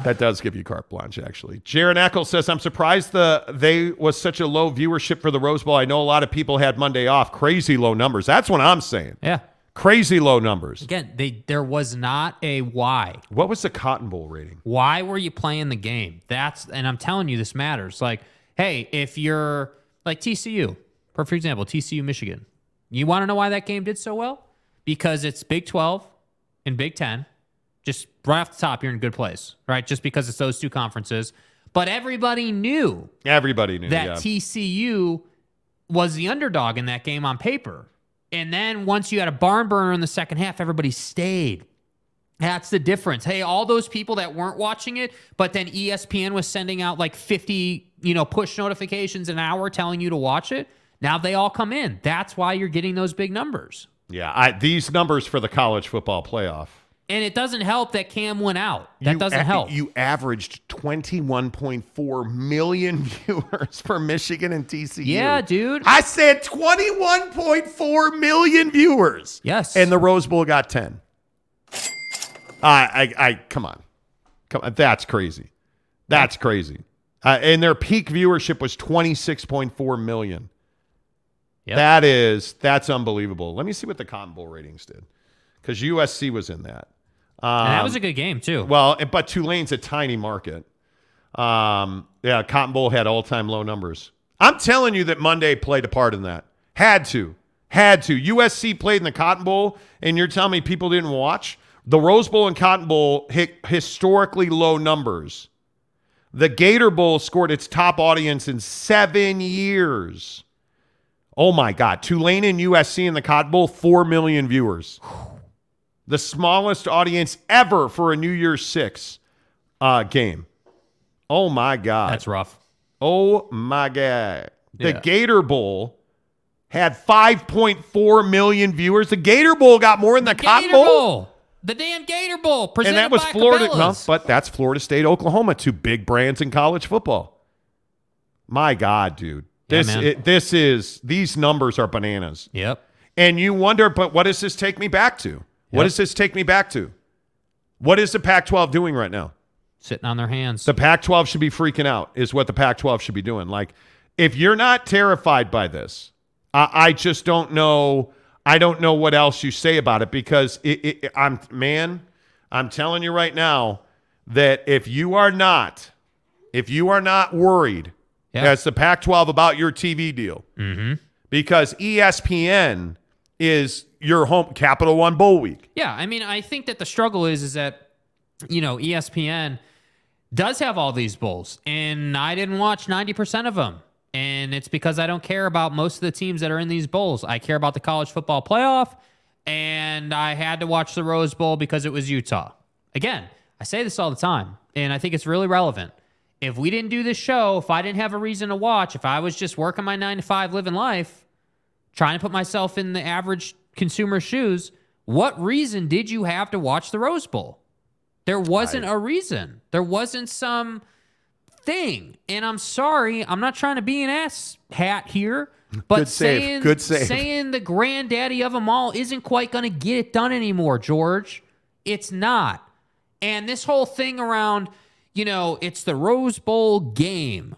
that does give you carte blanche, actually. Jaron Eccles says, I'm surprised the they was such a low viewership for the Rose Bowl. I know a lot of people had Monday off. Crazy low numbers. That's what I'm saying. Yeah. Crazy low numbers. Again, they there was not a why. What was the Cotton Bowl rating? Why were you playing the game? That's and I'm telling you this matters. Like, hey, if you're like TCU, for example, TCU Michigan. You want to know why that game did so well? Because it's Big 12 and Big 10. Just right off the top, you're in a good place, right? Just because it's those two conferences. But everybody knew Everybody knew. that yeah. TCU was the underdog in that game on paper. And then once you had a barn burner in the second half, everybody stayed. That's the difference. Hey, all those people that weren't watching it, but then ESPN was sending out like 50, you know, push notifications an hour telling you to watch it. Now they all come in. That's why you're getting those big numbers. Yeah, I, these numbers for the college football playoff. And it doesn't help that Cam went out. That You doesn't a- help. You averaged 21.4 million viewers for Michigan and TCU. Yeah, dude. I said 21.4 million viewers. Yes. And the Rose Bowl got 10. I, I, I come on. Come on. That's crazy. That's crazy. Uh, and their peak viewership was 26.4 million. Yep. That is, that's unbelievable. Let me see what the Cotton Bowl ratings did. Because USC was in that. and that was a good game, too. Well, but Tulane's a tiny market. Um, yeah, Cotton Bowl had all time low numbers. I'm telling you that Monday played a part in that. Had to. Had to. USC played in the Cotton Bowl, and you're telling me people didn't watch? The Rose Bowl and Cotton Bowl hit historically low numbers. The Gator Bowl scored its top audience in seven years. Oh my God. Tulane and USC in the Cotton Bowl, 4 million viewers. The smallest audience ever for a New Year's Six uh, game. Oh my God. That's rough. Oh my God. The Yeah. Gator Bowl had 5.4 million viewers. The Gator Bowl got more than the Cotton Gator Bowl. Bowl. The damn Gator Bowl. And that was Florida. No, but that's Florida State, Oklahoma, two big brands in college football. My God, dude. Yeah, This man. it, this is these numbers are bananas. Yep. And you wonder, but what does this take me back to? What does this take me back to? What is the Pac 12 doing right now? Sitting on their hands. The Pac 12 should be freaking out, is what the Pac 12 should be doing. Like, if you're not terrified by this, I, I just don't know. I don't know what else you say about it because it, it, I'm, man, I'm telling you right now that if you are not, if you are not worried Yeah. as the Pac 12 about your TV deal, mm-hmm. because E ESPN is your home Capital One Bowl week. Yeah, I mean, I think that the struggle is is that you know ESPN does have all these bowls, and I didn't watch ninety percent of them, and it's because I don't care about most of the teams that are in these bowls. I care about the college football playoff, and I had to watch the Rose Bowl because it was Utah. Again, I say this all the time, and I think it's really relevant. If we didn't do this show, if I didn't have a reason to watch, if I was just working my nine to five, living life, trying to put myself in the average consumer's shoes, what reason did you have to watch the Rose Bowl? There wasn't a reason. There wasn't some thing. And I'm sorry, I'm not trying to be an ass hat here, but Good save. saying Good save. saying the granddaddy of them all isn't quite going to get it done anymore, George. It's not. And this whole thing around, you know, it's the Rose Bowl game.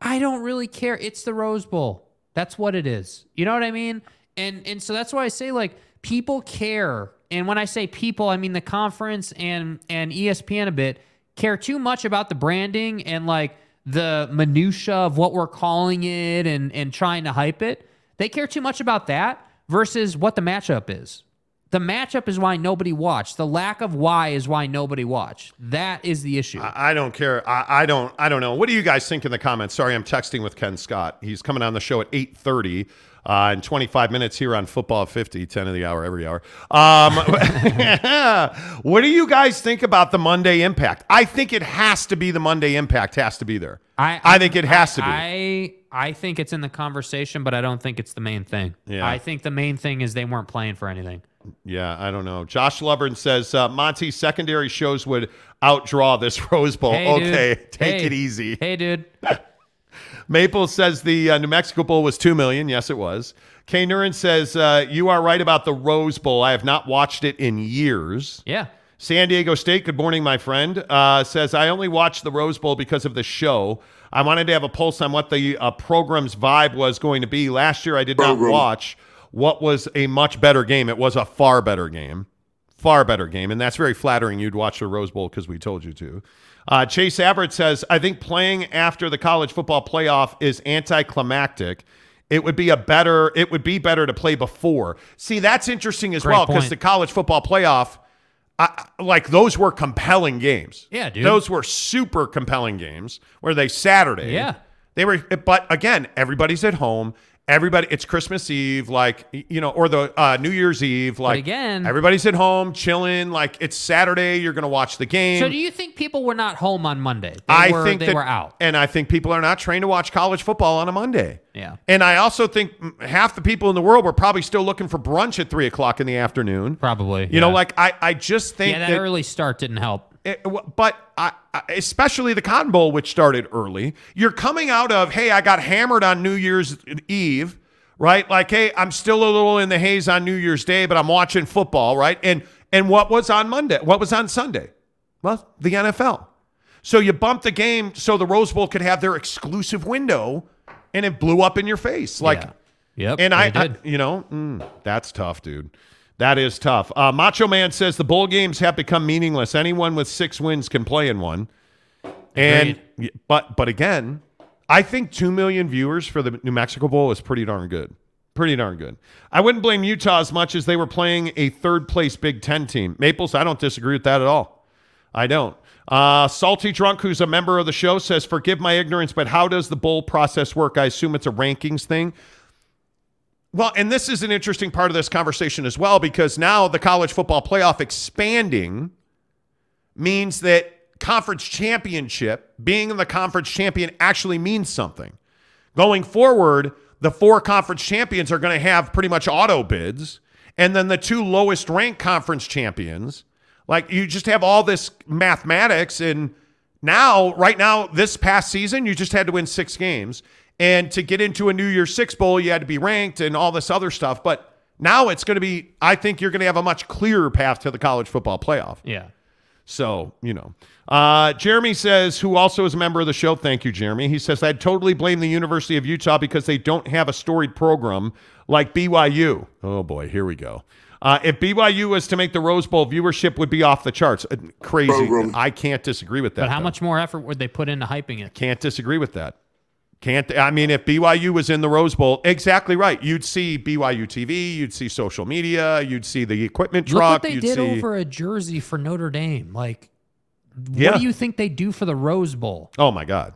I don't really care. It's the Rose Bowl. That's what it is. You know what I mean? And and so that's why I say like people care. And when I say people, I mean the conference and and ESPN a bit care too much about the branding and like the minutia of what we're calling it and and trying to hype it. They care too much about that versus what the matchup is. The matchup is why nobody watched. The lack of why is why nobody watched. That is the issue. I don't care. I, I don't. I don't know. What do you guys think in the comments? Sorry, I'm texting with Ken Scott. He's coming on the show at 8:30 uh, in 25 minutes here on Football 50, 10 of the hour every hour. Um, what do you guys think about the Monday Impact? I think it has to be the Monday Impact. Has to be there. I, think it has to be. I I think it's in the conversation, but I don't think it's the main thing. Yeah. I think the main thing is they weren't playing for anything. Yeah, I don't know. Josh Lovern says uh, Monty's secondary shows would outdraw this Rose Bowl. Hey, dude. okay, take Hey. it easy. Hey, dude. Maple says the uh, New Mexico Bowl was two million. Yes, it was. K. Nurin says uh, you are right about the Rose Bowl. I have not watched it in years. Yeah. San Diego State. Good morning, my friend. Uh, says I only watched the Rose Bowl because of the show. I wanted to have a pulse on what the uh, program's vibe was going to be. Last year, I did not watch what was a much better game. It was a far better game far better game, and that's very flattering. You'd watch the Rose Bowl because we told you to. Uh, Chase Averett says, "I think playing after the college football playoff is anticlimactic. It would be a better. It would be better to play before. See, that's interesting as Great well because the college football playoff." I, like those were compelling games. Yeah, dude. Those were super compelling games. Were they Saturday? Yeah. They were, but again, everybody's at home. Everybody, it's Christmas Eve, like you know, or the uh, New Year's Eve. Like again- everybody's at home chilling. Like it's Saturday, you're going to watch the game. So do you think people were not home on Monday? They I were, think they that, were out. and I think people are not trained to watch college football on a Monday. Yeah. and I also think mm, half the people in the world were probably still looking for brunch at three o'clock in the afternoon. Probably. You know, like I, I just think yeah, that, that early start didn't help. It- but I, especially the Cotton Bowl, which started early, you're coming out of, hey, I got hammered on New Year's Eve, right? Like, hey, I'm still a little in the haze on New Year's Day, but I'm watching football, right? And and what was on Monday? What was on Sunday? Well, the NFL. So you bumped the game so the Rose Bowl could have their exclusive window, and it blew up in your face, like. Yeah. Yep. And I, I- you know, mm, that's tough, dude. That is tough. Uh, Macho Man says the bowl games have become meaningless. Anyone with six wins can play in one. And but but again, I think two million viewers for the New Mexico Bowl is pretty darn good. Pretty darn good. I wouldn't blame Utah as much as they were playing a third place Big Ten team. Maples, I don't disagree with that at all. I don't. Uh, Salty Drunk, who's a member of the show, says, Forgive my ignorance, but how does the bowl process work? I assume it's a rankings thing. Well, and this is an interesting part of this conversation as well because now the college football playoff expanding means that conference championship, being the conference champion, actually means something. Going forward, the four conference champions are going to have pretty much auto bids. And then the two lowest ranked conference champions, like you just have all this mathematics. And now, right now, this past season, you just had to win six games. And to get into a New Year's Six Bowl, you had to be ranked and all this other stuff. But now it's going to be, I think you're going to have a much clearer path to the college football playoff. Yeah. So, you know. Uh, Jeremy says, who also is a member of the show, thank you, Jeremy. He says, I'd totally blame the University of Utah because they don't have a storied program like BYU. Oh, boy, here we go. Uh, if BYU was to make the Rose Bowl, viewership would be off the charts. Uh, crazy. Program. I can't disagree with that. But how though. much more effort would they put into hyping it? Can't disagree with that. Can't I mean if BYU was in the Rose Bowl, exactly right. You'd see BYU TV, you'd see social media, you'd see the equipment truck. Look what they you'd did see over a jersey for Notre Dame. Like, Yeah. what do you think they do for the Rose Bowl? Oh my God.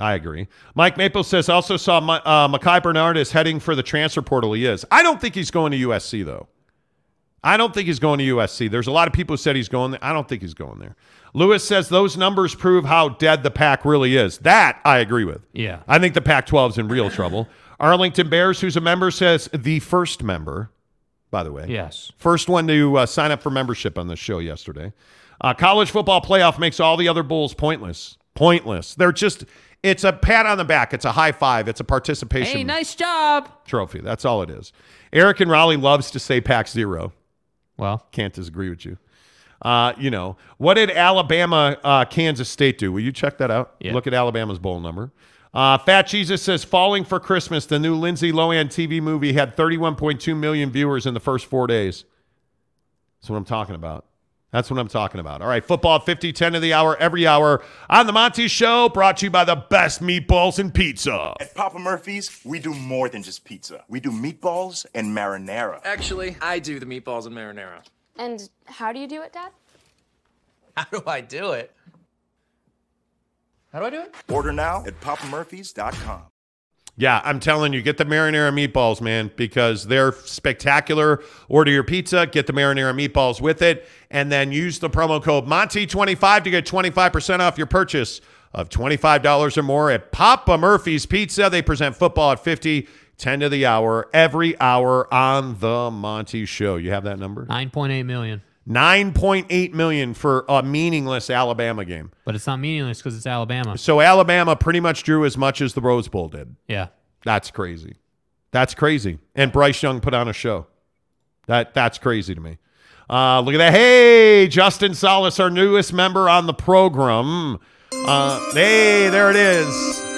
I agree. Mike Maple says also saw my, uh, Micah Bernard is heading for the transfer portal. He is. I don't think he's going to USC though. I don't think he's going to USC. There's a lot of people who said he's going there. I don't think he's going there. Lewis says those numbers prove how dead the pack really is. That I agree with. Yeah. I think the Pac 12 is in real trouble. Arlington Bears, who's a member, says the first member, by the way. Yes. First one to uh, sign up for membership on this show yesterday. Uh, college football playoff makes all the other bowls pointless. Pointless. They're just, it's a pat on the back. It's a high five. It's a participation Hey, nice job. trophy. That's all it is. Eric and Raleigh loves to say Pac Zero. Well, Can't disagree with you. Uh, you know, what did Alabama, uh, Kansas State do? Will you check that out? Yeah. Look at Alabama's bowl number. Uh, Fat Jesus says, Falling for Christmas, the new Lindsay Lohan TV movie had 31.2 million viewers in the first four days. That's what I'm talking about. That's what I'm talking about. All right, football at 50, 10 of the hour, every hour on The Monty Show, brought to you by the best meatballs and pizza. At Papa Murphy's, we do more than just pizza. We do meatballs and marinara. Actually, I do the meatballs and marinara. And how do you do it, Dad? How do I do it? How do I do it? Order now at papamurphys.com. Yeah, I'm telling you, get the marinara meatballs, man, because they're spectacular. Order your pizza, get the marinara meatballs with it, and then use the promo code Monty25 to get 25% off your purchase of $25 or more at Papa Murphy's Pizza. They present football at 50, 10 to the hour, every hour on the Monty Show. You have that number? 9.8 million. 9.8 million for a meaningless Alabama game. But it's not meaningless because it's Alabama. So Alabama pretty much drew as much as the Rose Bowl did. Yeah. That's crazy. That's crazy. And Bryce Young put on a show. That that's crazy to me. Uh, look at that. Hey, Justin Solis, our newest member on the program. Uh, hey, there it is.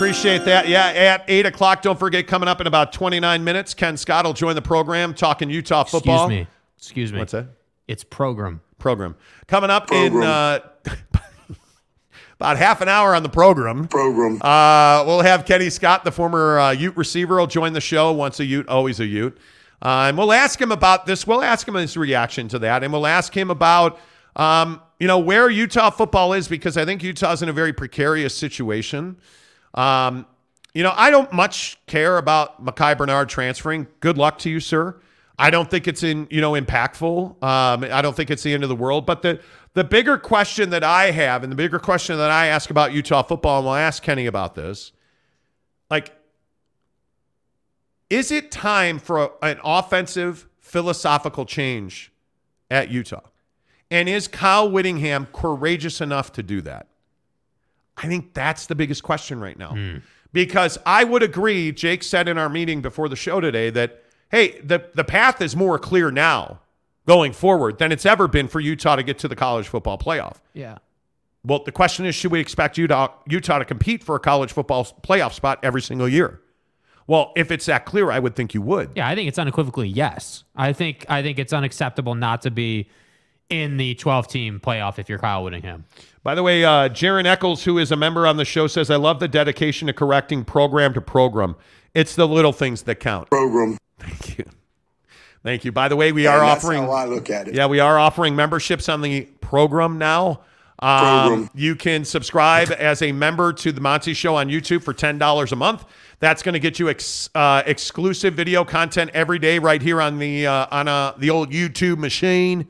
Appreciate that. Yeah, at 8 o'clock, don't forget, coming up in about 29 minutes, Ken Scott will join the program talking Utah football. Excuse me. Excuse me. What's that? It's program. Program. Coming up in uh, about half an hour on the program. Program. Uh, we'll have Kenny Scott, the former uh, Ute receiver, will join the show. Once a Ute, always a Ute. Uh, and we'll ask him about this. We'll ask him his reaction to that, and we'll ask him about, um, you know, where Utah football is because I think Utah's in a very precarious situation. Um, you know, I don't much care about Micah Bernard transferring. Good luck to you, sir. I don't think it's in, you know, impactful. Um, I don't think it's the end of the world. But the the bigger question that I have, and the bigger question that I ask about Utah football, and we'll ask Kenny about this, like, is it time for a, an offensive philosophical change at Utah? And is Kyle Whittingham courageous enough to do that? I think that's the biggest question right now. Hmm. Because I would agree, Jake said in our meeting before the show today that, hey, the, the path is more clear now going forward than it's ever been for Utah to get to the college football playoff. Yeah. Well, the question is should we expect Utah, Utah to compete for a college football playoff spot every single year? Well, if it's that clear, I would think you would. Yeah, I think it's unequivocally yes. I think I think it's unacceptable not to be in the 12 team playoff if you're Kyle Whittingham. By the way, uh, Jaron Eccles, who is a member on the show, says, I love the dedication to correcting program to program. It's the little things that count. Program. Thank you. Thank you. By the way, we And are that's offering. how I look at it. Yeah, we are offering memberships on the program now. Um, Program. You can subscribe as a member to the Monty Show on YouTube for ten dollars a month. That's going to get you ex, uh, exclusive video content every day right here on the uh, on uh, the old YouTube machine.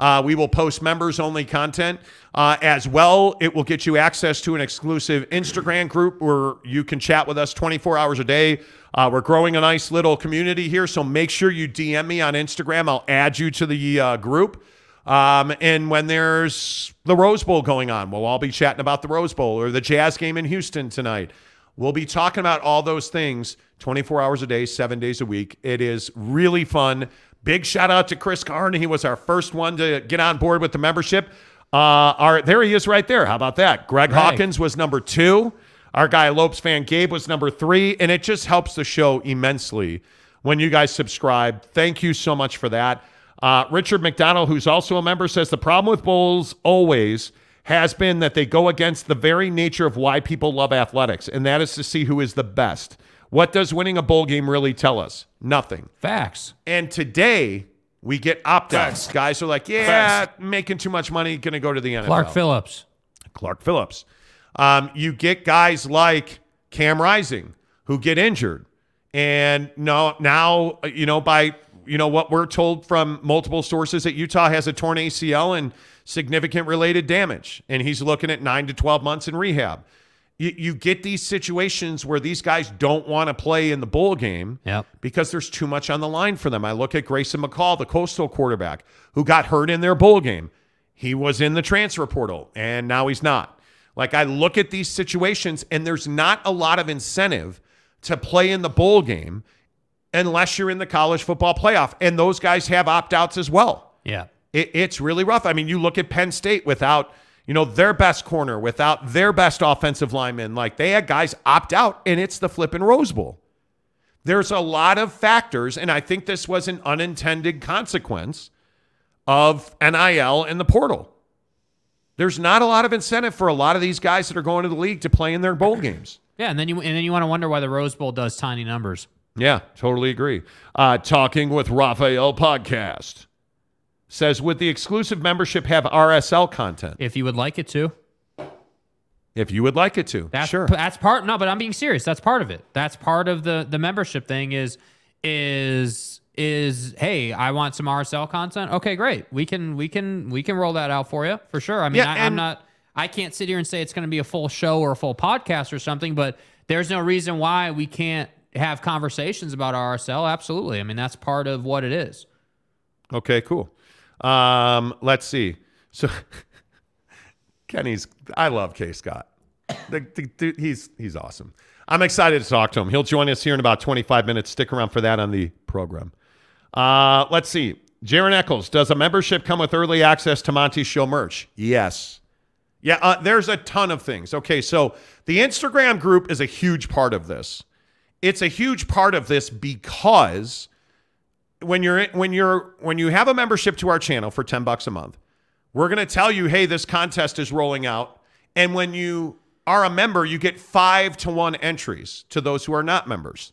Uh, we will post members only content uh, as well. It will get you access to an exclusive Instagram group where you can chat with us 24 hours a day. Uh, we're growing a nice little community here, so make sure you DM me on Instagram. I'll add you to the uh, group. Um, and when there's the Rose Bowl going on, we'll all be chatting about the Rose Bowl or the Jazz game in Houston tonight. We'll be talking about all those things 24 hours a day, seven days a week. It is really fun. Big shout out to Chris Karn. He was our first one to get on board with the membership. Uh, our there he is right there. How about that? Greg Greg. Hawkins was number two. Our guy Lopes fan Gabe was number three, and it just helps the show immensely when you guys subscribe. Thank you so much for that. Uh, Richard McDonald, who's also a member, says the problem with bowls always has been that they go against the very nature of why people love athletics, and that is to see who is the best. What does winning a bowl game really tell us? Nothing. Facts. And today we get opt outs. Guys are like, yeah, making too much money, going to go to the NFL. Clark Phillips. Clark Phillips. Um, you get guys like Cam Rising who get injured, and no, now you know by you know what we're told from multiple sources that Utah has a torn ACL and significant related damage, and he's looking at nine to twelve months in rehab. You, you get these situations where these guys don't want to play in the bowl game Yep. because there's too much on the line for them. I look at Grayson McCall, the coastal quarterback, who got hurt in their bowl game. He was in the transfer portal and now he's not. Like I look at these situations and there's not a lot of incentive to play in the bowl game unless you're in the college football playoff. And those guys have opt outs as well. Yeah. It, it's really rough. I mean, you look at Penn State without, you know, their best corner, without their best offensive lineman. Like they had guys opt out, and it's the flipping Rose Bowl. There's a lot of factors, and I think this was an unintended consequence of NIL and the portal. There's not a lot of incentive for a lot of these guys that are going to the league to play in their bowl games. Yeah, and then you and then you want to wonder why the Rose Bowl does tiny numbers. Yeah, totally agree. Uh, Talking with Raphael podcast says, would the exclusive membership have RSL content? If you would like it to. If you would like it to, That's sure. that's part no, but I'm being serious. That's part of it. That's part of the the membership thing is is is hey, I want some RSL content. Okay, great. We can we can we can roll that out for you for sure. I mean, Yeah, I, I'm not I can't sit here and say it's going to be a full show or a full podcast or something, but there's no reason why we can't have conversations about RSL. Absolutely. I mean, that's part of what it is. Okay, cool. Um, let's see. So Kenny's I love K Scott. The, the, dude, he's he's awesome. I'm excited to talk to him. He'll join us here in about 25 minutes. Stick around for that on the program. Uh, let's see. Jaron Eccles, does a membership come with early access to Monty's show merch? Yes. Yeah, uh, there's a ton of things. Okay, so the Instagram group is a huge part of this. It's a huge part of this because when you're when you're when you have a membership to our channel for 10 bucks a month, we're going to tell you, "Hey, this contest is rolling out." And when you are a member, you get 5 to 1 entries to those who are not members.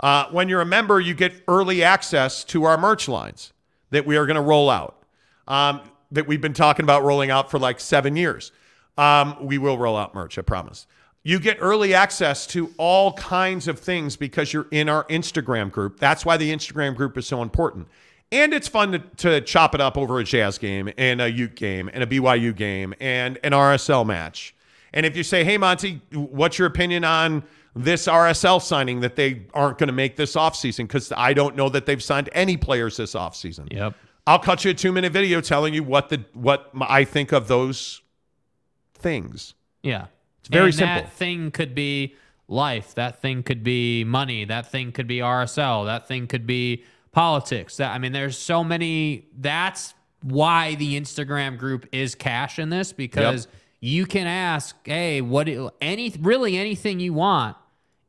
Uh, when you're a member, you get early access to our merch lines that we are going to roll out, um, that we've been talking about rolling out for like seven years. Um, we will roll out merch, I promise. You get early access to all kinds of things because you're in our Instagram group. That's why the Instagram group is so important. And it's fun to, to chop it up over a Jazz game and a Ute game and a BYU game and an RSL match. And if you say, hey, Monty, what's your opinion on this RSL signing that they aren't going to make this offseason? Because I don't know that they've signed any players this offseason. Yep. I'll cut you a two minute video telling you what the what I think of those things. Yeah. It's very and simple. That thing could be life. That thing could be money. That thing could be RSL. That thing could be politics. That I mean, there's so many. That's why the Instagram group is cash in this because Yep. you can ask, hey, what any really anything you want,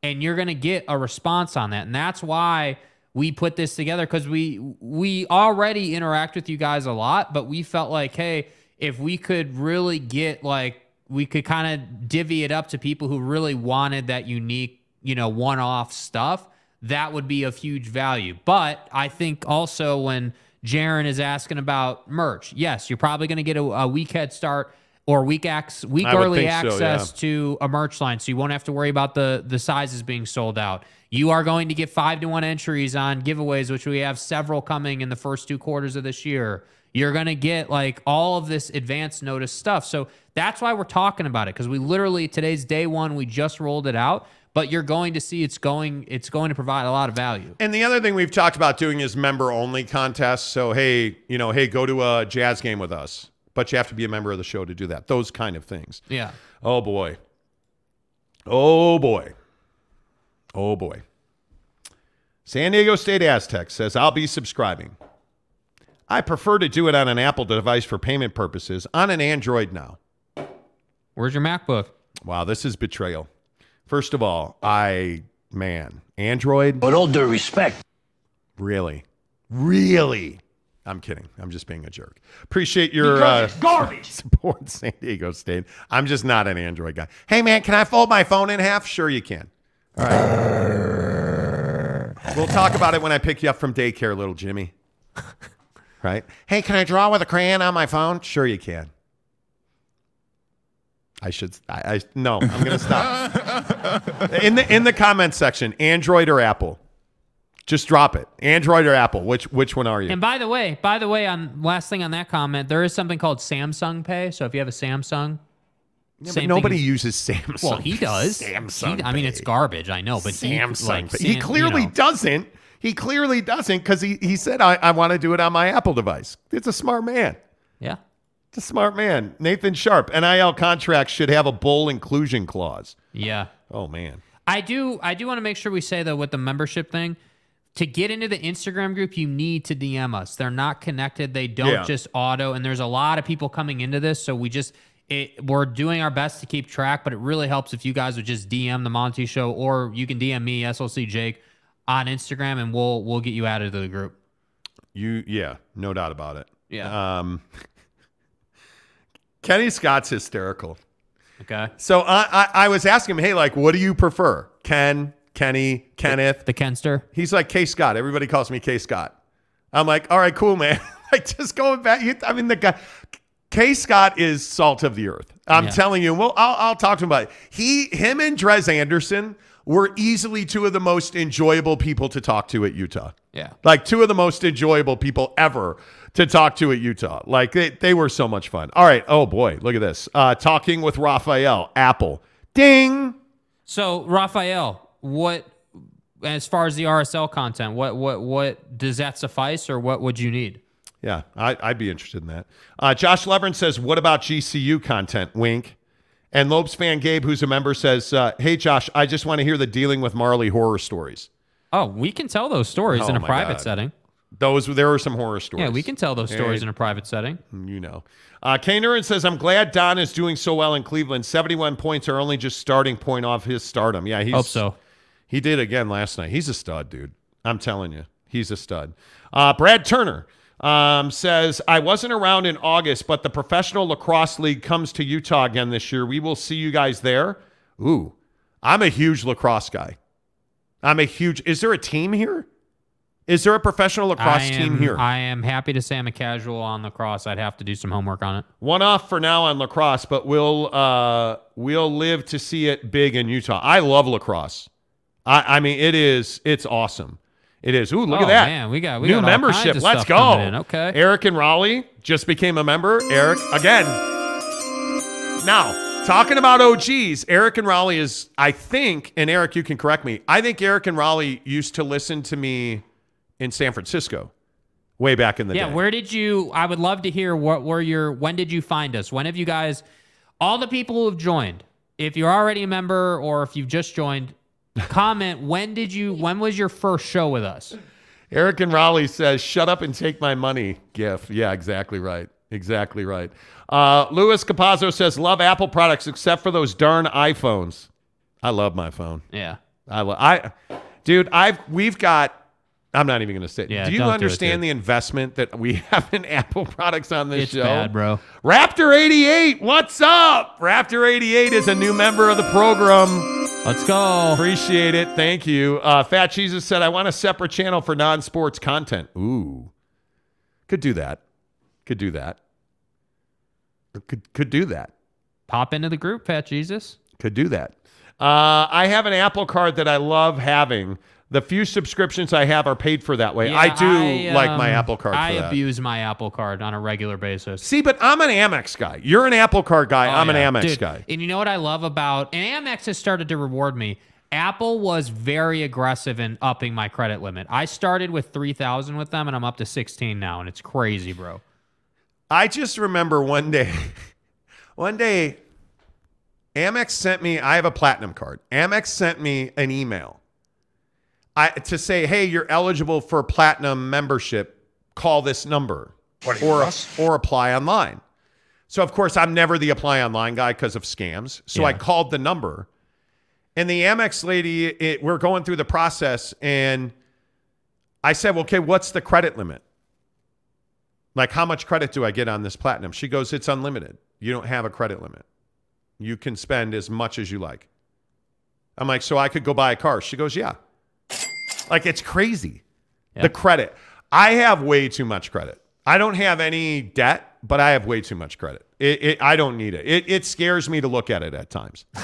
and you're gonna get a response on that. And that's why we put this together because we we already interact with you guys a lot, but we felt like, hey, if we could really get like we could kind of divvy it up to people who really wanted that unique, you know, one-off stuff, that would be of huge value. But I think also when Jaron is asking about merch, yes, you're probably going to get a, a week head start or week ac- week I early think so, access yeah. to a merch line, so you won't have to worry about the the sizes being sold out. You are going to get five to one entries on giveaways, which we have several coming in the first two quarters of this year. You're going to get like all of this advance notice stuff. So that's why we're talking about it because we literally today's day one. We just rolled it out, but you're going to see it's going it's going to provide a lot of value. And the other thing we've talked about doing is member only contests. So hey, you know, hey, go to a jazz game with us, but you have to be a member of the show to do that. Those kind of things. Yeah. Oh boy. Oh boy. Oh boy. San Diego State Aztec says I'll be subscribing. I prefer to do it on an Apple device for payment purposes. On an Android now. Where's your MacBook? Wow, this is betrayal. First of all, I man, Android. With all due respect. Really? Really? I'm kidding. I'm just being a jerk. Appreciate your uh, garbage. support, San Diego State. I'm just not an Android guy. Hey, man, can I fold my phone in half? Sure, you can. All right. we'll talk about it when I pick you up from daycare, little Jimmy. Right? Hey, can I draw with a crayon on my phone? Sure, you can. I should. I, I no. I'm gonna stop. in the in the comment section, Android or Apple. Just drop it. Android or Apple. Which which one are you? And by the way, by the way, on last thing on that comment, there is something called Samsung Pay. So if you have a Samsung, Yeah, but nobody thing- uses Samsung. Well, he does. Samsung. He- I mean, it's garbage. I know, but he, Samsung. like, Pay. he clearly you know. doesn't. He clearly doesn't because he, he said, I, I want to do it on my Apple device. It's a smart man. Yeah. It's a smart man. Nathan Sharp. NIL contracts should have a bull inclusion clause. Yeah. Oh, man. I do. I do want to make sure we say though with the membership thing, to get into the Instagram group, you need to DM us. They're not connected. They don't Yeah. just auto. And there's a lot of people coming into this, so we just it, we're doing our best to keep track. But it really helps if you guys would just DM the Monty Show, or you can DM me SLC Jake on Instagram, and we'll we'll get you added to the group. You, yeah, no doubt about it. Yeah. Um, Kenny Scott's hysterical. Okay. So I, I, I was asking him, hey, like, what do you prefer? Ken, Kenny, Kenneth? The Kenster? He's like, K Scott. Everybody calls me K Scott. I'm like, all right, cool, man. like, just going back. You, I mean, the guy, K Scott is salt of the earth. I'm Yeah. telling you. Well, I'll, I'll talk to him about it. He, him and Dres Anderson were easily two of the most enjoyable people to talk to at Utah. Yeah. Like two of the most enjoyable people ever to talk to at Utah. Like they, they were so much fun. All right. Oh boy, look at this. Uh, talking with Raphael, Apple. Ding. So Raphael, what as far as the RSL content, what what what does that suffice, or what would you need? Yeah, I, I'd be interested in that. Uh, Josh Levern says, "What about GCU content?" Wink. And Lopes fan Gabe, who's a member, says, uh, "Hey Josh, I just want to hear the dealing with Marley horror stories. Oh, we can tell those stories Oh in a private God. setting. Those there were some horror stories. Yeah, we can tell those stories Hey, in a private setting. You know. Uh, Nurin says, I'm glad Don is doing so well in Cleveland. 71 points are only just starting point off his stardom. Yeah, he's, Hope so. He did again last night. He's a stud, dude. I'm telling you, he's a stud. Uh, Brad Turner um, says, I wasn't around in August, but the Professional Lacrosse League comes to Utah again this year. We will see you guys there. Ooh, I'm a huge lacrosse guy. I'm a huge. Is there a team here? Is there a professional lacrosse I team here? I am happy to say I'm a casual on lacrosse. I'd have to do some homework on it. One off for now on lacrosse, but we'll uh, we'll live to see it big in Utah. I love lacrosse. I, I mean, it is it's awesome. It is. Ooh, look Oh, at that. man, we got- we new got membership. Let's go. Okay. Eric and Raleigh just became a member. Eric again. Now talking about OGs, Eric and Raleigh is I think, and Eric, you can correct me. I think Eric and Raleigh used to listen to me in San Francisco, way back in the yeah, day. Yeah, where did you? I would love to hear what were your. When did you find us? When have you guys? All the people who have joined. If you're already a member or if you've just joined, comment. when did you? When was your first show with us? Eric and Raleigh says, "Shut up and take my money." GIF. Yeah, exactly right. Exactly right. Uh, Luis Capazzo says, "Love Apple products except for those darn iPhones." I love my phone. Yeah. I love. I, dude. I've we've got. I'm not even going to say. Yeah, do you don't do it, understand the investment that we have in Apple products on this It's show? bad, bro. Raptor 88, what's up? Raptor 88 is a new member of the program. Let's go. Appreciate it. Thank you. Uh, Fat Jesus said, I want a separate channel for non sports content. Ooh. Could do that. Could do that. Could, could do that. Pop into the group, Fat Jesus. Could do that. Uh, I have an Apple card that I love having. The few subscriptions I have are paid for that way. I Yeah, do like my um, Apple card I that. abuse my Apple card on a regular basis. See, but I'm an Amex guy. You're an Apple card guy. Oh, I'm yeah. an Amex Dude, guy. And you know what I love about and Amex has started to reward me. Apple was very aggressive in upping my credit limit. I started with three thousand with them, and I'm up to sixteen now, and it's crazy, bro. I just remember one day, one day, Amex sent me. I have a platinum card. Amex sent me an email, I to say, "Hey, you're eligible for platinum membership. Call this number, or or apply online." So of course, I'm never the apply online guy because of scams. So I called the number, and the Amex lady. It, we're going through the process, and I said, well, "Okay, what's the credit limit?" Like, how much credit do I get on this platinum? She goes, It's unlimited. You don't have a credit limit. You can spend as much as you like. I'm like, So I could go buy a car? She goes, Yeah. Like, it's crazy. Yeah. The credit. I have way too much credit. I don't have any debt, but I have way too much credit. It, it, I don't need it. it. It scares me to look at it at times.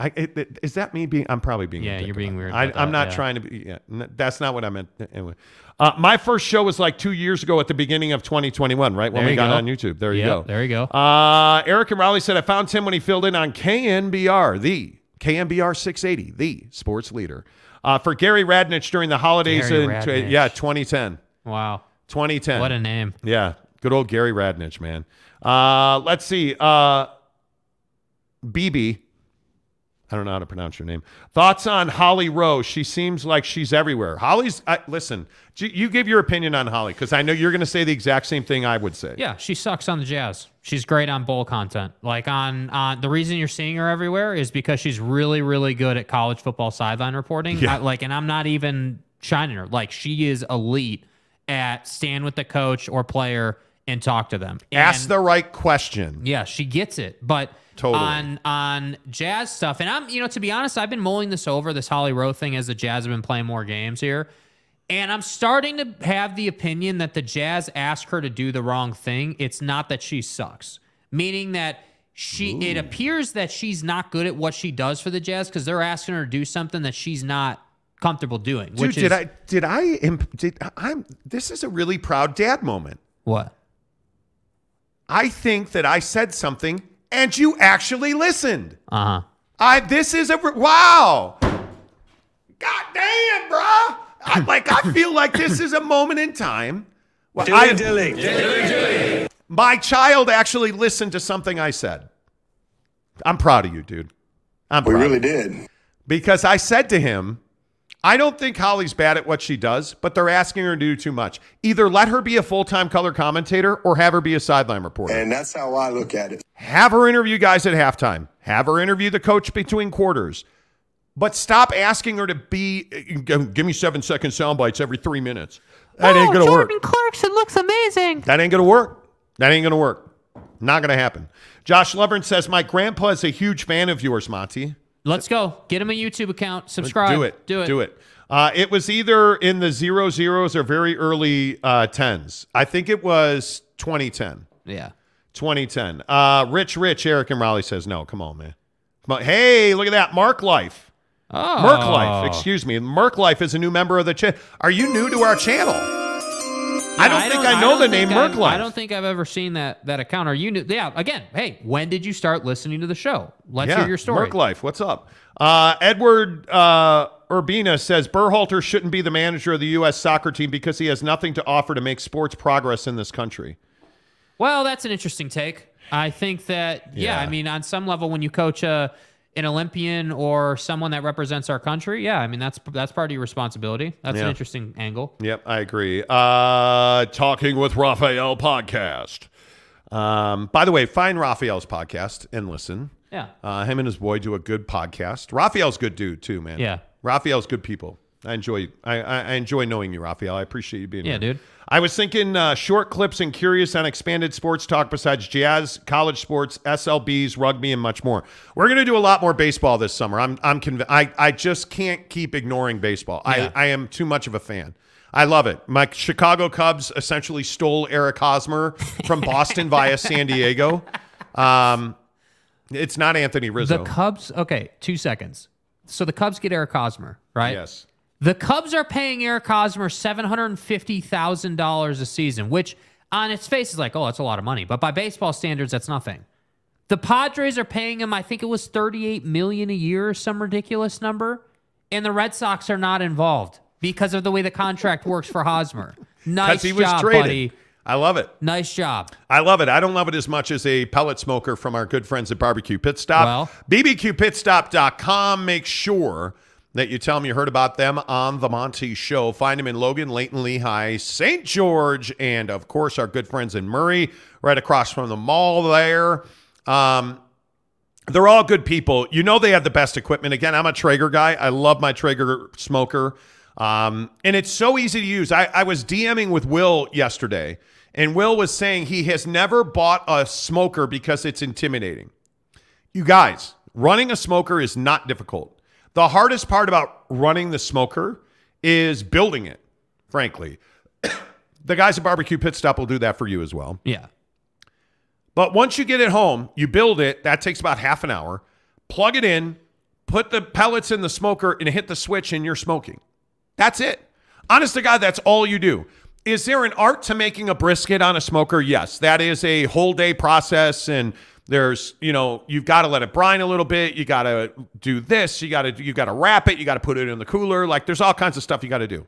I, it, is that me being? I'm probably being. Yeah, you're being weird. I, I'm not yeah. trying to be. Yeah, n- that's not what I meant. Anyway, uh, my first show was like two years ago at the beginning of 2021, right when There we got go. on YouTube. There you go. there you go. Uh, Eric and Raleigh said I found Tim when he filled in on KNBR, the KNBR 680, the sports leader. Uh, for Gary Radnich during the holidays Gary in Radnich. yeah 2010. Wow, 2010. what a name! Yeah, good old Gary Radnich, man. Uh, let's see. Uh, BB. I don't know how to pronounce your name. Thoughts on Holly Rowe? She seems like she's everywhere. Holly's. I, listen, you, you give your opinion on Holly because I know you're going to say the exact same thing I would say. Yeah, she sucks on the Jazz. She's great on bowl content. Like on on the reason you're seeing her everywhere is because she's really really good at college football sideline reporting. Yeah. I- like, and I'm not even shining her. Like she is elite at stand with the coach or player and talk to them. Ask And- the right question. Yeah, she gets it. But Totally. on on jazz stuff, and I'm you know to be honest, I've been mulling this over this Holly Rowe thing as the Jazz have been playing more games here, and I'm starting to have the opinion that the Jazz ask her to do the wrong thing. It's not that she sucks, meaning that. She it appears that she's not good at what she does for the Jazz because they're asking her to do something that she's not comfortable doing. Dude, which did is I? Did I? Did I'm? This is a really proud dad moment. what? I think that I said something and you actually listened. Uh huh. I this is a wow. God damn, bruh. I, like I feel like this is a moment in time. Well, I- My child actually listened to something I said. I'm proud of you, dude. I'm We really did. because I said to him, I don't think Holly's bad at what she does, but they're asking her to do too much. Either let her be a full time color commentator or have her be a sideline reporter. And that's how I look at it. Have her interview guys at halftime. Have her interview the coach between quarters. But stop asking her to be, give give me seven second sound bites every three minutes. That ain't oh, going to work. Clarkson looks amazing. That ain't going to work. That ain't going to work. Not going to happen. Josh Lovern says, My grandpa is a huge fan of yours, Monty. Let's go. Get him a YouTube account. Subscribe. Do it. Do it. Do it. Uh, it was either in the zero zeros or very early uh, tens. I think it was 2010. Yeah. 2010. Uh, Rich, Rich, Eric and Raleigh says no. Come on, man. Come on. Hey, look at that. Mark Life. Oh. Merc Life. Excuse me. Merc Life is a new member of the channel. Are you new to our channel? I don't think I know the don't name Merc Life. I don't think I've ever seen that that account. Are you new? Yeah. Again, hey, when did you start listening to the show? Let's hear your story. Merc Life, what's up? Uh, Edward uh, Urbina says Berhalter shouldn't be the manager of the U.S. soccer team because he has nothing to offer to make sports progress in this country. Well, that's an interesting take. I think that yeah, Yeah. I mean, on some level, when you coach a an Olympian or someone that represents our country, yeah, I mean that's that's part of your responsibility. That's Yeah. an interesting angle. Yep, I agree. Uh, Talking with Raphael podcast. Um, by the way, find Raphael's podcast and listen. Yeah. Uh, him and his boy do a good podcast. Raphael's good dude too, man. Yeah. Raphael's good people. I enjoy I, I, enjoy knowing you, Raphael. I appreciate you being Yeah, here. Yeah, dude. I was thinking uh, short clips and curious on expanded sports talk besides jazz, college sports, SLBs, rugby, and much more. We're going to do a lot more baseball this summer. I'm I'm conv- I I just can't keep ignoring baseball. Yeah. I I am too much of a fan. I love it. My Chicago Cubs essentially stole Eric Hosmer from Boston via San Diego. Um, it's not Anthony Rizzo. The Cubs. Okay, two seconds. So the Cubs get Eric Hosmer, right? Yes. The Cubs are paying Eric Hosmer seven hundred and fifty thousand dollars a season, which on its face is like, oh, that's a lot of money, but by baseball standards, that's nothing. The Padres are paying him, I think it was thirty-eight million a year, or some ridiculous number, and the Red Sox are not involved because of the way the contract works for Hosmer. Nice he was job, traded. buddy. I love it. Nice job. I love it. I don't love it as much as a pellet smoker from our good friends at Barbecue Pit Stop. Well- BBQPitstop.com. Make sure that you tell them you heard about them on The Monty Show. Find them in Logan, Layton, Lehi, St. George, and of course, our good friends in Murray, right across from the mall there. Um, they're all good people. You know they have the best equipment. Again, I'm a Traeger guy. I love my Traeger smoker. Um, and it's so easy to use. I, I was DMing with Will yesterday, and Will was saying he has never bought a smoker because it's intimidating. You guys, running a smoker is not difficult. The hardest part about running the smoker is building it, frankly. the guys at Barbecue Pit Stop will do that for you as well. Yeah. But once you get it home, you build it. That takes about half an hour. Plug it in, put the pellets in the smoker, and hit the switch, and you're smoking. That's it. Honest to God, that's all you do. Is there an art to making a brisket on a smoker? Yes. That is a whole day process. And there's, you know, you've got to let it brine a little bit. You got to do this. You got to, you got to wrap it. You got to put it in the cooler. Like there's all kinds of stuff you got to do.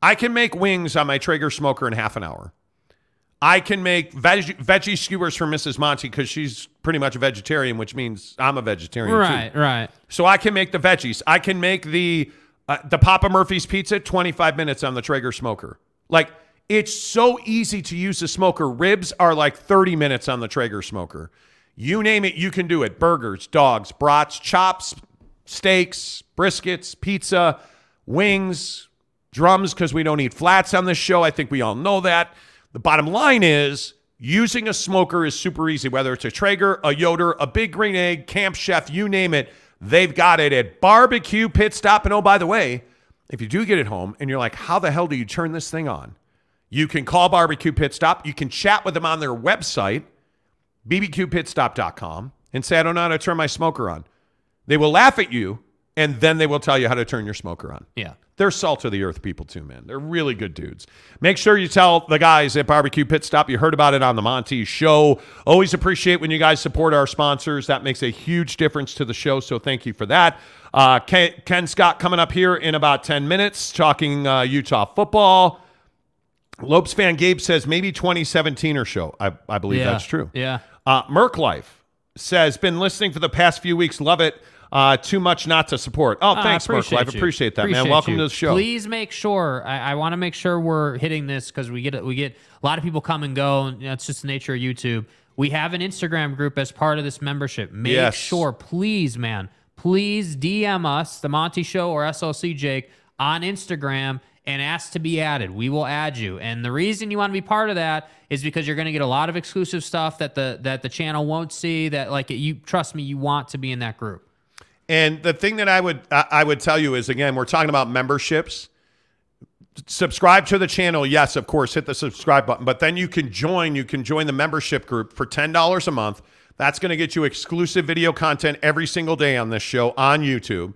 I can make wings on my Traeger smoker in half an hour. I can make veg- veggie skewers for Mrs. Monty because she's pretty much a vegetarian, which means I'm a vegetarian too. Right, right. So I can make the veggies. I can make the uh, the Papa Murphy's pizza 25 minutes on the Traeger smoker. Like it's so easy to use the smoker. Ribs are like 30 minutes on the Traeger smoker. You name it, you can do it. Burgers, dogs, brats, chops, steaks, briskets, pizza, wings, drums because we don't eat flats on this show. I think we all know that. The bottom line is using a smoker is super easy, whether it's a Traeger, a Yoder, a Big Green Egg, Camp Chef, you name it. They've got it at Barbecue Pit Stop. And oh, by the way, if you do get it home and you're like, how the hell do you turn this thing on? You can call Barbecue Pit Stop. You can chat with them on their website, bbqpitstop.com, and say, I don't know how to turn my smoker on. They will laugh at you, and then they will tell you how to turn your smoker on. Yeah. They're salt of the earth people too, man. They're really good dudes. Make sure you tell the guys at Barbecue Pit Stop you heard about it on the Monty Show. Always appreciate when you guys support our sponsors. That makes a huge difference to the show. So thank you for that. Uh, Ken, Ken Scott coming up here in about 10 minutes talking uh, Utah football. Lopes fan Gabe says maybe 2017 or so. I, I believe Yeah. that's true. Yeah. Uh, Merc Life says, been listening for the past few weeks. Love it. Uh, too much not to support. Oh, Uh, thanks, Merc Life. you. Appreciate that, man. Welcome you. to the show. Please make sure. I, I want to make sure we're hitting this because we get we get a lot of people come and go, and that's just the nature of YouTube. We have an Instagram group as part of this membership. Make Yes. sure, please, man, please DM us, the Monty Show or SLC Jake, on Instagram and ask to be added. We will add you. And the reason you want to be part of that is because you're going to get a lot of exclusive stuff that the that the channel won't see. That like you trust me, you want to be in that group. And the thing that I would I would tell you is again, we're talking about memberships. Subscribe to the channel, yes, of course, hit the subscribe button. But then you can join. You can join the membership group for ten dollars a month. That's going to get you exclusive video content every single day on this show on YouTube.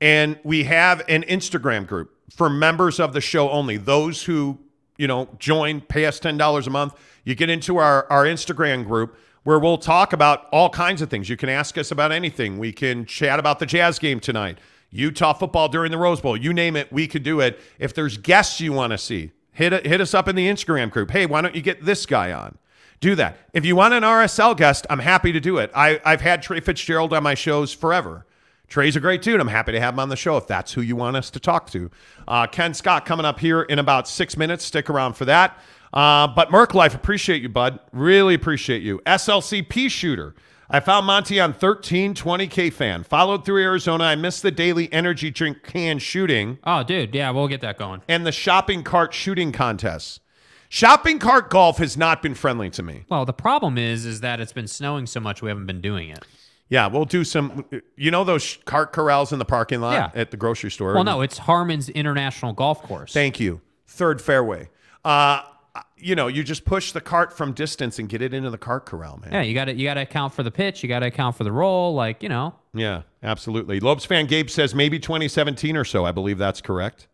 And we have an Instagram group for members of the show only. Those who, you know, join, pay us $10 a month. You get into our, our Instagram group where we'll talk about all kinds of things. You can ask us about anything. We can chat about the Jazz game tonight, Utah football during the Rose Bowl. You name it, we could do it. If there's guests you want to see, hit, hit us up in the Instagram group. Hey, why don't you get this guy on? Do that. If you want an RSL guest, I'm happy to do it. I, I've had Trey Fitzgerald on my shows forever. Trey's a great dude. I'm happy to have him on the show if that's who you want us to talk to. Uh, Ken Scott coming up here in about six minutes. Stick around for that. Uh, but Merc Life, appreciate you, bud. Really appreciate you. SLCP shooter. I found Monty on 1320 KFAN. Followed through Arizona. I missed the daily energy drink can shooting Oh, dude, yeah, we'll get that going. and the shopping cart shooting contests. Shopping cart golf has not been friendly to me. Well, the problem is, is that it's been snowing so much we haven't been doing it. Yeah, we'll do some. You know those cart corrals in the parking lot Yeah. at the grocery store. Well, no, it's Harmon's International Golf Course. Thank you. Third fairway. Uh, you know, you just push the cart from distance and get it into the cart corral, man. yeah, you got to you got to account for the pitch. You got to account for the roll. Like you know, Yeah, absolutely. Lopes fan Gabe says maybe 2017 or so. I believe that's correct.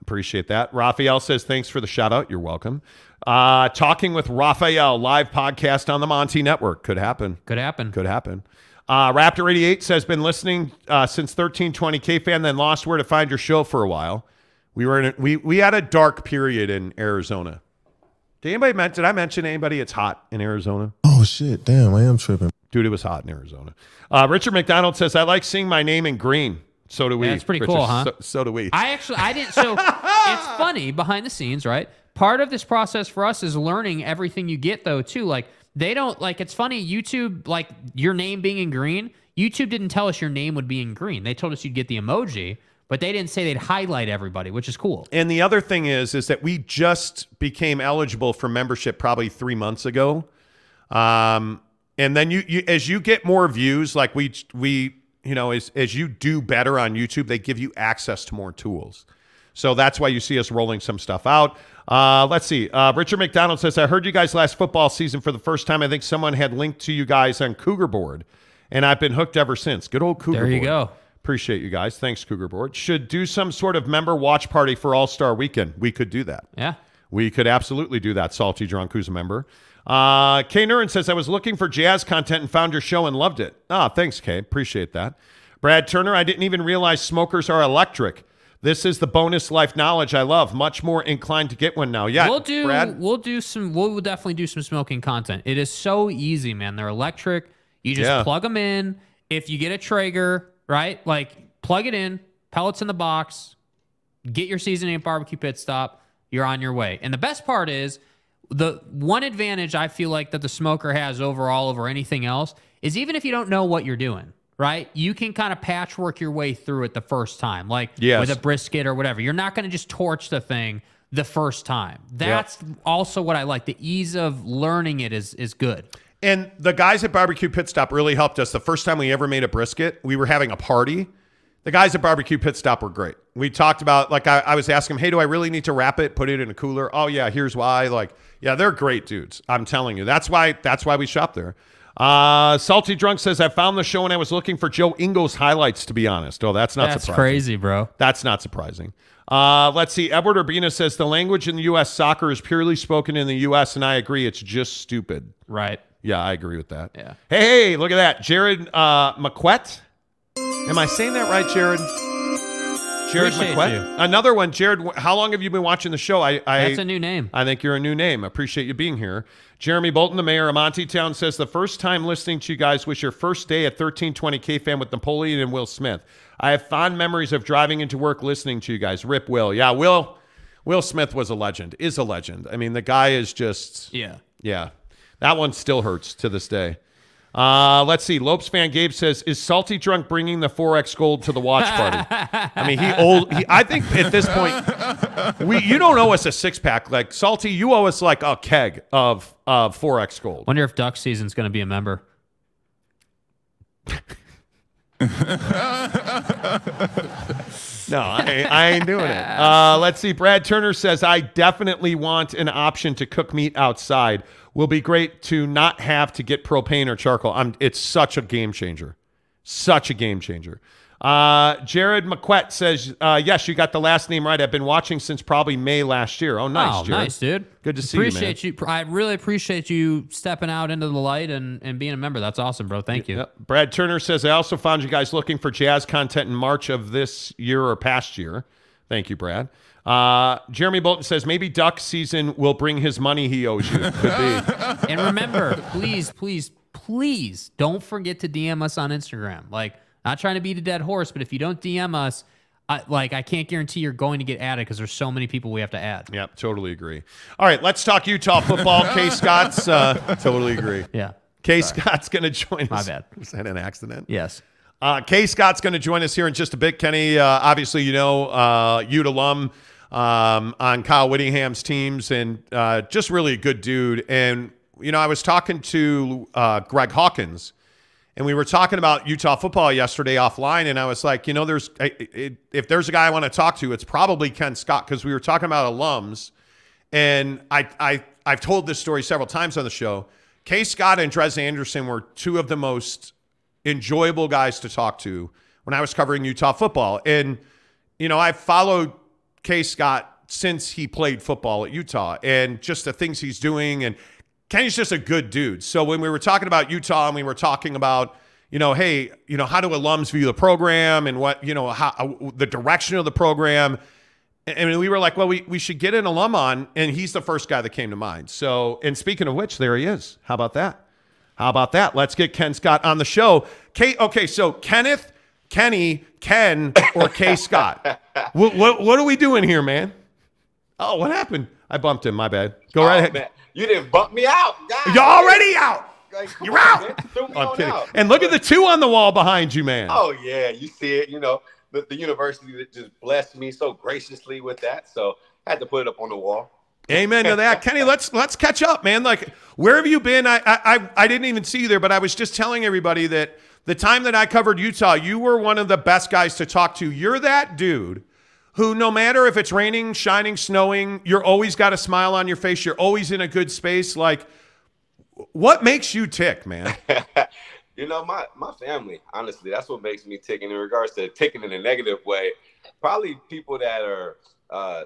Appreciate that. Raphael says thanks for the shout out. You're welcome. Uh, talking with Raphael live podcast on the Monty Network could happen. could happen. Could happen. Uh, Raptor 88 says been listening uh, since 1320 KFAN, then lost where to find your show for a while. We were in a, we we had a dark period in Arizona. Did anybody men- did I mention anybody? It's hot in Arizona. Oh shit! Damn, I am tripping. Dude, it was hot in Arizona. Uh, Richard McDonald says I like seeing my name in green. So do we. Yeah, it's pretty Richard. cool, huh? So, so do we. I actually I didn't. So it's funny behind the scenes, right? Part of this process for us is learning everything you get, though. Too like they don't like. It's funny. YouTube like your name being in green. YouTube didn't tell us your name would be in green. They told us you'd get the emoji, but they didn't say they'd highlight everybody, which is cool. And the other thing is, is that we just became eligible for membership probably three months ago. Um, and then you, you, as you get more views, like we, we, you know, as as you do better on YouTube, they give you access to more tools. So that's why you see us rolling some stuff out. Uh, let's see. Uh, Richard McDonald says, I heard you guys last football season for the first time. I think someone had linked to you guys on Cougar Board, and I've been hooked ever since. Good old Cougar There you Board. go. Appreciate you guys. Thanks, Cougar Board. Should do some sort of member watch party for All Star Weekend. We could do that. Yeah. We could absolutely do that. Salty Drunk, who's a member. Uh, Kay Nurin says, I was looking for jazz content and found your show and loved it. Ah, thanks, Kay. Appreciate that. Brad Turner, I didn't even realize smokers are electric. This is the bonus life knowledge I love. Much more inclined to get one now. Yeah, we'll do Brad. we'll do some we'll definitely do some smoking content. It is so easy, man. They're electric. You just Yeah. plug them in. If you get a Traeger, right? Like plug it in, pellets in the box, get your seasoning at barbecue pit stop. You're on your way. And the best part is the one advantage I feel like that the smoker has overall over anything else is even if you don't know what you're doing, right? You can kind of patchwork your way through it the first time, like Yes. with a brisket or whatever. You're not going to just torch the thing the first time. That's also what I like. The ease of learning it is is good. And the guys at Barbecue Pit Stop really helped us. The first time we ever made a brisket, we were having a party. The guys at Barbecue Pit Stop were great. We talked about, like, I, I was asking them, hey, do I really need to wrap it, put it in a cooler? Oh, yeah, here's why. Like, yeah, they're great dudes. I'm telling you. That's why that's why we shop there. Uh, Salty Drunk says, I found the show and I was looking for Joe Ingles' highlights, to be honest. Oh, that's not That's surprising. crazy, bro. That's not surprising. Uh, let's see. Edward Urbina says the language in the U.S. soccer is purely spoken in the U.S., and I agree. It's just stupid. Right. Yeah, I agree with that. Yeah. Hey, hey, look at that. Jared uh, McQuet. Am I saying that right, Jared? Jared Appreciate McQuet. you. Another one. Jared, how long have you been watching the show? I, I That's a new name. I think you're a new name. Appreciate you being here. Jeremy Bolton, the mayor of Monty Town, says the first time listening to you guys was your first day at 1320 KFAN with Napoleon and Will Smith. I have fond memories of driving into work listening to you guys. Rip Will. Yeah, Will. Will Smith was a legend. Is a legend. I mean, the guy is just. Yeah. Yeah. That one still hurts to this day. Uh, let's see. Lopes fan Gabe says, "Is Salty Drunk bringing the 4X Gold to the watch party?" I mean, he old. He, I think at this point, we you don't owe us a six pack. Like Salty, you owe us like a keg of of 4X Gold. Wonder if duck season's going to be a member. No, I, ain't- I ain't doing it. Uh, let's see. Brad Turner says, I definitely want an option to cook meat outside. Will be great to not have to get propane or charcoal. I'm, it's such a game changer. Such a game changer. Uh, Jared McQuet says, uh, Yes, you got the last name right. I've been watching since probably May last year. Oh, nice, oh, Jared. nice, dude. Good to see appreciate you, you. I really appreciate you stepping out into the light and, and being a member. That's awesome, bro. Thank you. Yep. Brad Turner says, I also found you guys looking for jazz content in March of this year or past year. Thank you, Brad. Uh, Jeremy Bolton says, maybe duck season will bring his money he owes you. Could be. And remember, please, please, please don't forget to DM us on Instagram. Like, not trying to beat a dead horse, but if you don't DM us, I, like I can't guarantee you're going to get added because there's so many people we have to add. Yep, totally agree. All right, let's talk Utah football. Kay Scott's uh, totally agree. Yeah. Kay Scott's going to join My us. My bad. Was that an accident? Yes. Uh, Kay Scott's going to join us here in just a bit. Kenny, uh, obviously, you know, uh, Ute alum um, on Kyle Whittingham's teams and uh, just really a good dude. And, you know, I was talking to uh, Greg Hawkins and we were talking about Utah football yesterday offline. And I was like, you know, there's I- it, if there's a guy I want to talk to, it's probably Ken Scott because we were talking about alums. And I, I, I've told this story several times on the show. Kay Scott and Dres Anderson were two of the most enjoyable guys to talk to when I was covering Utah football. And, you know, I've followed Kay Scott since he played football at Utah and just the things he's doing. And Kenny's just a good dude. So when we were talking about Utah and we were talking about, you know, hey, you know, how do alums view the program and what, you know, how uh, the direction of the program. And we were like, well, we, we should get an alum on, and he's the first guy that came to mind. So, and speaking of which, there he is. How about that? How about that? Let's get Ken Scott on the show. Kate, okay, so Kenneth, Kenny, Ken, or K Scott? what, what, what are we doing here, man? Oh, what happened? I bumped him. My bad. Go Oh, right ahead. man. You didn't bump me out. God, You're already out. Like, You're out. man. Oh, I'm kidding. out. And look at the two on the wall behind you, man. Oh yeah, you see it. You know the, the university that just blessed me so graciously with that, so I had to put it up on the wall. Amen to that, Kenny. Let's let's catch up, man. Like, where have you been? I I I didn't even see you there, but I was just telling everybody that the time that I covered Utah, you were one of the best guys to talk to. You're that dude who, no matter if it's raining, shining, snowing, you're always got a smile on your face. You're always in a good space. Like, what makes you tick, man? you know, my my family, honestly, that's what makes me tick. And in regards to ticking in a negative way, probably people that are uh,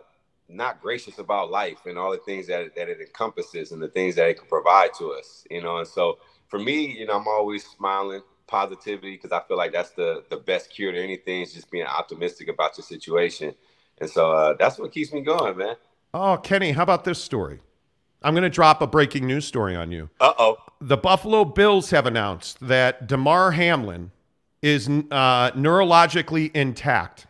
not gracious about life and all the things that that it encompasses and the things that it can provide to us. You know, and so for me, you know, I'm always smiling, positivity, because I feel like that's the the best cure to anything is just being optimistic about your situation. And so uh, that's what keeps me going, man. Oh, Kenny, how about this story? I'm going to drop a breaking news story on you. Uh oh. The Buffalo Bills have announced that Damar Hamlin is uh, neurologically intact.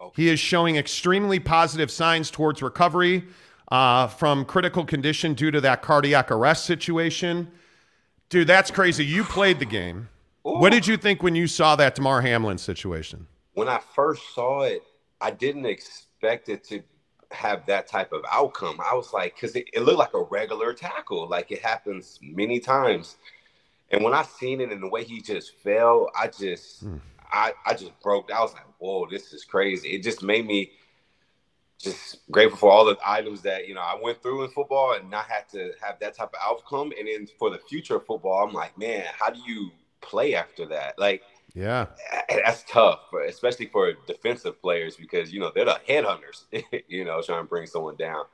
Okay. He is showing extremely positive signs towards recovery uh, from critical condition due to that cardiac arrest situation. Dude, that's crazy. You played the game. What did you think when you saw that Damar Hamlin situation? when I first saw it, I didn't expect it to have that type of outcome. I was like, because it, it looked like a regular tackle, like it happens many times. And when I seen it and the way he just fell, I just, hmm. I, I just broke. I was like, whoa, this is crazy. It just made me just grateful for all the items that you know I went through in football and not had to have that type of outcome. And then for the future of football, I'm like, man, how do you play after that? Like Yeah. that's tough, especially for defensive players because you know they're the headhunters. you know, trying to bring someone down.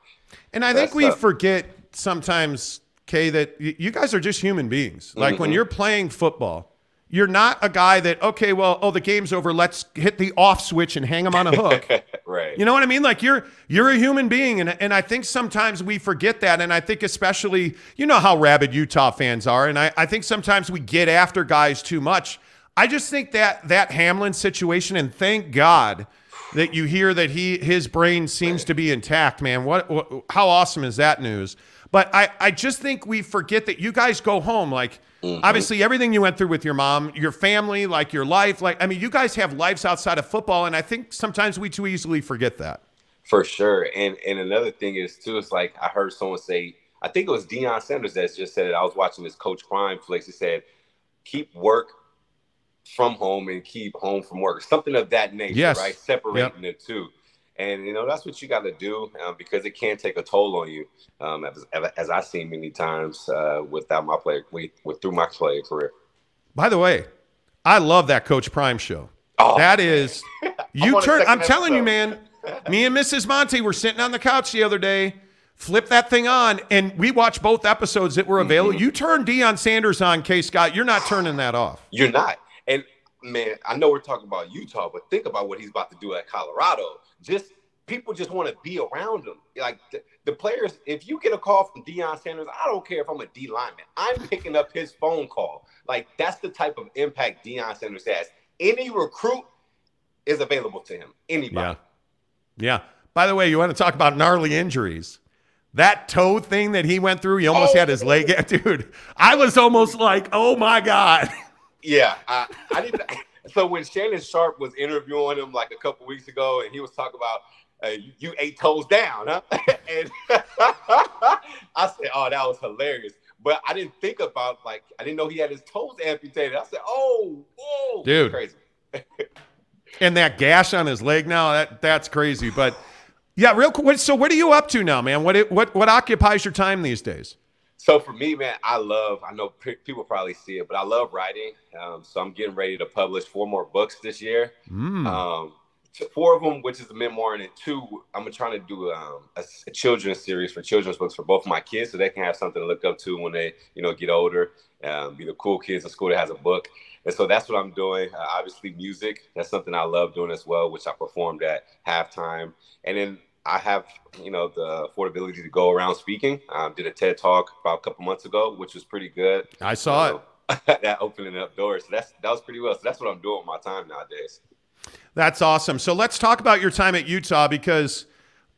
And I think we tough. forget sometimes, Kay, that you guys are just human beings. Like when Mhm. you're playing football, you're not a guy that, okay, well, oh, the game's over. Let's hit the off switch and hang him on a hook. right. You know what I mean? Like you're you're a human being, and and I think sometimes we forget that. And I think especially, you know how rabid Utah fans are, and I, I think sometimes we get after guys too much. I just think that that Hamlin situation, and thank God that you hear that he his brain seems to be intact, man. What, what how awesome is that news? But I I just think we forget that you guys go home like. Mm-hmm. Obviously, everything you went through with your mom, your family, like your life, like I mean, you guys have lives outside of football, and I think sometimes we too easily forget that. For sure. And and another thing is too, it's like I heard someone say, I think it was Deion Sanders that just said it. I was watching this Coach Prime flicks. He said, keep work from home and keep home from work, something of that nature, Yes. right? Separating Yep. the two. And you know that's what you got to do um, because it can take a toll on you, um, as, as I've seen many times uh, without my play with, with through my play career. By the way, I love that Coach Prime show. Oh. that is, you turn. I'm telling you, man. Me and Mrs. Monty were sitting on the couch the other day, flip that thing on, and we watched both episodes that were available. Mm-hmm. You turn Deion Sanders on, K. Scott. You're not turning that off. You're not. Man, I know we're talking about Utah, but think about what he's about to do at Colorado. Just people just want to be around him. Like the, the players, if you get a call from Deion Sanders, I don't care if I'm a D lineman. I'm picking up his phone call. Like that's the type of impact Deion Sanders has. Any recruit is available to him. Anybody. Yeah. By the way, you want to talk about gnarly injuries? That toe thing that he went through, he almost Oh. had his leg. Dude, I was almost like, oh my God. Yeah, I, I didn't. So when Shannon Sharpe was interviewing him like a couple weeks ago, and he was talking about uh, you, you eight toes down, huh? and I said, "Oh, that was hilarious." But I didn't think about like I didn't know he had his toes amputated. I said, "Oh, whoa, Dude. crazy." and that gash on his leg now, that that's crazy. But yeah, real quick. So what are you up to now, man? What it, what what occupies your time these days? So for me, man, I love. I know pe- people probably see it, but I love writing. Um, so I'm getting ready to publish four more books this year. Mm. Um, four of them, which is a memoir, and then two, I'm trying to do um, a, a children's series for children's books for both of my kids, so they can have something to look up to when they, you know, get older. Um, be the cool kids in school that has a book, and so that's what I'm doing. Uh, obviously, music. That's something I love doing as well, which I performed at halftime, and then I have, you know, the affordability to go around speaking. Um, did a TED talk about a couple months ago, which was pretty good. I saw it. it. that opening up doors. So that's that was pretty well. So that's what I'm doing with my time nowadays. That's awesome. So let's talk about your time at Utah because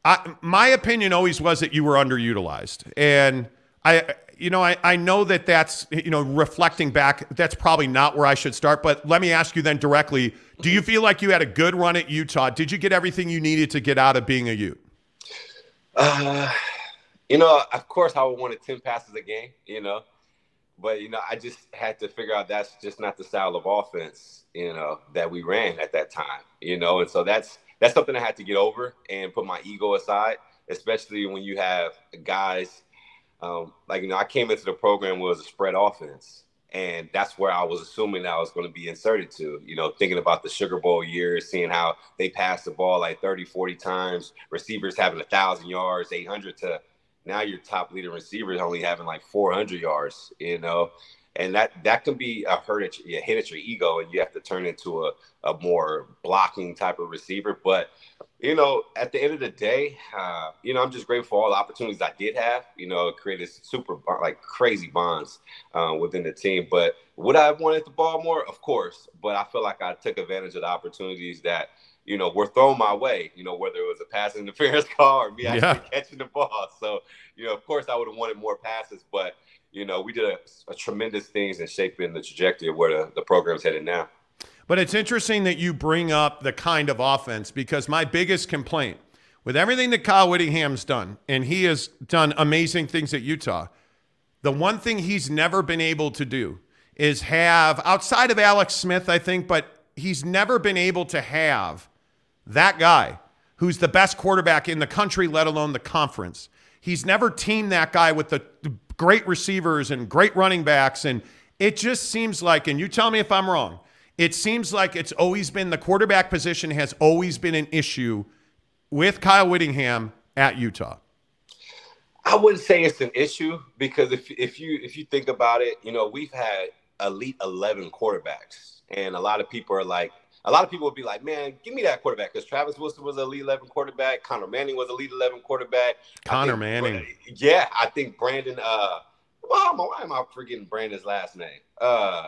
I, my opinion always was that you were underutilized, and I, you know, I, I know that that's you know reflecting back, that's probably not where I should start. But let me ask you then directly: Do you feel like you had a good run at Utah? Did you get everything you needed to get out of being a Ute? Uh, you know, of course, I would want 10 passes a game, you know, but, you know, I just had to figure out that's just not the style of offense, you know, that we ran at that time, you know, and so that's that's something I had to get over and put my ego aside, especially when you have guys um, like, you know, I came into the program was a spread offense. And that's where I was assuming I was going to be inserted to, you know, thinking about the Sugar Bowl years, seeing how they passed the ball like 30, 40 times, receivers having a 1,000 yards, 800 to now your top leading receivers only having like 400 yards, you know, and that that can be a hurt at your, hit at your ego, and you have to turn into a, a more blocking type of receiver. But you know, at the end of the day, uh, you know, I'm just grateful for all the opportunities I did have. You know, it created super like crazy bonds uh, within the team. But would I have wanted the ball more? Of course. But I feel like I took advantage of the opportunities that you know were thrown my way. You know, whether it was a pass interference call or me actually Yeah. catching the ball. So you know, of course, I would have wanted more passes, but you know, we did a, a tremendous things in shaping the trajectory of where the, the program's headed now. But it's interesting that you bring up the kind of offense because my biggest complaint with everything that Kyle Whittingham's done, and he has done amazing things at Utah, the one thing he's never been able to do is have, outside of Alex Smith, I think, but he's never been able to have that guy who's the best quarterback in the country, let alone the conference. He's never teamed that guy with the great receivers and great running backs. And it just seems like, and you tell me if I'm wrong, it seems like it's always been the quarterback position has always been an issue with Kyle Whittingham at Utah. I wouldn't say it's an issue because if if you if you think about it, you know, we've had elite eleven quarterbacks, and a lot of people are like, a lot of people would be like, "Man, give me that quarterback," because Travis Wilson was a elite eleven quarterback, Conner Manning was a elite eleven quarterback. Connor think- Manning. yeah, I think Brandon. Uh, why am I, why am I forgetting Brandon's last name? Uh,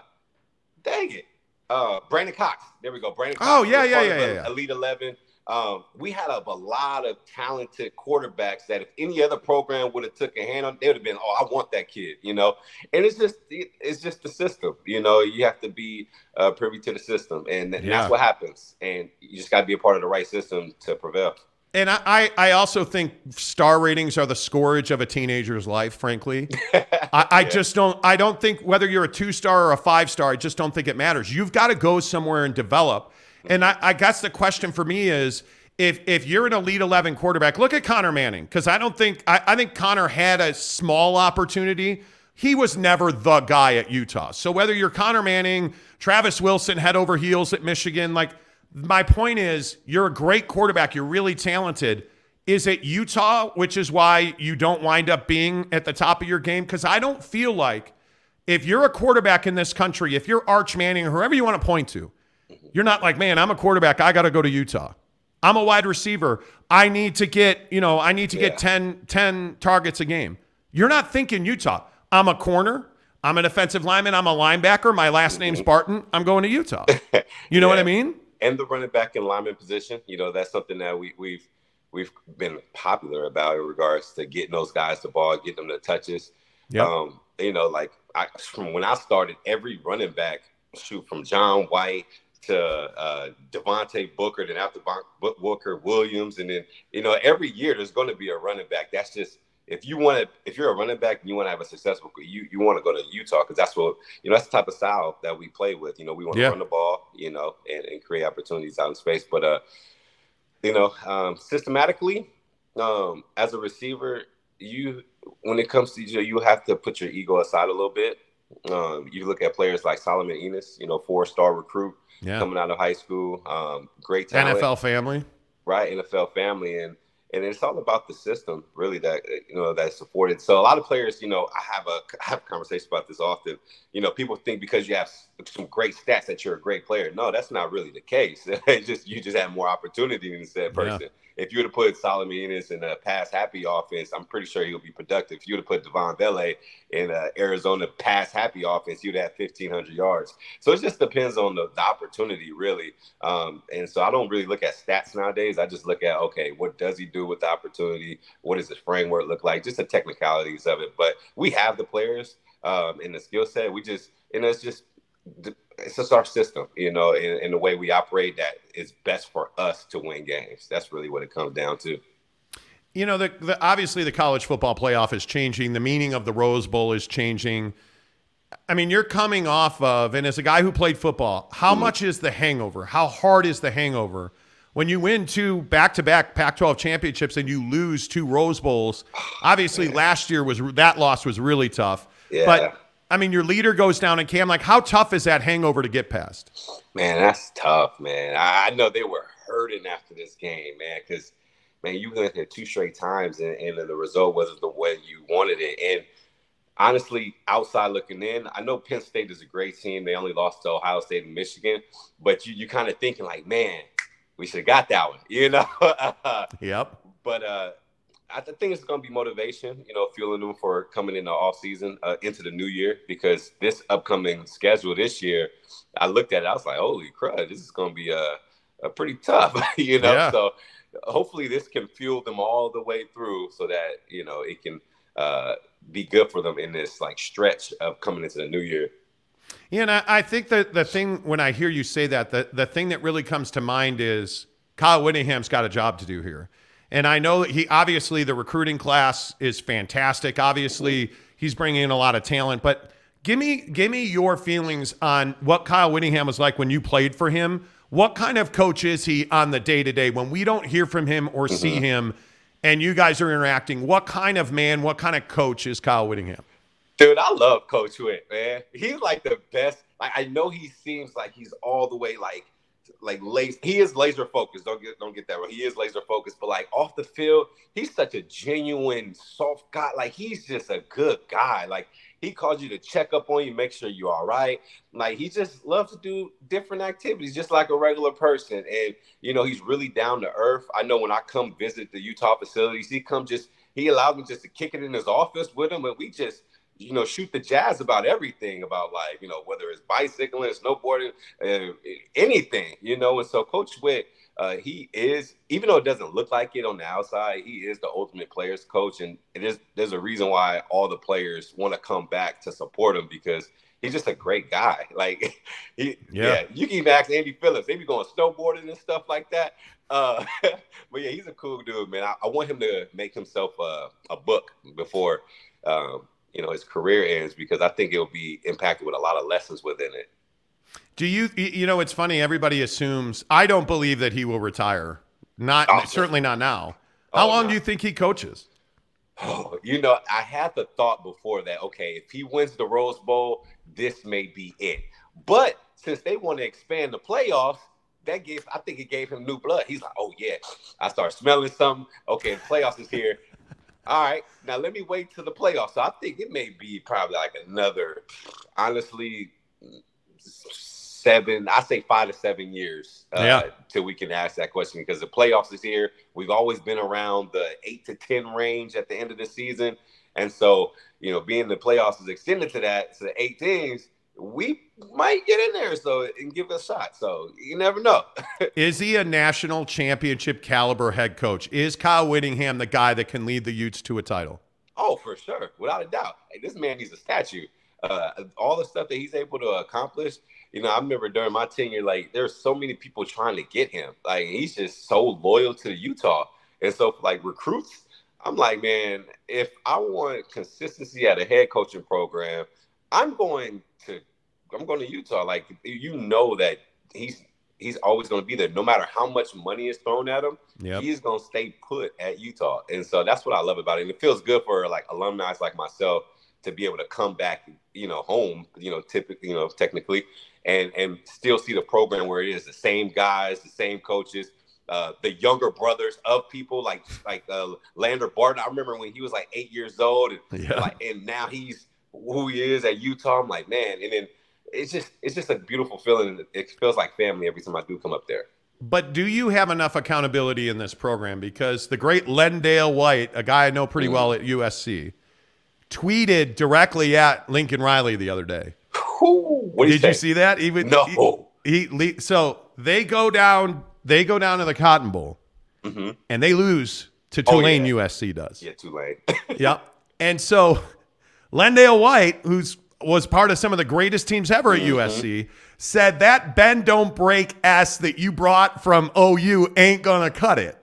dang it, uh, Brandon Cox. There we go, Brandon. Cox Oh, yeah, yeah, yeah, yeah. Elite Eleven. Um, we had a, a lot of talented quarterbacks that if any other program would have took a hand on, they would have been, oh, I want that kid, you know. And it's just it- it's just the system, you know. You have to be uh, privy to the system, and th- Yeah. that's what happens. And you just got to be a part of the right system to prevail. And I, I, also think star ratings are the scourge of a teenager's life, frankly. I, I just don't I don't think whether you're a two star or a five star, I just don't think it matters. You've got to go somewhere and develop. And I, I guess the question for me is if if you're an elite eleven quarterback, look at Conner Manning, because I don't think I, I think Conner had a small opportunity. He was never the guy at Utah. So whether you're Conner Manning, Travis Wilson head over heels at Michigan, like my point is, you're a great quarterback. You're really talented. Is it Utah, which is why you don't wind up being at the top of your game? Because I don't feel like if you're a quarterback in this country, if you're Arch Manning or whoever you want to point to, you're not like, man, I'm a quarterback. I got to go to Utah. I'm a wide receiver. I need to get, you know, I need to get 10, 10 targets a game. You're not thinking Utah. I'm a corner. I'm an offensive lineman. I'm a linebacker. My last name's mm-hmm. Barton. I'm going to Utah. You know what I mean? And the running back and lineman position. You know, that's something that we, we've we've been popular about in regards to getting those guys the ball, getting them the touches. Yep. Um, you know, like I, from when I started, every running back, shoot from John White to uh, Devontae Booker, then after Booker Williams, and then you know every year there's going to be a running back. That's just if you want to, if you're a running back and you want to have a successful, you you want to go to Utah because that's what you know. That's the type of style that we play with. You know, we want to Yeah. run the ball, you know, and, and create opportunities out in space. But uh, you know, um, systematically, um, as a receiver, you when it comes to you, you have to put your ego aside a little bit. Um, you look at players like Solomon Enis, you know, four star recruit Yeah. coming out of high school, um, great talent NFL family. right NFL family and and it's all about the system really that uh, you know that's supported. So a lot of players you know i have a I have a conversation about this often. You know people think because you have some great stats that you're a great player no that's not really the case it's just you just have more opportunity than said Yeah. person if you would have put Solomon in a pass happy offense, I'm pretty sure he'll be productive. If you would have put Devaughn Vele in a Arizona pass happy offense, you'd have 1,500 yards. So it just depends on the, the opportunity, really. Um, and so I don't really look at stats nowadays. I just look at, okay, what does he do with the opportunity? What does his framework look like? Just the technicalities of it. But we have the players um, and the skill set. We just, and it's just, it's just our system, you know, and, and the way we operate that is best for us to win games. That's really what it comes down to. You know, the, the obviously the college football playoff is changing. The meaning of the Rose Bowl is changing. I mean, you're coming off of, and as a guy who played football, how mm-hmm. much is the hangover? How hard is the hangover when you win two back-to-back Pac-12 championships and you lose two Rose Bowls? Oh, obviously, last year was that loss was really tough. Yeah. But I mean, your leader goes down in Cam. Like, how tough is that hangover to get past? Man, that's tough, man. I, know they were hurting after this game, man, because man, you went there two straight times, and, and then the result wasn't the way you wanted it. And honestly, outside looking in, I know Penn State is a great team. They only lost to Ohio State and Michigan, but you you kind of thinking like, man, we should have got that one, you know. Yep. but uh, I th- think it's going to be motivation, you know, fueling them for coming in the off season uh, into the new year because this upcoming schedule this year, I looked at it, I was like, holy crud, this is going to be uh, uh, pretty tough, you know. Yeah. So hopefully this can fuel them all the way through so that you know it can uh, be good for them in this like stretch of coming into the new year. Yeah, and I, I think that the thing when I hear you say that, the, the thing that really comes to mind is Kyle Whittingham's got a job to do here. And I know that he obviously the recruiting class is fantastic. Obviously, he's bringing in a lot of talent, but give me give me your feelings on what Kyle Whittingham was like when you played for him. What kind of coach is he on the day to day when we don't hear from him or see Mhm. him and you guys are interacting? What kind of man, what kind of coach is Kyle Whittingham? Dude, I love Coach Witt, man. He's like the best. Like I know he seems like he's all the way like like laser. He is laser focused. Don't get don't get that wrong. He is laser focused, but like off the field, he's such a genuine soft guy. Like he's just a good guy. Like he calls you to check up on you, make sure you're all right. Like he just loves to do different activities, just like a regular person. And you know, he's really down to earth. I know when I come visit the Utah facilities, he come just he allows me just to kick it in his office with him, and we just you know, shoot the jazz about everything about life, you know, whether it's bicycling, snowboarding, uh, anything, you know. And so Coach Witt, uh, he is, even though it doesn't look like it on the outside, he is the ultimate players coach. And it is, there's a reason why all the players want to come back to support him because he's just a great guy. Like, he, Yeah. yeah. you can even ask Andy Phillips. They be going snowboarding and stuff like that. Uh, but yeah, he's a cool dude, man. I, I want him to make himself a, a book before, um, you know, his career ends because I think it'll be impacted with a lot of lessons within it. Do you you know it's funny everybody assumes I don't believe that he will retire. Not Oh. certainly not now. Oh, How Oh, long no. do you think he coaches? Oh, you know, I had the thought before that, okay, if he wins the Rose Bowl, this may be it. But since they want to expand the playoffs, that gave I think it gave him new blood. He's like, oh yeah, I start smelling something. Okay, the playoffs is here. All right, now let me wait till the playoffs. So I think it may be probably like another, honestly, seven. I say five to seven years uh, Yeah. till we can ask that question because the playoffs is here. We've always been around the eight to ten range at the end of the season, and so you know, being the playoffs is extended to that to the eight teams, we might get in there so and give it a shot. So you never know. Is he a national championship caliber head coach? Is Kyle Whittingham the guy that can lead the Utes to a title? Oh, for sure, without a doubt. Hey, this man needs a statue. Uh, all the stuff that he's able to accomplish. You know, I remember during my tenure, like there's so many people trying to get him. Like he's just so loyal to Utah, and so like recruits, I'm like, man, if I want consistency at a head coaching program, I'm going to, I'm going to Utah. Like you know that he's he's always going to be there, no matter how much money is thrown at him. Yep. He's going to stay put at Utah, and so that's what I love about it. And it feels good for like alumni like myself to be able to come back, you know, home, you know, typically, you know, technically, and and still see the program where it is the same guys, the same coaches, uh, the younger brothers of people like like uh, Lander Barton. I remember when he was like eight years old, and Yeah. like, and now he's who he is at Utah. I'm like, man, and then it's just it's just a beautiful feeling. It feels like family every time I do come up there. But do you have enough accountability in this program? Because the great LenDale White, a guy I know pretty well at USC, tweeted directly at Lincoln Riley the other day. Did you see that? Even No. He, he so they go down. They go down to the Cotton Bowl, Mm-hmm. and they lose to Oh, Tulane. yeah. USC does. Yeah, Tulane. Yep. And so LenDale White, who's was part of some of the greatest teams ever at USC, said that bend don't break S that you brought from OU ain't gonna cut it.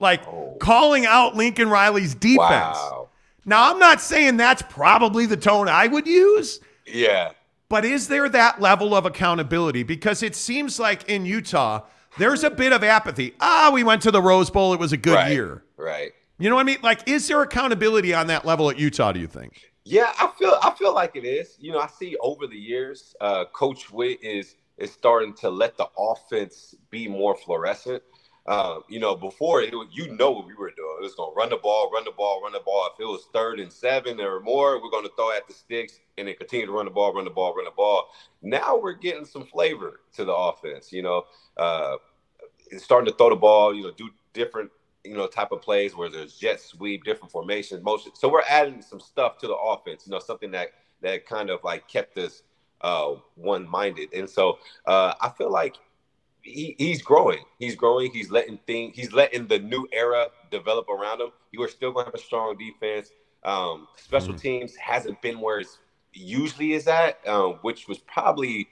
Like calling out Lincoln Riley's defense. Wow. Now I'm not saying that's probably the tone I would use, Yeah. but is there that level of accountability? Because it seems like in Utah, there's a bit of apathy. Ah, we went to the Rose Bowl, it was a good right. year. Right. You know what I mean? Like, is there accountability on that level at Utah, do you think? Yeah, I feel I feel like it is. You know, I see over the years, uh, Coach Witt is is starting to let the offense be more fluorescent. Um, you know, before it you know what we were doing. It was going to run the ball, run the ball, run the ball. If it was third and seven or more, we're going to throw at the sticks and then continue to run the ball, run the ball, run the ball. Now we're getting some flavor to the offense. You know, uh, starting to throw the ball. You know, do different you know type of plays where there's jet sweep, different formations, motion. So we're adding some stuff to the offense. You know, something that that kind of like kept us uh, one minded. And so uh, I feel like he, he's growing. He's growing. He's letting things. He's letting the new era develop around him. You are still going to have a strong defense. Um, special teams hasn't been where it usually is at, um, which was probably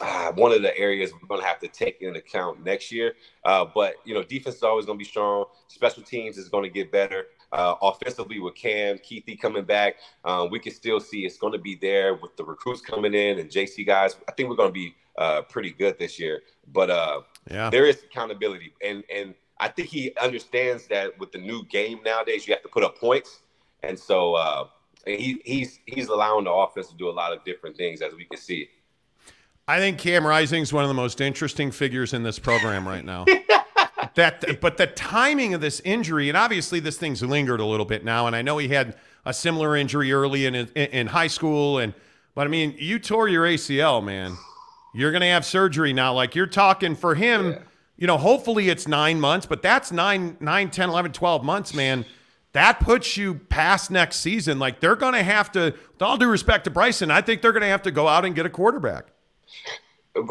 uh, one of the areas we're going to have to take into account next year. Uh, but you know, defense is always going to be strong. Special teams is going to get better. Uh, offensively, with Cam Kuithe coming back, um, we can still see it's going to be there with the recruits coming in and JC guys. I think we're going to be uh, pretty good this year. But uh, Yeah. there is accountability, and and I think he understands that with the new game nowadays, you have to put up points, and so uh, he he's he's allowing the offense to do a lot of different things as we can see. I think Cam Rising's one of the most interesting figures in this program right now. that, but the timing of this injury, and obviously this thing's lingered a little bit now, and I know he had a similar injury early in in, in high school, and but I mean, you tore your ACL, man. You're gonna have surgery now. Like you're talking for him, you know. Hopefully it's nine months, but that's nine, nine, 10, 11, 12 months, man. That puts you past next season. Like they're gonna have to. With all due respect to Bryson, I think they're gonna have to go out and get a quarterback. And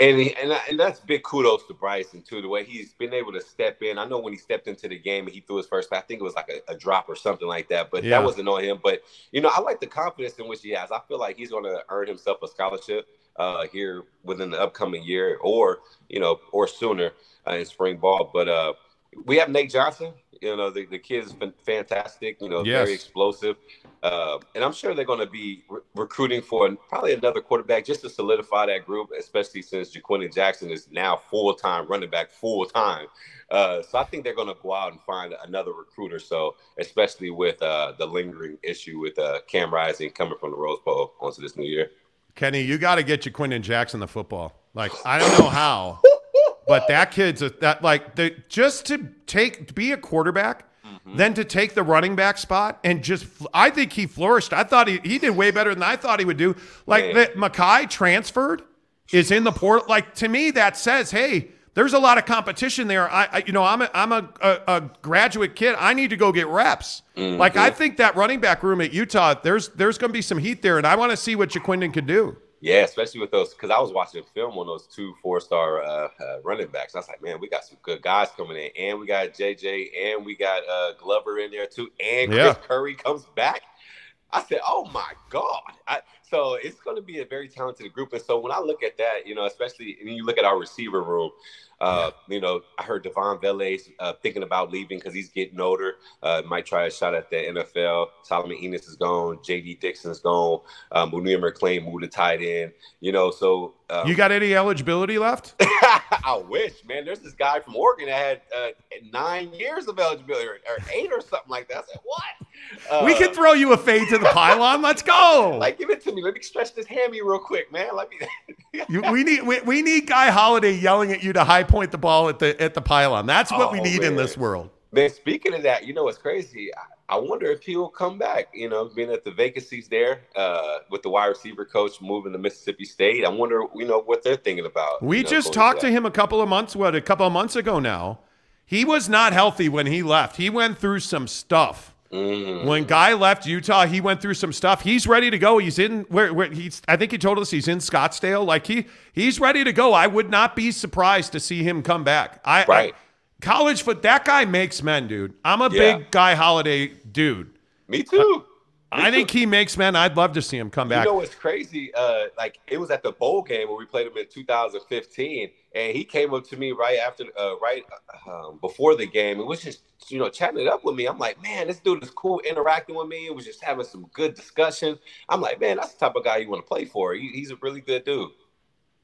and and that's big kudos to Bryson too. The way he's been able to step in. I know when he stepped into the game and he threw his first I think it was like a, a drop or something like that. But Yeah. that wasn't on him. But you know, I like the confidence in which he has. I feel like he's going to earn himself a scholarship uh, here within the upcoming year, or you know, or sooner uh, in spring ball. But uh, we have Nate Johnson. You know, the, the kid has been fantastic. You know, Yes. very explosive. Uh, and I'm sure they're going to be re- recruiting for probably another quarterback just to solidify that group, especially since Ja'Quinden Jackson is now full time running back, full time. Uh, so I think they're going to go out and find another recruiter. So especially with uh, the lingering issue with uh, Cam Rising coming from the Rose Bowl onto this new year. Kenny, you got to get Ja'Quinden Jackson the football. Like I don't know how, but that kid's a, that like the just to take to be a quarterback, mm-hmm. then to take the running back spot and just I think he flourished. I thought he he did way better than I thought he would do. Like Man. that Mackay transferred is in the port. Like to me, that says, hey. There's a lot of competition there. I, I you know, I'm a, I'm a, a, a graduate kid. I need to go get reps. Like I mm-hmm. think that running back room at Utah, there's there's going to be some heat there, and I want to see what Ja'Quinden can do. Yeah, especially with those, because I was watching a film on those two four-star uh, uh, running backs. I was like, man, we got some good guys coming in, and we got JJ, and we got uh, Glover in there too, and Chris Yeah. Curry comes back. I said, oh my god! I, so it's going to be a very talented group, and so when I look at that, you know, especially when you look at our receiver room, uh, you know, I heard Devaughn Vele's uh, thinking about leaving because he's getting older. Uh, might try a shot at the NFL. Solomon Enis is gone. J.D. Dixon's gone. Um, Munir McClain moved to tight end. You know, so um, You got any eligibility left? I wish, man. There's this guy from Oregon that had uh, nine years of eligibility or, or eight or something like that. I said, what? we Uh, can throw you a fade to the pylon. Let's go. like, give it to me. Let me stretch this hammy real quick, man. Let me. You- we need we, we need Guy Holliday yelling at you to high point the ball at the at the pylon. That's what we Oh, need in this world. Man, speaking of that, you know what's crazy? I, I wonder if he'll come back. You know, being that the vacancies there uh, with the wide receiver coach moving to Mississippi State. I wonder, you know, what they're thinking about. We you know, just talked that. to him a couple of months what a couple of months ago now. He was not healthy when he left. He went through some stuff. Mm. When Guy left Utah, he went through some stuff. He's ready to go. He's in where, where he's. I think he told us he's in Scottsdale. Like he he's ready to go. I would not be surprised to see him come back. I, Right. I- college foot. That guy makes men, dude. I'm a Yeah. big Guy Holliday dude. Me too. I think he makes men. I'd love to see him come back. You know what's crazy? Uh, like it was at the bowl game where we played him in 2015, and he came up to me right after, uh, right um, before the game, and was just you know chatting it up with me. I'm like, man, this dude is cool, interacting with me. It was just having some good discussion. I'm like, man, that's the type of guy you want to play for. He, he's a really good dude.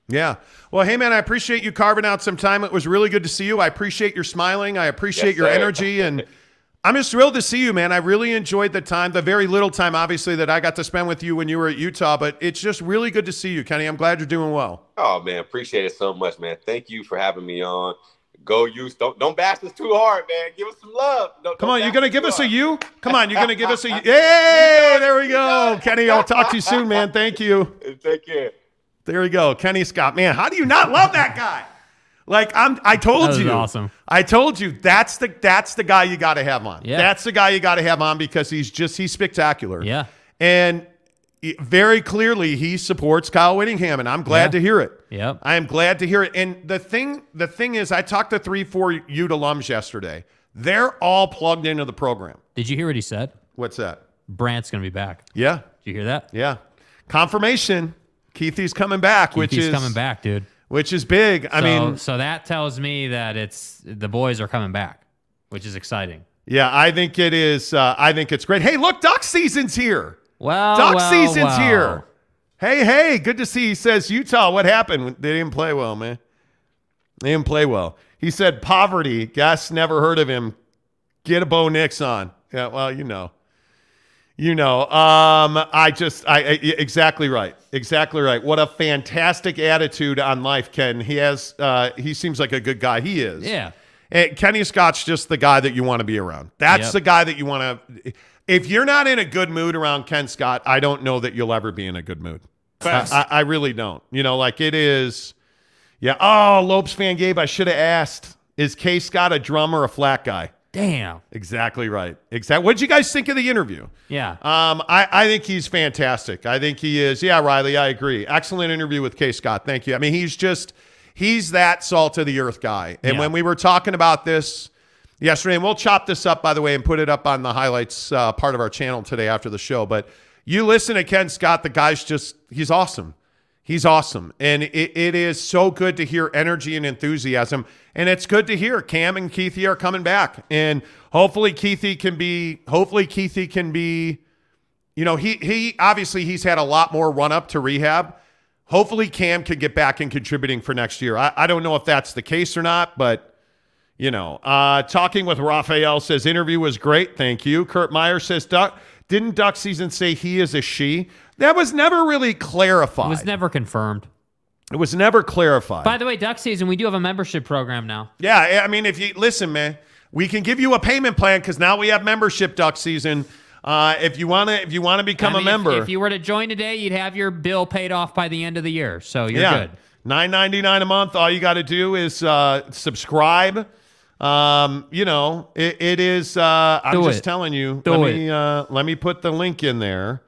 Yeah. Well, hey, man, I appreciate you carving out some time. It was really good to see you. I appreciate your smiling. I appreciate Yes, your sir. energy. And I'm just thrilled to see you, man. I really enjoyed the time, the very little time, obviously, that I got to spend with you when you were at Utah. But it's just really good to see you, Kenny. I'm glad you're doing well. Oh man, appreciate it so much, man. Thank you for having me on. Go Utes. Don't don't bash us too hard, man. Give us some love. Don't, Come don't on, you're going to give us a hard. you? Come on, you're going to give us a Hey, there we go. Kenny, I'll talk to you soon, man. Thank you. Take care. There we go. Kenny Scott. Man, how do you not love that guy? Like I'm I told you. awesome. I told you that's the that's the guy you got to have on. Yeah. That's the guy you got to have on because he's just he's spectacular. Yeah. And very clearly he supports Kyle Whittingham and I'm glad Yeah. to hear it. Yep. I am glad to hear it. And the thing the thing is I talked to 3 4 Ute alums yesterday. They're all plugged into the program. Did you hear what he said? What's that? Brant's going to be back. Yeah. Did you hear that? Yeah. Confirmation. Kuithe's coming back, which He's is coming back, dude. Which is big. I So- mean, so that tells me that it's the boys are coming back, which is exciting. Yeah, I think it is. Uh, I think it's great. Hey, look, duck season's here. Well, duck well, season's well. here. Hey, hey, good to see. He says Utah. What happened? They didn't play well, man. They didn't play well. He said poverty. Guess never heard of him. Get a Bo Nix on. Yeah, well, you know. You know, um, I just, I, I exactly right, exactly right. What a fantastic attitude on life, Ken. He has, uh, he seems like a good guy. He is. Yeah. And Kenny Scott's just the guy that you want to be around. That's Yep. the guy that you want to. If you're not in a good mood around Ken Scott, I don't know that you'll ever be in a good mood. I, I, I really don't. You know, like it is. Yeah. Oh, Lopes fan Gabe, I should have asked: Is K Scott a drum or a flat guy? Damn. Exactly right. Exactly. What did you guys think of the interview? Yeah. Um, I, I think he's fantastic. I think he is. Yeah, Riley, I agree. Excellent interview with K. Scott. Thank you. I mean, he's just he's that salt of the earth guy. And Yeah. when we were talking about this yesterday, and we'll chop this up by the way and put it up on the highlights uh, part of our channel today after the show. But you listen to Ken Scott, the guy's just he's awesome. He's awesome. And it, it is so good to hear energy and enthusiasm. And it's good to hear Cam and Kuithe are coming back. And hopefully Kuithe can be hopefully Kuithe can be you know, he he obviously he's had a lot more run up to rehab. Hopefully Cam could get back and contributing for next year. I, I don't know if that's the case or not, but you know, uh, talking with Raphael says interview was great. Thank you. Kurt Meyer says Duck didn't Duck season say he is a she. That was never really clarified. It was never confirmed. It was never clarified. By the way, duck season, we do have a membership program now. Yeah, I mean, if you listen, man, we can give you a payment plan because now we have membership duck season. Uh, if you wanna, if you wanna become I mean, a member, If, you were to join today, you'd have your bill paid off by the end of the year. So you're yeah, good. nine ninety nine a month. All you got to do is uh, subscribe. Um, you know, it, it is. Uh, I'm Do just it. telling you. Do let it. me uh, let me put the link in there.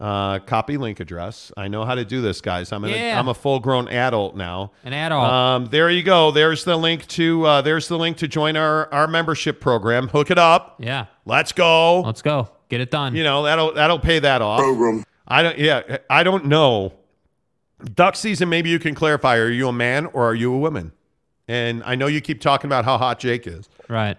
Uh, copy link address. I know how to do this, guys. I'm an, Yeah. I'm a full grown adult now. An adult. Um, there you go. There's the link to uh, there's the link to join our our membership program. Hook it up. Yeah. Let's go. Let's go. Get it done. You know that'll that'll pay that off. Program. I don't. Yeah, I don't know. Duck season. Maybe you can clarify. Are you a man or are you a woman? And I know you keep talking about how hot Jake is. Right.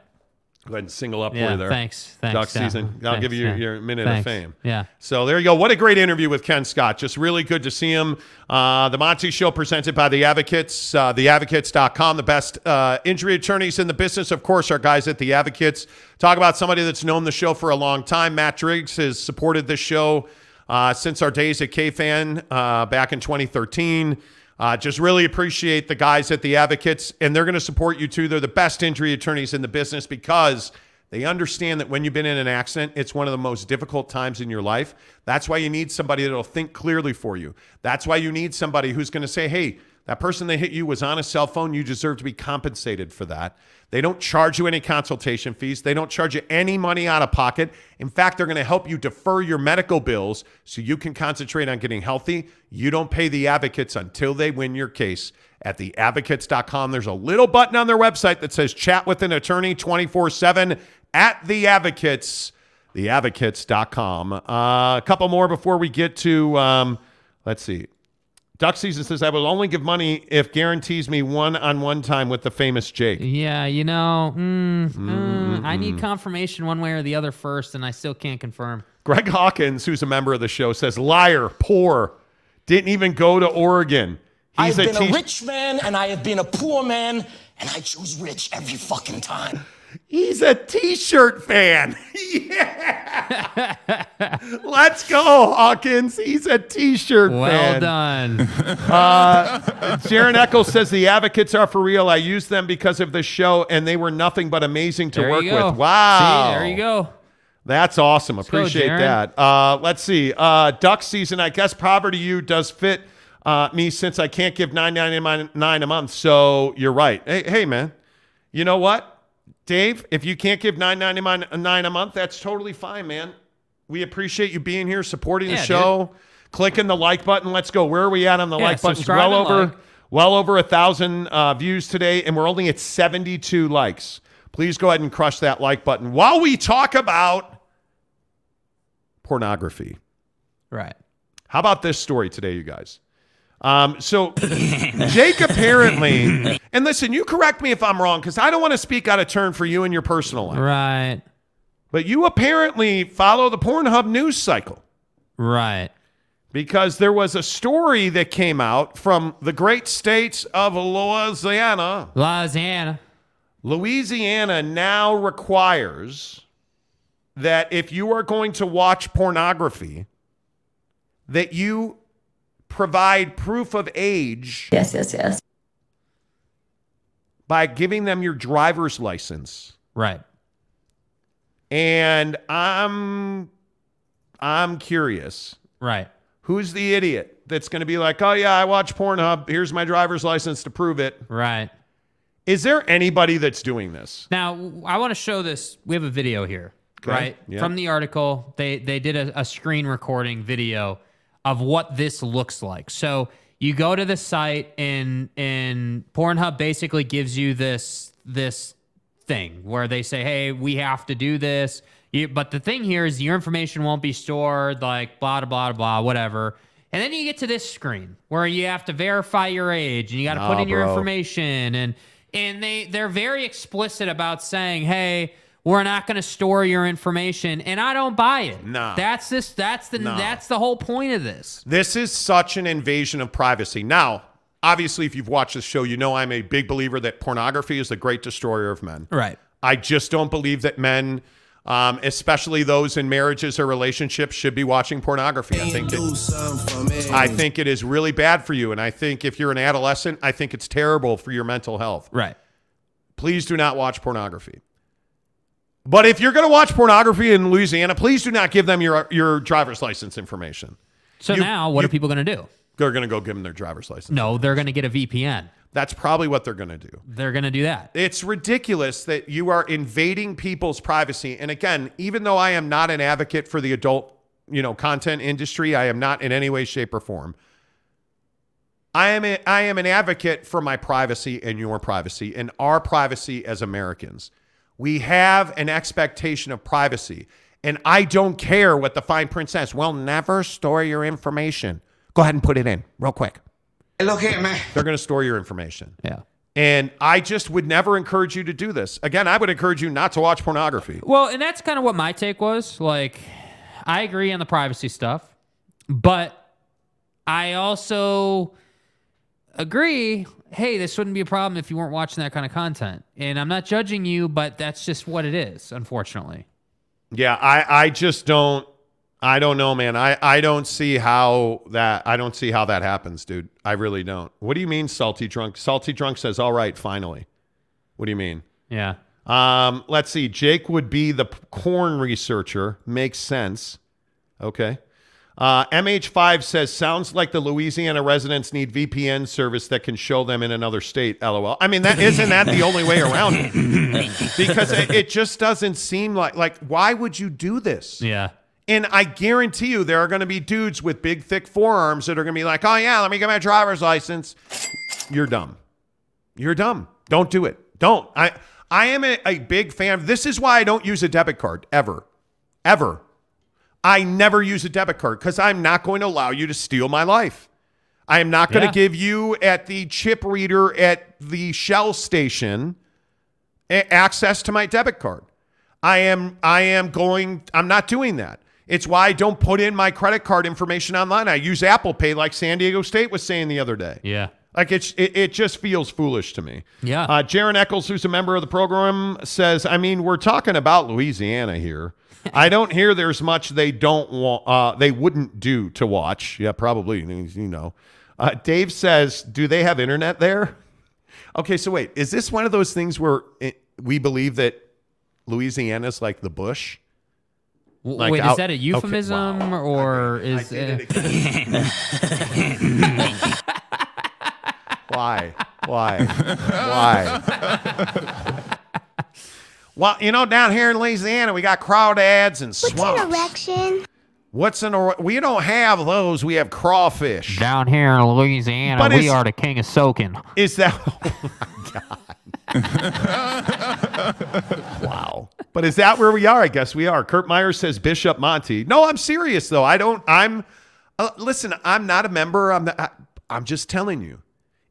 Go ahead and single up Yeah, for you there. thanks, thanks, Duck yeah, season. I'll thanks, give you yeah. your minute Thanks, of fame. yeah. So there you go. What a great interview with Ken Scott. Just really good to see him. Uh, the Monty Show presented by The Advocates, uh, theadvocates.com. The best uh, injury attorneys in the business, of course, our guys at The Advocates. Talk about somebody that's known the show for a long time. Matt Driggs has supported this show uh, since our days at KFAN uh, back in 2013. Uh, just really appreciate the guys at The Advocates, and they're going to support you too. They're the best injury attorneys in the business because they understand that when you've been in an accident, it's one of the most difficult times in your life. That's why you need somebody that'll think clearly for you. That's why you need somebody who's going to say, hey, that person that hit you was on a cell phone. You deserve to be compensated for that. They don't charge you any consultation fees. They don't charge you any money out of pocket. In fact, they're going to help you defer your medical bills so you can concentrate on getting healthy. You don't pay the advocates until they win your case at theadvocates.com. There's a little button on their website that says chat with an attorney 24 7 at the advocates, theadvocates.com. Uh, a couple more before we get to, um, let's see. Duck season says, I will only give money if guarantees me one on one time with the famous Jake. Yeah, you know, mm, mm, I need confirmation one way or the other first, and I still can't confirm. Greg Hawkins, who's a member of the show, says, liar, poor, didn't even go to Oregon. I've He's been te- a rich man and I have been a poor man, and I choose rich every fucking time. He's a t-shirt fan. yeah. Let's go, Hawkins. He's a t-shirt Well fan. done. Uh, Jaron Eccles says the advocates are for real. I used them because of the show, and they were nothing but amazing to There work go. with. Wow. See, there you go. That's awesome. go, Appreciate Jaron. that. Uh, let's see. Uh, duck season. I guess poverty you does fit uh, me since I can't give nine ninety nine a month. So you're right. Hey, hey, man. You know what, Dave? If you can't give nine ninety nine a month, that's totally fine, man. We appreciate you being here, supporting the Yeah, show, clicking the like button. Let's go. Where are we at on the Yeah, like button? Well over, like. well over a thousand uh, views today, and we're only at seventy two likes. Please go ahead and crush that like button while we talk about pornography. Right. How about this story today, you guys? Um, so Jake apparently, and listen, you correct me if I'm wrong, because I don't want to speak out of turn for you and your personal life. Right. But you apparently follow the Pornhub news cycle Right. because there was a story that came out from the great states of Louisiana. Louisiana. Louisiana now requires that if you are going to watch pornography, that you provide proof of age. Yes, yes, yes. By giving them your driver's license. Right. And I'm I'm curious. Right. Who's the idiot that's going to be like, "Oh yeah, I watch Pornhub. Here's my driver's license to prove it." Right. Is there anybody that's doing this? Now, I want to show this. We have a video here, Okay, right? yeah. From the article, they they did a, a screen recording video of what this looks like. So you go to the site, and and Pornhub basically gives you this this thing where they say, "Hey, we have to do this." You, but the thing here is your information won't be stored, like blah blah blah blah whatever. And then you get to this screen where you have to verify your age and you got to put Nah, in your information and and they they're very explicit about saying, "Hey, we're not going to store your information." And I don't buy it. no That's this that's the Nah. that's the whole point of this. This is such an invasion of privacy. Now, obviously, if you've watched this show, you know I'm a big believer that pornography is the great destroyer of men. Right. I just don't believe that men, um, especially those in marriages or relationships, should be watching pornography. I think I think it is really bad for you, and I think if you're an adolescent, I think it's terrible for your mental health. Right. Please do not watch pornography. But if you're going to watch pornography in Louisiana, please do not give them your your driver's license information. So You- now what you- are people going to do? They're going to go give them their driver's license. No, they're going to get a VPN. That's probably what they're going to do. They're going to do that. It's ridiculous that you are invading people's privacy. And again, even though I am not an advocate for the adult, you know, content industry, I am not in any way, shape, or form. I am a, I am an advocate for my privacy and your privacy and our privacy as Americans. We have an expectation of privacy. And I don't care what the fine print says. Well, never store your information. Go ahead and put it in real quick. Look here, man. They're going to store your information. Yeah. And I just would never encourage you to do this. Again, I would encourage you not to watch pornography. Well, and that's kind of what my take was. Like, I agree on the privacy stuff, but I also agree. Hey, this wouldn't be a problem if you weren't watching that kind of content. And I'm not judging you, but that's just what it is, unfortunately. Yeah, I, I just don't I don't know, man. I, I don't see how that I don't see how that happens, dude. I really don't. What do you mean salty drunk? Salty drunk says, All right, finally. What do you mean? Yeah. Um, let's see. Jake would be the corn researcher. Makes sense. Okay. Uh, MH5 says, sounds like the Louisiana residents need VPN service that can show them in another state. LOL. I mean, that isn't that the only way around it? Because it, it just doesn't seem like like why would you do this? Yeah. And I guarantee you, there are going to be dudes with big, thick forearms that are going to be like, "Oh yeah, let me get my driver's license." You're dumb. You're dumb. Don't do it. Don't. I I am a, a big fan. This is why I don't use a debit card ever, ever. I never use a debit card because I'm not going to allow you to steal my life. I am not going to Yeah. give you at the chip reader at the Shell station a- access to my debit card. I am I am going I'm not doing that. It's why I don't put in my credit card information online. I use Apple Pay like San Diego State was saying the other day. Yeah. Like it's it, it just feels foolish to me. Yeah. Uh, Jaron Eccles, who's a member of the program, says, I mean, we're talking about Louisiana here. I don't hear there's much they don't want, uh, they wouldn't do to watch. Yeah, probably. You know. Uh, Dave says, do they have internet there? Okay, so wait, is this one of those things where it, we believe that Louisiana's like the bush? Like Wait, out- is that a okay, euphemism wow. or I is did it? Why? Why? Why? well, you know, down here in Louisiana, we got crawdads and swamps. What's an erection? What's an er- we don't have those. We have crawfish. Down here in Louisiana, But we it's- are the king of soaking. Is that? Oh my god! wow. But is that where we are? I guess we are. Kurt Myers says Bishop Monty. No, I'm serious though. I don't. I'm. Uh, listen, I'm not a member. I'm. Not, I, I'm just telling you.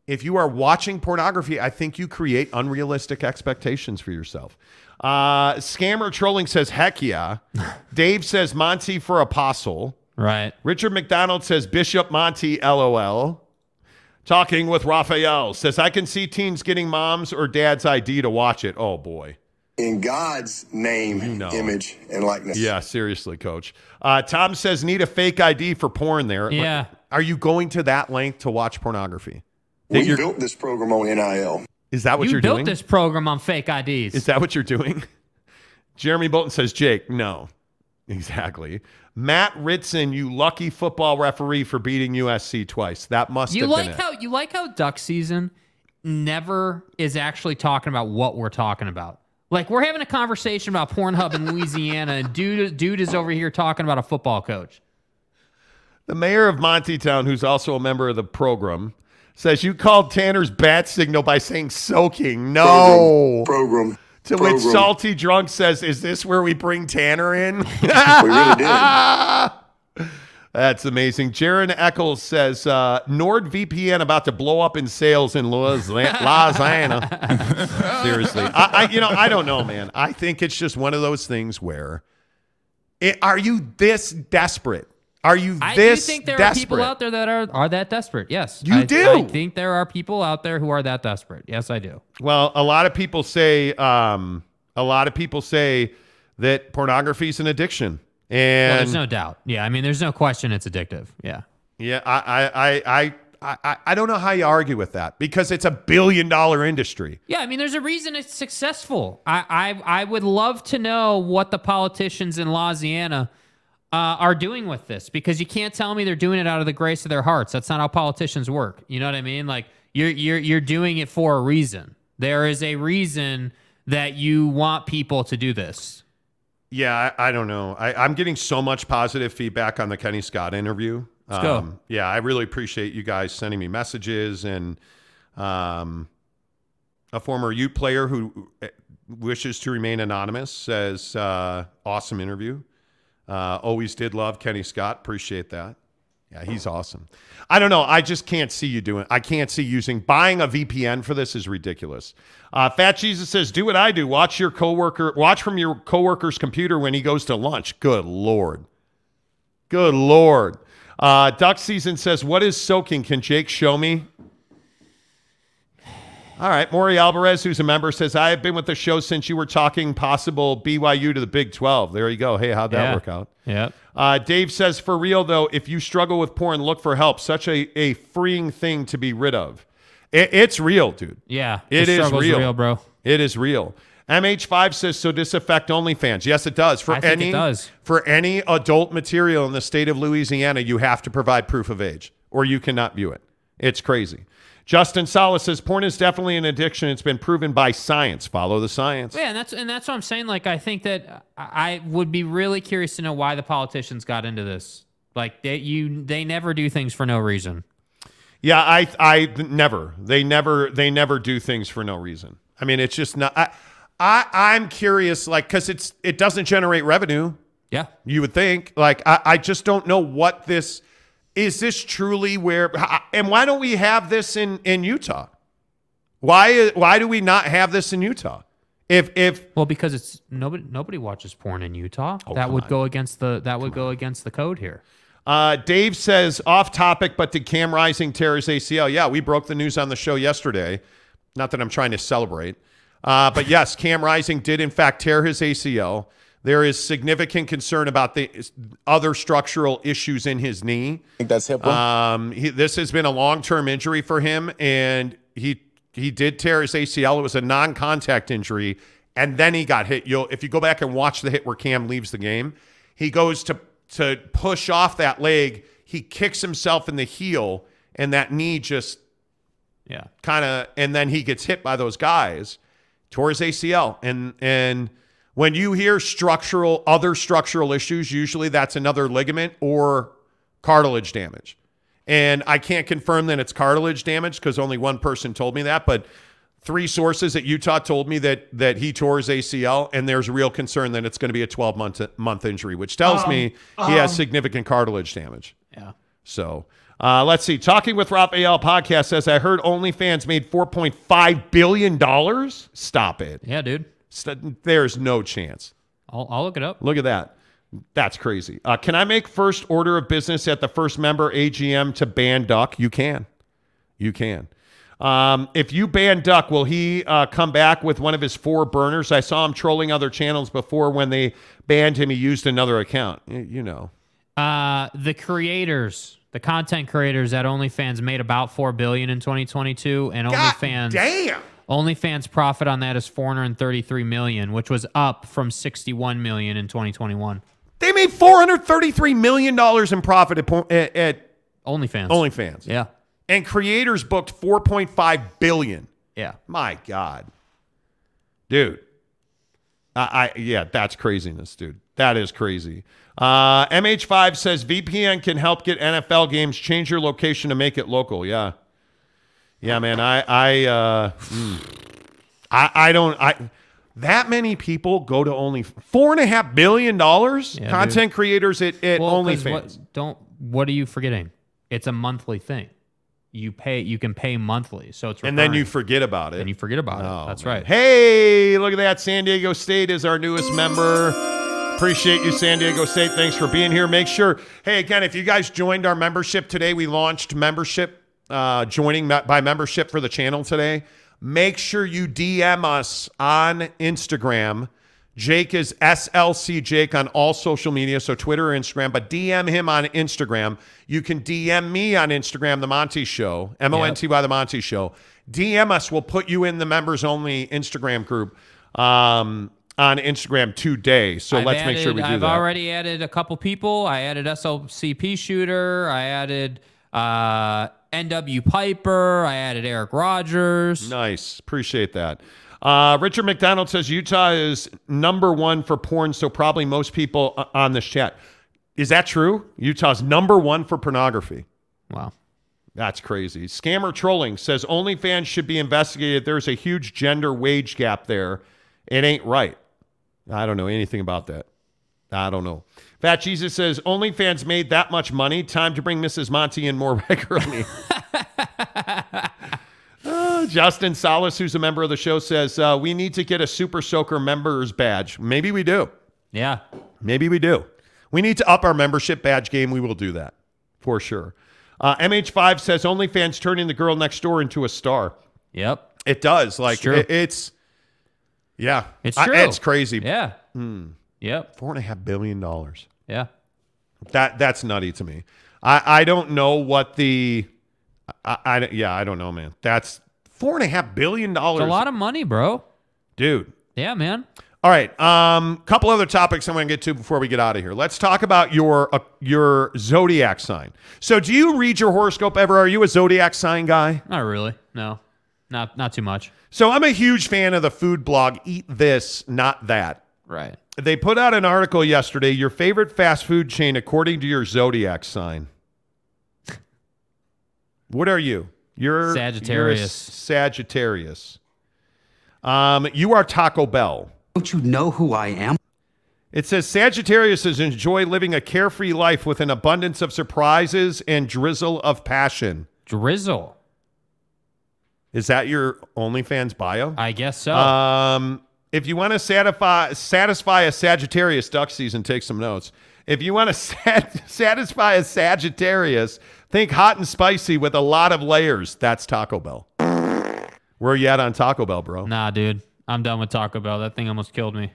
If you are watching pornography, I think you create unrealistic expectations for yourself. Uh, Scammer trolling says, "Heck yeah." Dave says, "Monty for apostle." Right. Richard McDonald says Bishop Monty LOL. Talking with Raphael says I can see teens getting mom's or dad's ID to watch it. Oh boy. In God's name, You know. image, and likeness. Yeah, seriously, coach. Uh, Tom says need a fake ID for porn there. Yeah. Are you going to that length to watch pornography? That We built this program on NIL. Is that what you are doing? You built this program on fake IDs. Is that what you're doing? Jeremy Bolton says, Jake, no. Exactly. Matt Ritson, you lucky football referee for beating USC twice. That must you have like been it. how you like how duck season never is actually talking about what we're talking about. Like we're having a conversation about Pornhub in Louisiana, and dude, dude is over here talking about a football coach. The mayor of Montytown, who's also a member of the program, says you called Tanner's bat signal by saying soaking. No. Program. To program. which Salty Drunk says, Is this where we bring Tanner in? we really did. That's amazing. Jaron Eccles says uh, NordVPN about to blow up in sales in Louisiana. Seriously, I, I, you know, I don't know, man. I think it's just one of those things where, it, are you this desperate? Are you I this do think there desperate? are people out there that are are that desperate. Yes, You I, do? I think there are people out there who are that desperate. Yes, I do. Well, a lot of people say, um, a lot of people say that pornography is an addiction, Well, and there's no doubt. Yeah, I mean, there's no question it's addictive. Yeah. Yeah, I, I, I, I, I, I don't know how you argue with that because it's a billion dollar industry. Yeah, I mean, there's a reason it's successful. I, I, I would love to know what the politicians in Louisiana uh, are doing with this because you can't tell me they're doing it out of the grace of their hearts. That's not how politicians work. You know what I mean? Like you're you're you're doing it for a reason. There is a reason that you want people to do this. Yeah, I, I don't know. I, I'm getting so much positive feedback on the Kenny Scott interview. Um, Let's go. Yeah, I really appreciate you guys sending me messages and um, a former Ute player who uh, wishes to remain anonymous says, uh, awesome interview. Uh, always did love Kenny Scott. Appreciate that. Yeah, he's awesome. I don't know. I just can't see you doing. I can't see using buying a VPN for this is ridiculous. Uh, Fat Jesus says, "Do what I do. Watch your coworker. Watch from your coworker's computer when he goes to lunch." Good lord. Good lord. Uh, Duck season says, "What is soaking? Can Jake show me?" All right. Maury Alvarez, who's a member, says, I have been with the show since you were talking possible BYU to the Big 12. There you go. Hey, how'd that Yeah. work out? Yeah. Uh, Dave says, for real, though, if you struggle with porn, look for help. Such a, a freeing thing to be rid of. It, it's real, dude. Yeah, It is real. real, bro. It is real. MH5 says, so this affect OnlyFans? Yes, it does. For any it does. for any adult material in the state of Louisiana, you have to provide proof of age, or you cannot view it. It's crazy. Justin Salas says, porn is definitely an addiction. It's been proven by science. Follow the science. Yeah, and that's and that's what I'm saying. Like, I think that I would be really curious to know why the politicians got into this. Like, they you they never do things for no reason. Yeah, I I never. They never they never do things for no reason. I mean, it's just not I I I'm curious like cuz it's it doesn't generate revenue. Yeah. You would think. Like I I just don't know what this is this truly where and why don't we have this in in Utah? Why why do we not have this in Utah? If if Well, because it's nobody nobody watches porn in Utah. Oh, that would on. go against the that would go against the code here. Uh, Dave says off topic, but did Cam Rising tear his ACL? Yeah, we broke the news on the show yesterday. Not that I'm trying to celebrate, uh, but yes, Cam Rising did in fact tear his ACL. There is significant concern about the other structural issues in his knee. I think that's HIPAA. Um, he, this has been a long-term injury for him, and he he did tear his ACL. It was a non-contact injury, and then he got hit. You'll if you go back and watch the hit where Cam leaves the game, he goes to to push off that leg. He kicks himself in the heel, and that knee just Yeah. kind of, and then he gets hit by those guys, tore his ACL, and and. When you hear structural, other structural issues, usually that's another ligament or cartilage damage. And I can't confirm that it's cartilage damage because only one person told me that, but three sources at Utah told me that that he tore his ACL, and there's real concern that it's going to be a 12 month month injury, which tells Um, me he has um. significant cartilage damage. Yeah. So uh, let's see. Talking with Raphael podcast says I heard OnlyFans made 4.5 billion dollars. Stop it. Yeah, dude. St- there's no chance. I'll, I'll look it up. Look at that. That's crazy. Uh, can I make first order of business at the first member AGM to ban Duck? You can. You can. Um, if you ban Duck, will he uh, come back with one of his four burners? I saw him trolling other channels before when they banned him. He used another account. Y- You know. Uh, the creators, the content creators at OnlyFans made about four billion in 2022, and OnlyFans damn. OnlyFans profit on that is 433 million, which was up from 61 million in 2021. They made 433 million dollars in profit at, at, at OnlyFans. OnlyFans. Yeah. And creators booked 4.5 billion. Yeah. My God. Dude. I, I yeah, that's craziness, dude. That is crazy. Uh, MH5 says VPN can help get NFL games. Change your location to make it local. Yeah. Yeah, man. I I uh, mm. I I don't I that many people go to only four and a half billion dollars. Yeah, Content creators at, at Well, 'cause OnlyFans. What, don't. What are you forgetting? It's a monthly thing. You pay. You can pay monthly, so it's and then you recurring. forget about it. and you forget about Oh, it. That's man. right. Hey, look at that. San Diego State is our newest member. Appreciate you, San Diego State. Thanks for being here. Make sure, hey, again, if you guys joined our membership today, we launched membership, uh, joining by membership for the channel today. Make sure you DM us on Instagram. Jake is SLC Jake on all social media, so Twitter or Instagram, but DM him on Instagram. You can DM me on Instagram, The Monty Show, M O N T Y, The Monty Show. DM us. We'll put you in the members only Instagram group um, on Instagram today. So I've let's make sure we do added- I've that. already added a couple people. I added SLCP shooter. I added uh, NW Piper. I added Eric Rogers. Nice. Appreciate that. Uh, Richard McDonald says Utah is number one for porn, so probably most people on this chat. Is that true? Utah's number one for pornography. Wow. That's crazy. Scammer Trolling says OnlyFans should be investigated. There's a huge gender wage gap there. It ain't right. I don't know anything about that. I don't know. Fat Jesus says OnlyFans made that much money. Time to bring Mrs. Monty in more regularly. Uh, Justin Salas, who's a member of the show, says uh, we need to get a Super Soaker members badge. Maybe we do. Yeah. Maybe we do. We need to up our membership badge game. We will do that for sure. Uh, MH5 says OnlyFans turning the girl next door into a star. Yep. It does. Like true. it- it's, yeah, It's I- true. it's crazy. Yeah. Hmm. Yep. Four and a half billion dollars. Yeah. That that's nutty to me. I I don't know what the, I, I yeah I don't know man. That's four and a half billion dollars. A lot of money, bro. dude. Yeah, man. All right. Um, couple other topics I want to get to before we get out of here. Let's talk about your uh, your zodiac sign. So, do you read your horoscope ever? Are you a zodiac sign guy? Not really. No. Not not too much. So, I'm a huge fan of the food blog Eat This, Not That. Right. They put out an article yesterday. Your favorite fast food chain according to your zodiac sign. What are you? You're Sagittarius. you're a Sagittarius. Sagittarius. Um, you are Taco Bell. Don't you know who I am? It says Sagittariuses enjoy living a carefree life with an abundance of surprises and drizzle of passion. Drizzle. Is that your OnlyFans bio? I guess so. Um, if you want to satisfy satisfy a Sagittarius duck season, take some notes. If you want to sat- satisfy a Sagittarius, think hot and spicy with a lot of layers. That's Taco Bell. Where are you at on Taco Bell, bro? nah, dude. I'm done with Taco Bell. That thing almost killed me.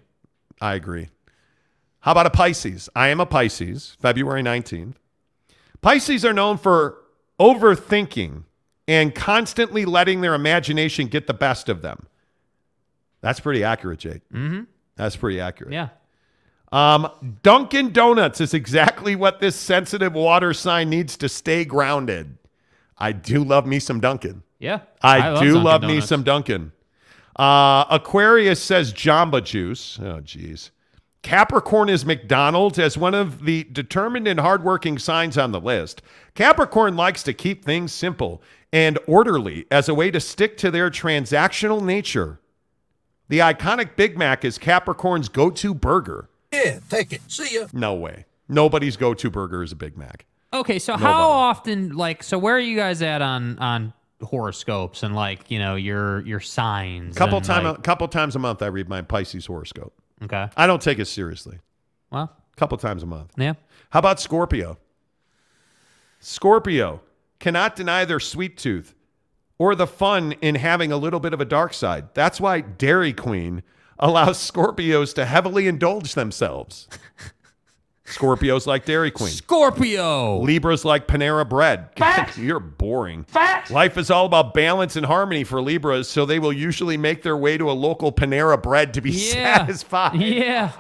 I agree. How about a Pisces? I am a Pisces, February 19th. Pisces are known for overthinking and constantly letting their imagination get the best of them. That's pretty accurate, Jake. Mm-hmm. That's pretty accurate. Yeah. Um, Dunkin' Donuts is exactly what this sensitive water sign needs to stay grounded. I do love me some Dunkin'. Yeah. I, love do Dunkin' love me some Dunkin'. Uh, Aquarius says Jamba Juice. Oh, geez. Capricorn is McDonald's as one of the determined and hardworking signs on the list. Capricorn likes to keep things simple and orderly as a way to stick to their transactional nature. The iconic Big Mac is Capricorn's go to burger. Yeah, take it. See ya. No way. Nobody's go to burger is a Big Mac. Okay, so Nobody. how often like so where are you guys at on on horoscopes and like, you know, your your signs? Couple and, time, like- a couple times a month, I read my Pisces horoscope. Okay. I don't take it seriously. Well, couple times a month. Yeah. How about Scorpio? Scorpio cannot deny their sweet tooth or the fun in having a little bit of a dark side. That's why Dairy Queen allows Scorpios to heavily indulge themselves. Scorpios like Dairy Queen. Scorpio. Libras like Panera Bread. You're boring. Life is all about balance and harmony for Libras, so they will usually make their way to a local Panera Bread to be Yeah. satisfied. Yeah.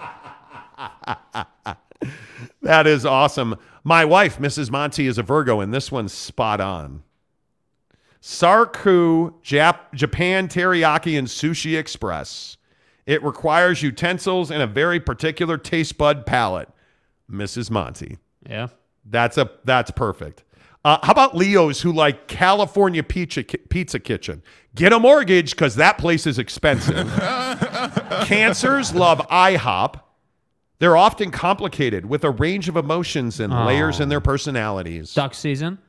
That is awesome. My wife, Mrs. Monty, is a Virgo, and this one's spot on. Sarku Jap- Japan Teriyaki and Sushi Express. It requires utensils and a very particular taste bud palate. Mrs. Monty. Yeah. That's a that's perfect. Uh, how about Leo's who like California Pizza Pizza Kitchen? Get a mortgage because that place is expensive. Cancers love IHOP. They're often complicated with a range of emotions and layers in their personalities. Duck season.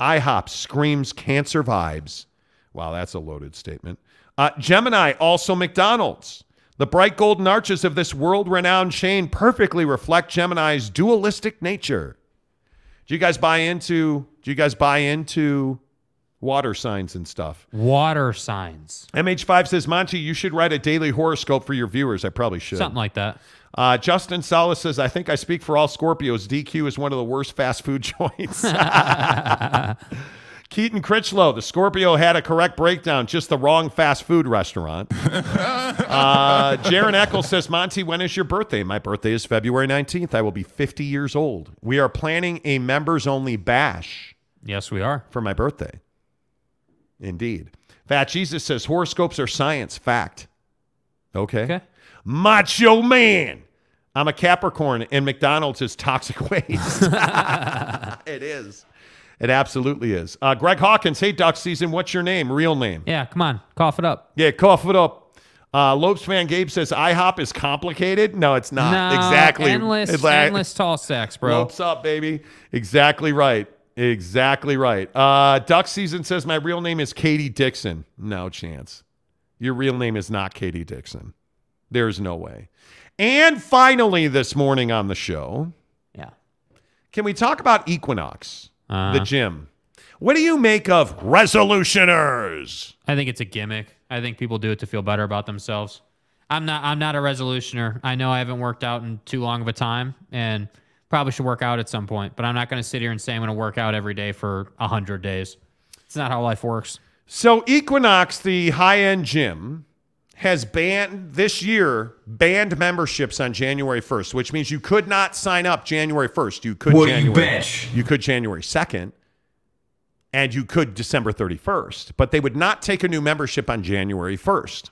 IHOP screams cancer vibes. Wow, that's a loaded statement. Uh, Gemini, also McDonald's. The bright golden arches of this world renowned chain perfectly reflect Gemini's dualistic nature. Do you guys buy into do you guys buy into water signs and stuff? Water signs. MH5 says, Monty, you should write a daily horoscope for your viewers. I probably should. Something like that. Uh, Justin Salas says, I think I speak for all Scorpios. DQ is one of the worst fast food joints. Keaton Critchlow, the Scorpio had a correct breakdown, just the wrong fast food restaurant. uh, Jaron Eccles says, Monty, when is your birthday? My birthday is February 19th. I will be 50 years old. We are planning a members only bash. Yes, we are. For my birthday. Indeed. Fat Jesus says, horoscopes are science. Fact. Okay. Okay. Macho man. I'm a Capricorn, and McDonald's is toxic waste. it is. It absolutely is. Uh, Greg Hawkins, hey, Duck Season, what's your name? Real name? Yeah, come on. Cough it up. Yeah, cough it up. Uh, Lopes fan Gabe says IHOP is complicated. No, it's not. No, exactly. Endless, endless tall stacks, bro. Lopes up, baby. Exactly right. Exactly right. Uh, Duck Season says my real name is Katie Dixon. No chance. Your real name is not Katie Dixon. There's no way. And finally, this morning on the show, Yeah. can we talk about Equinox, Uh-huh. the gym? What do you make of resolutioners? I think it's a gimmick. I think people do it to feel better about themselves. I'm not. I'm not a resolutioner. I know I haven't worked out in too long of a time, and probably should work out at some point. But I'm not going to sit here and say I'm going to work out every day for hundred days. It's not how life works. So Equinox, the high-end gym, has banned this year banned memberships on January 1st, which means you could not sign up January 1st. You could Well, you January. bet. You could January 2nd, and you could December 31st, but they would not take a new membership on January 1st.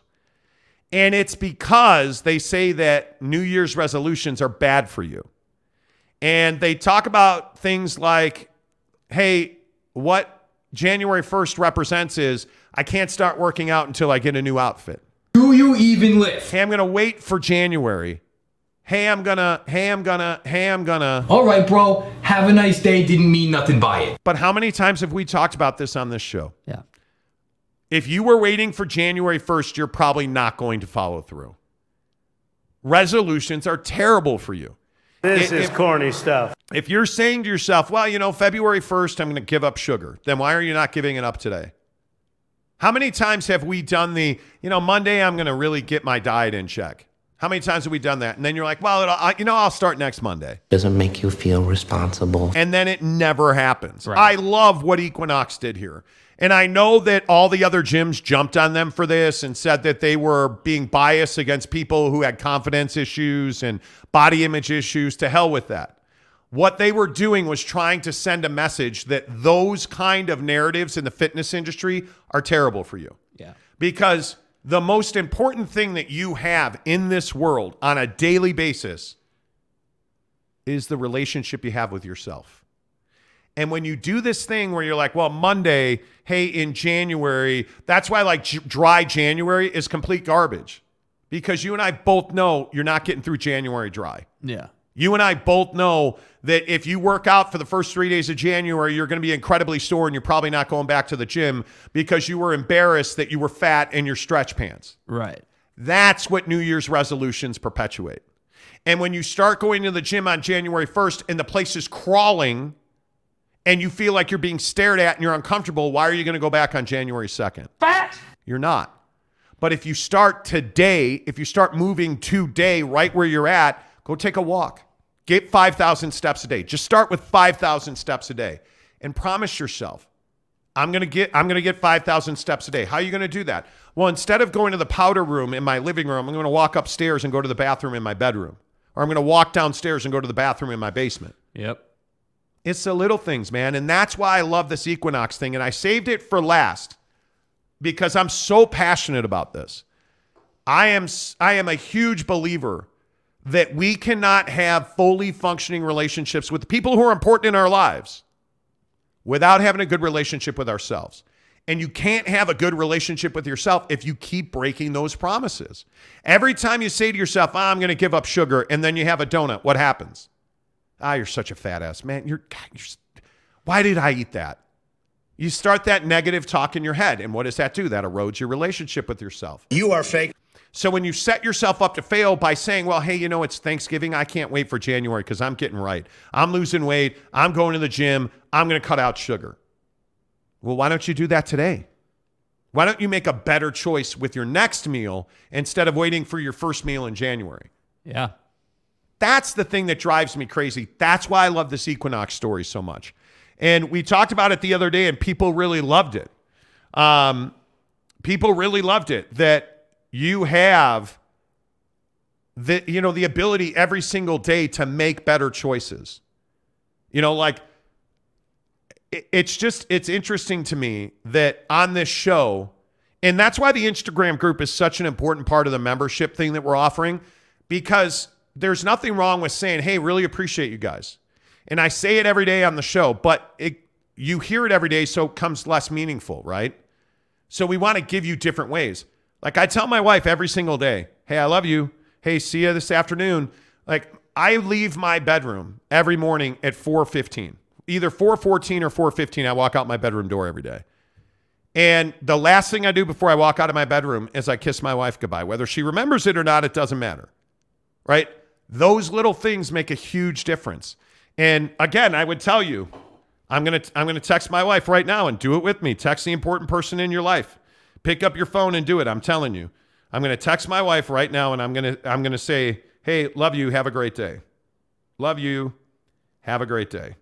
And it's because they say that New Year's resolutions are bad for you. And they talk about things like, hey, what January 1st represents is I can't start working out until I get a new outfit. Do you even lift? Hey, I'm going to wait for January. Hey, I'm going to, hey, I'm going to, hey, I'm going to. All right, bro. Have a nice day. Didn't mean nothing by it. But how many times have we talked about this on this show? Yeah. If you were waiting for January 1st, you're probably not going to follow through. Resolutions are terrible for you. This If- is corny stuff. If you're saying to yourself, well, you know, February 1st, I'm going to give up sugar, then why are you not giving it up today? How many times have we done the, you know, Monday, I'm going to really get my diet in check? How many times have we done that? And then you're like, well, it'll, I, you know, I'll start next Monday. Doesn't make you feel responsible. And then it never happens. Right. I love what Equinox did here. And I know that all the other gyms jumped on them for this and said that they were being biased against people who had confidence issues and body image issues. To hell with that. What they were doing was trying to send a message that those kind of narratives in the fitness industry are terrible for you. Yeah. Because the most important thing that you have in this world on a daily basis is the relationship you have with yourself. And when you do this thing where you're like, well, Monday, hey, in January, that's why like j- dry January is complete garbage because you and I both know you're not getting through January dry. Yeah. You and I both know that if you work out for the first three days of January, you're going to be incredibly sore and you're probably not going back to the gym because you were embarrassed that you were fat in your stretch pants. Right. That's what New Year's resolutions perpetuate. And when you start going to the gym on January 1st and the place is crawling and you feel like you're being stared at and you're uncomfortable, why are you going to go back on January 2nd? Fat. You're not. But if you start today, if you start moving today right where you're at, go take a walk. Get 5,000 steps a day. Just start with 5,000 steps a day and promise yourself, I'm going to get I'm going to get 5,000 steps a day. How are you going to do that? Well, instead of going to the powder room in my living room, I'm going to walk upstairs and go to the bathroom in my bedroom. Or I'm going to walk downstairs and go to the bathroom in my basement. Yep. It's the little things, man. And that's why I love this Equinox thing. And I saved it for last because I'm so passionate about this. I am I am a huge believer that we cannot have fully functioning relationships with people who are important in our lives without having a good relationship with ourselves. And you can't have a good relationship with yourself if you keep breaking those promises. Every time you say to yourself, oh, I'm going to give up sugar, and then you have a donut, what happens? Ah, you're such a fat ass. Man, you're, God, you're why did I eat that? You start that negative talk in your head. And what does that do? That erodes your relationship with yourself. You are fake. So when you set yourself up to fail by saying, well, hey, you know, it's Thanksgiving. I can't wait for January because I'm getting right. I'm losing weight. I'm going to the gym. I'm going to cut out sugar. Well, why don't you do that today? Why don't you make a better choice with your next meal instead of waiting for your first meal in January? Yeah. That's the thing that drives me crazy. That's why I love this Equinox story so much. And we talked about it the other day, and people really loved it. Um, people really loved it that you have the you know the ability every single day to make better choices. You know, like it's just it's interesting to me that on this show and that's why the Instagram group is such an important part of the membership thing that we're offering because there's nothing wrong with saying, "Hey, really appreciate you guys." And I say it every day on the show, but it you hear it every day so it comes less meaningful, right? So we want to give you different ways. Like I tell my wife every single day, "Hey, I love you. Hey, see you this afternoon." Like I leave my bedroom every morning at 4:15. Either 4:14 or 4:15 I walk out my bedroom door every day. And the last thing I do before I walk out of my bedroom is I kiss my wife goodbye. Whether she remembers it or not, it doesn't matter. Right? Those little things make a huge difference. And again, I would tell you, I'm going to I'm going to text my wife right now and do it with me. Text the important person in your life. Pick up your phone and do it. I'm telling you. I'm going to text my wife right now and I'm going to I'm going to say, "Hey, love you. Have a great day." Love you. Have a great day.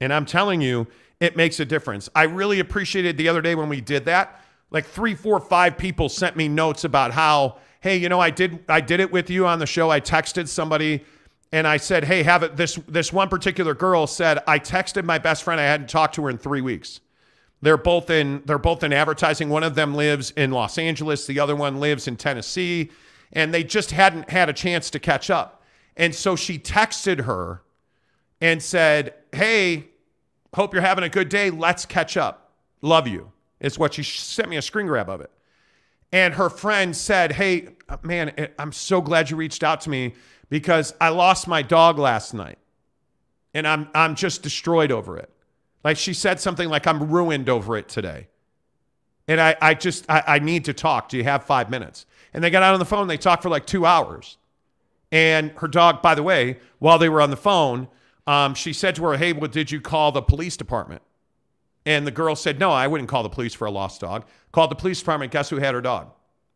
And I'm telling you, it makes a difference. I really appreciated the other day when we did that. Like three, four, five people sent me notes about how, hey, you know, I did I did it with you on the show. I texted somebody and I said, hey, have it. This this one particular girl said, I texted my best friend. I hadn't talked to her in three weeks. They're both in they're both in advertising. One of them lives in Los Angeles, the other one lives in Tennessee, and they just hadn't had a chance to catch up. And so she texted her and said, Hey, hope you're having a good day. Let's catch up. Love you. It's what she sent me a screen grab of it. And her friend said, Hey, man, I'm so glad you reached out to me because I lost my dog last night and I'm, I'm just destroyed over it. Like she said something like, I'm ruined over it today. And I, I just, I, I need to talk. Do you have five minutes? And they got out on the phone. They talked for like two hours. And her dog, by the way, while they were on the phone, um, she said to her, Hey, well, did you call the police department? And the girl said, No, I wouldn't call the police for a lost dog. Called the police department. Guess who had her dog?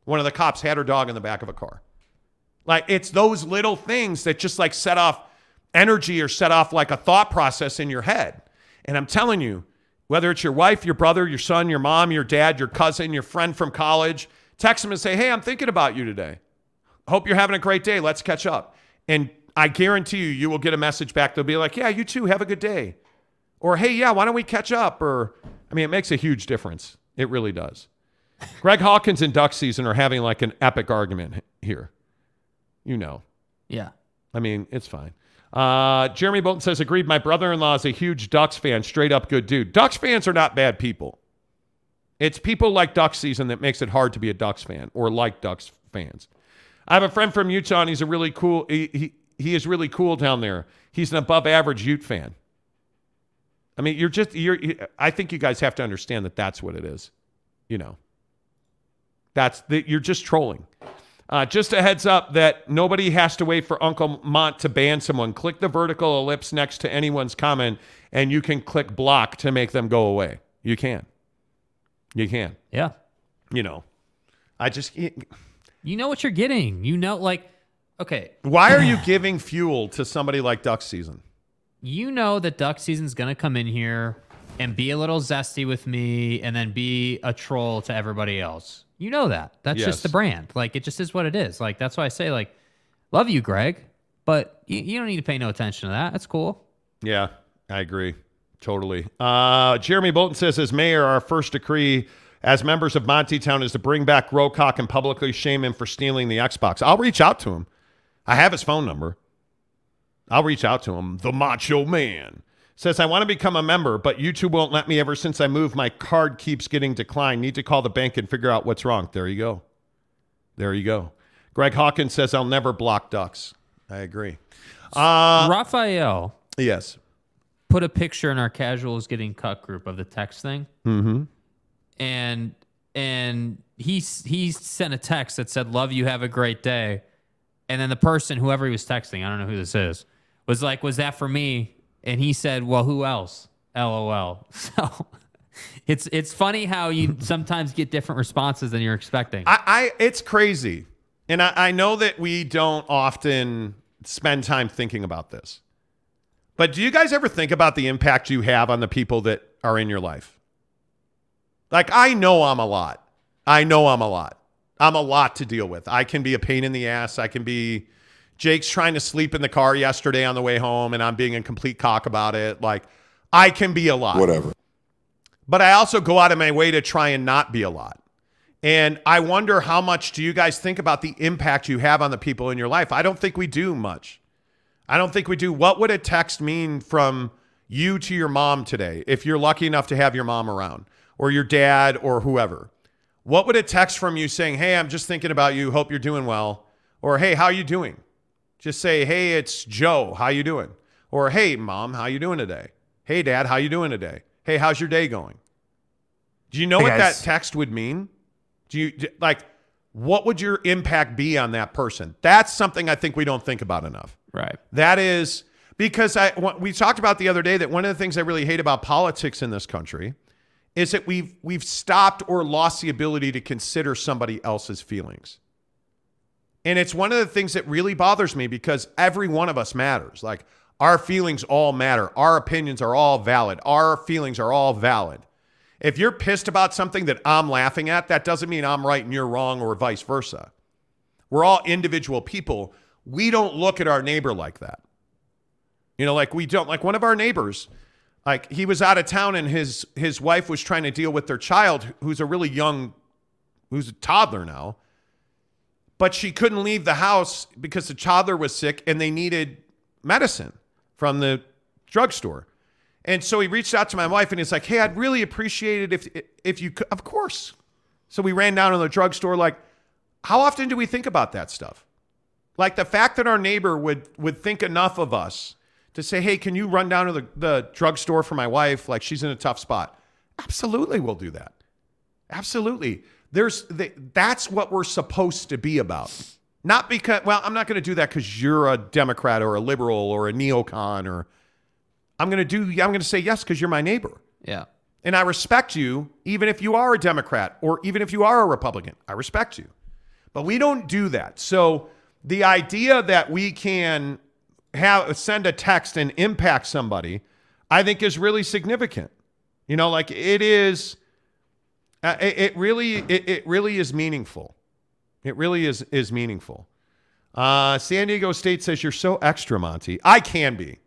One of the cops had her dog in the back of a car. Like it's those little things that just like set off energy or set off like a thought process in your head. And I'm telling you, whether it's your wife, your brother, your son, your mom, your dad, your cousin, your friend from college, text them and say, Hey, I'm thinking about you today. Hope you're having a great day. Let's catch up. And I guarantee you, you will get a message back. They'll be like, yeah, you too. Have a good day. Or, hey, yeah, why don't we catch up? Or, I mean, it makes a huge difference. It really does. Greg Hawkins and Duck Season are having like an epic argument here. You know. Yeah. I mean, it's fine. Uh, Jeremy Bolton says, agreed. My brother in law is a huge Ducks fan, straight up good dude. Ducks fans are not bad people. It's people like Ducks season that makes it hard to be a Ducks fan or like Ducks fans. I have a friend from Utah, and he's a really cool. He, he, he is really cool down there. He's an above average Ute fan. I mean, you're just you're. I think you guys have to understand that that's what it is. You know. That's the, you're just trolling. Uh, just a heads up that nobody has to wait for Uncle Mont to ban someone. Click the vertical ellipse next to anyone's comment, and you can click block to make them go away. You can. You can. Yeah. You know, I just. You know what you're getting. You know, like, okay. Why are you giving fuel to somebody like Duck Season? You know that Duck Season's to come in here and be a little zesty with me and then be a troll to everybody else. You know that. That's Yes. just the brand. Like, it just is what it is. Like, that's why I say, like, love you, Greg. But you, you don't need to pay no attention to that. That's cool. Yeah, I agree. Totally. Uh, Jeremy Bolton says, as mayor, our first decree as members of Monty Town is to bring back Rocock and publicly shame him for stealing the Xbox. I'll reach out to him. I have his phone number. I'll reach out to him. The Macho Man says, I want to become a member, but YouTube won't let me ever since I moved. My card keeps getting declined. Need to call the bank and figure out what's wrong. There you go. There you go. Greg Hawkins says, I'll never block ducks. I agree. Uh, Raphael yes. put a picture in our casuals getting cut group of the text thing. Mm-hmm. and and he he sent a text that said love you have a great day and then the person whoever he was texting i don't know who this is was like was that for me and he said well who else lol so it's it's funny how you sometimes get different responses than you're expecting I, I it's crazy. And I, I know that we don't often spend time thinking about this. But do you guys ever think about the impact you have on the people that are in your life? Like I know I'm a lot. I know I'm a lot. I'm a lot to deal with. I can be a pain in the ass. I can be Jake's trying to sleep in the car yesterday on the way home and I'm being a complete cock about it. Like I can be a lot. Whatever. But I also go out of my way to try and not be a lot. And I wonder how much do you guys think about the impact you have on the people in your life? I don't think we do much. I don't think we do. What would a text mean from you to your mom today if you're lucky enough to have your mom around or your dad or whoever? What would a text from you saying, "Hey, I'm just thinking about you. Hope you're doing well." Or, "Hey, how are you doing?" Just say, "Hey, it's Joe. How you doing?" Or, "Hey, mom, how you doing today?" "Hey, dad, how you doing today?" "Hey, how's your day going?" Do you know Hey, what guys. that text would mean? Do you do- like what would your impact be on that person? That's something I think we don't think about enough. right That is because I we talked about the other day that one of the things I really hate about politics in this country is that we've we've stopped or lost the ability to consider somebody else's feelings. And it's one of the things that really bothers me because every one of us matters. Like our feelings all matter. Our opinions are all valid. Our feelings are all valid. If you're pissed about something that I'm laughing at, that doesn't mean I'm right and you're wrong or vice versa. We're all individual people. We don't look at our neighbor like that. You know, like we don't like one of our neighbors, like he was out of town and his his wife was trying to deal with their child who's a really young who's a toddler now. But she couldn't leave the house because the toddler was sick and they needed medicine from the drugstore. And so he reached out to my wife and he's like, "Hey, I'd really appreciate it if if you could." Of course. So we ran down to the drugstore. Like, how often do we think about that stuff? Like the fact that our neighbor would would think enough of us to say, "Hey, can you run down to the the drugstore for my wife? Like she's in a tough spot." Absolutely, we'll do that. Absolutely. There's the, that's what we're supposed to be about. Not because well, I'm not going to do that because you're a Democrat or a liberal or a neocon or I'm going to do I'm going to say yes because you're my neighbor. yeah And I respect you even if you are a Democrat or even if you are a Republican. I respect you. But we don't do that. So the idea that we can have send a text and impact somebody, I think is really significant. You know, like it is uh, it, it really it, it really is meaningful. It really is is meaningful. Uh, San Diego State says you're so extra, Monty. I can be.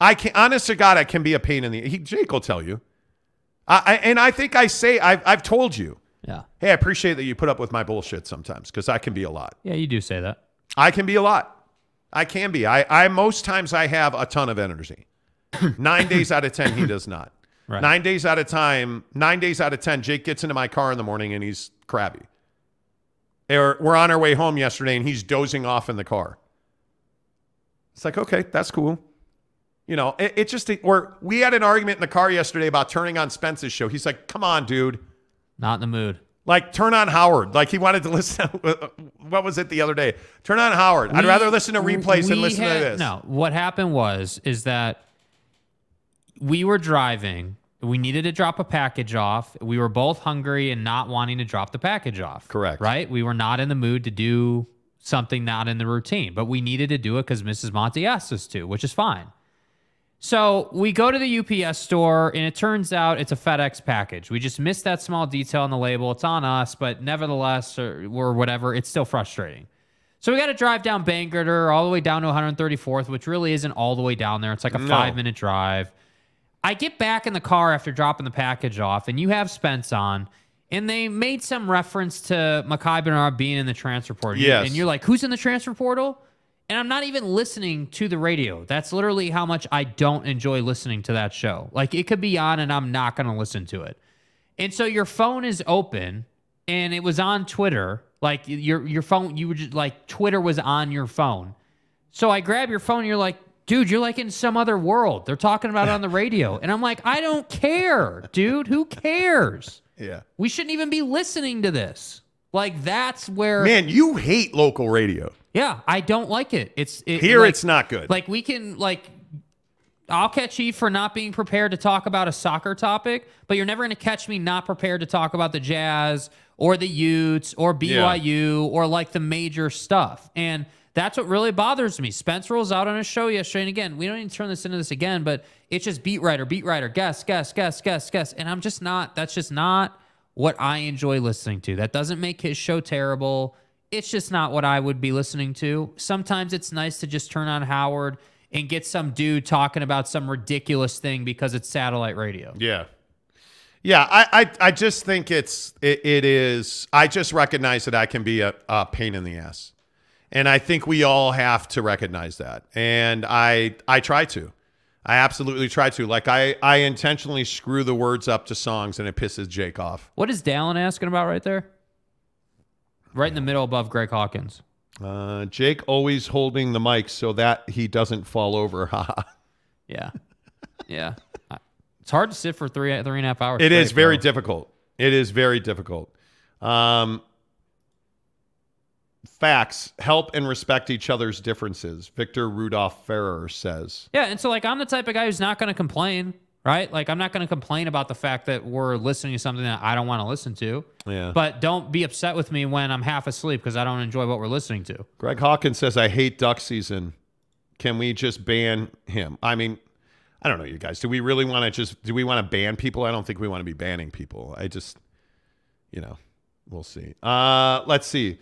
I can, honest to God, I can be a pain in the. He, Jake will tell you. I, I and I think I say I've I've told you. yeah Hey, I appreciate that you put up with my bullshit sometimes because I can be a lot. yeah you do say that I can be a lot. I can be. I, I most times I have a ton of energy. nine days out of ten, he does not. Right. Nine days out of time, nine days out of ten, Jake gets into my car in the morning and he's crabby. Or we're on our way home yesterday and he's dozing off in the car. It's like, okay, that's cool. You know, it, it just or we had an argument in the car yesterday about turning on Spence's show. He's like, come on, dude. not in the mood Like, turn on Howard. Like, he wanted to listen. what was it the other day? Turn on Howard. I'd rather listen to replays than listen had- to this. No, what happened was is that we were driving. We needed to drop a package off. We were both hungry and not wanting to drop the package off. Correct. Right? We were not in the mood to do something not in the routine, but we needed to do it because Mrs. Monty asked us to, which is fine. So we go to the UPS store, and it turns out it's a FedEx package. We just missed that small detail on the label. It's on us, but nevertheless, or, or whatever, it's still frustrating. So we got to drive down Bangor all the way down to 134th, which really isn't all the way down there. It's like a No. five minute drive. I get back in the car after dropping the package off, and you have Spence on, and they made some reference to Micah Bernard being in the transfer portal. Yes. And you're like, who's in the transfer portal? And I'm not even listening to the radio. That's literally how much I don't enjoy listening to that show. Like it could be on and I'm not going to listen to it. And so your phone is open and it was on Twitter. Like your your phone you were just like Twitter was on your phone. So I grab your phone and you're like, "Dude, you're like in some other world. They're talking about it on the radio." And I'm like, "I don't care, dude. Who cares?" Yeah. We shouldn't even be listening to this. Like that's where Man, you hate local radio. yeah, I don't like it. It's it, Here like- it's not good. Like we can like I'll catch you for not being prepared to talk about a soccer topic, but you're never going to catch me not prepared to talk about the Jazz or the Utes or BYU or like the major stuff. And that's what really bothers me. Spence rolls out on a show yesterday, and again, we don't need to turn this into this again, but it's just beat writer, beat writer, guess, guess, guess, guess, guess. And I'm just not, that's just not what I enjoy listening to. That doesn't make his show terrible. It's just not what I would be listening to. Sometimes it's nice to just turn on Howard and get some dude talking about some ridiculous thing because it's satellite radio. Yeah. Yeah, I, I, I just think it's it, it is. I just recognize that I can be a, a pain in the ass, and I think we all have to recognize that. And I I try to, I absolutely try to. Like I I intentionally screw the words up to songs, and it pisses Jake off. What is Dallin asking about right there? Right in the middle above Greg Hawkins. Uh, Jake always holding the mic so that he doesn't fall over. Haha. Yeah. Yeah. It's hard to sit for three three and a half hours. It is straight, very bro. difficult. It is very difficult. Um, facts help and respect each other's differences. Victor Rudolph Ferrer says. Yeah, and so like I'm the type of guy who's not going to complain, right? Like I'm not going to complain about the fact that we're listening to something that I don't want to listen to. Yeah. But don't be upset with me when I'm half asleep because I don't enjoy what we're listening to. Greg Hawkins says, I hate duck season. Can we just ban him? I mean, I don't know, you guys. Do we really want to just, do we want to ban people? I don't think we want to be banning people. I just, you know, we'll see. Uh, let's see.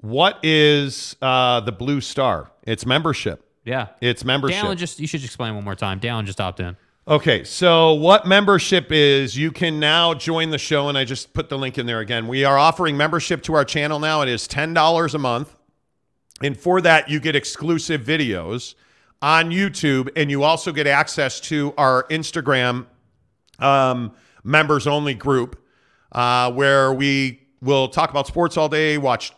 What is uh, the Blue Star? It's membership. Yeah. It's membership. Dallin just you should explain one more time. Dallin just opted in. Okay, so what membership is, you can now join the show, and I just put the link in there again. We are offering membership to our channel now. It is $10 a month. And for that, you get exclusive videos on YouTube, and you also get access to our Instagram um, members only group uh, where we will talk about sports all day, watch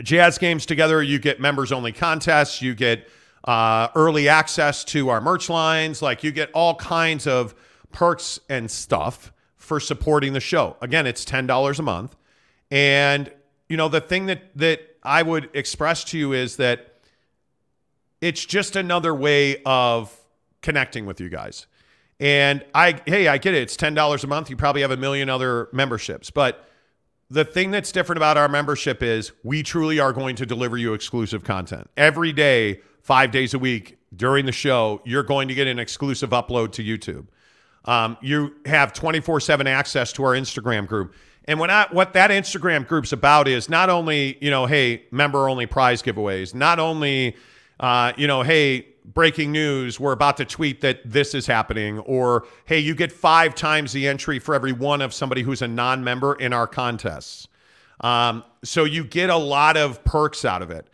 jazz games together. You get members only contests. You get uh, early access to our merch lines. Like you get all kinds of perks and stuff for supporting the show. Again, it's ten dollars a month, and you know the thing that that I would express to you is that it's just another way of connecting with you guys. And I, hey, I get it. It's ten dollars a month. You probably have a million other memberships, but the thing that's different about our membership is we truly are going to deliver you exclusive content every day, five days a week during the show. You're going to get an exclusive upload to YouTube. Um, you have 24 7 access to our Instagram group. And when I, what that Instagram group's about is not only, you know, hey, member only prize giveaways, not only, uh, you know, hey, breaking news, we're about to tweet that this is happening, or hey, you get five times the entry for every one of somebody who's a non member in our contests. Um, so you get a lot of perks out of it,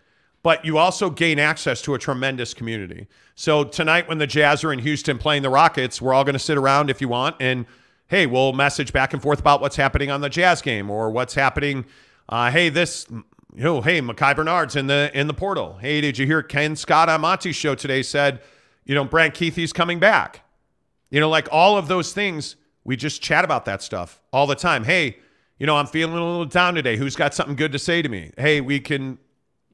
but you also gain access to a tremendous community. So tonight, when the Jazz are in Houston playing the Rockets, we're all going to sit around if you want and hey, we'll message back and forth about what's happening on the Jazz game or what's happening. Uh, hey, this, you know, hey, Micah Bernard's in the in the portal. Hey, did you hear Ken Scott on Monty's show today said, you know, Brant Kuithe's coming back. You know, like all of those things, we just chat about that stuff all the time. Hey, you know, I'm feeling a little down today. Who's got something good to say to me? Hey, we can,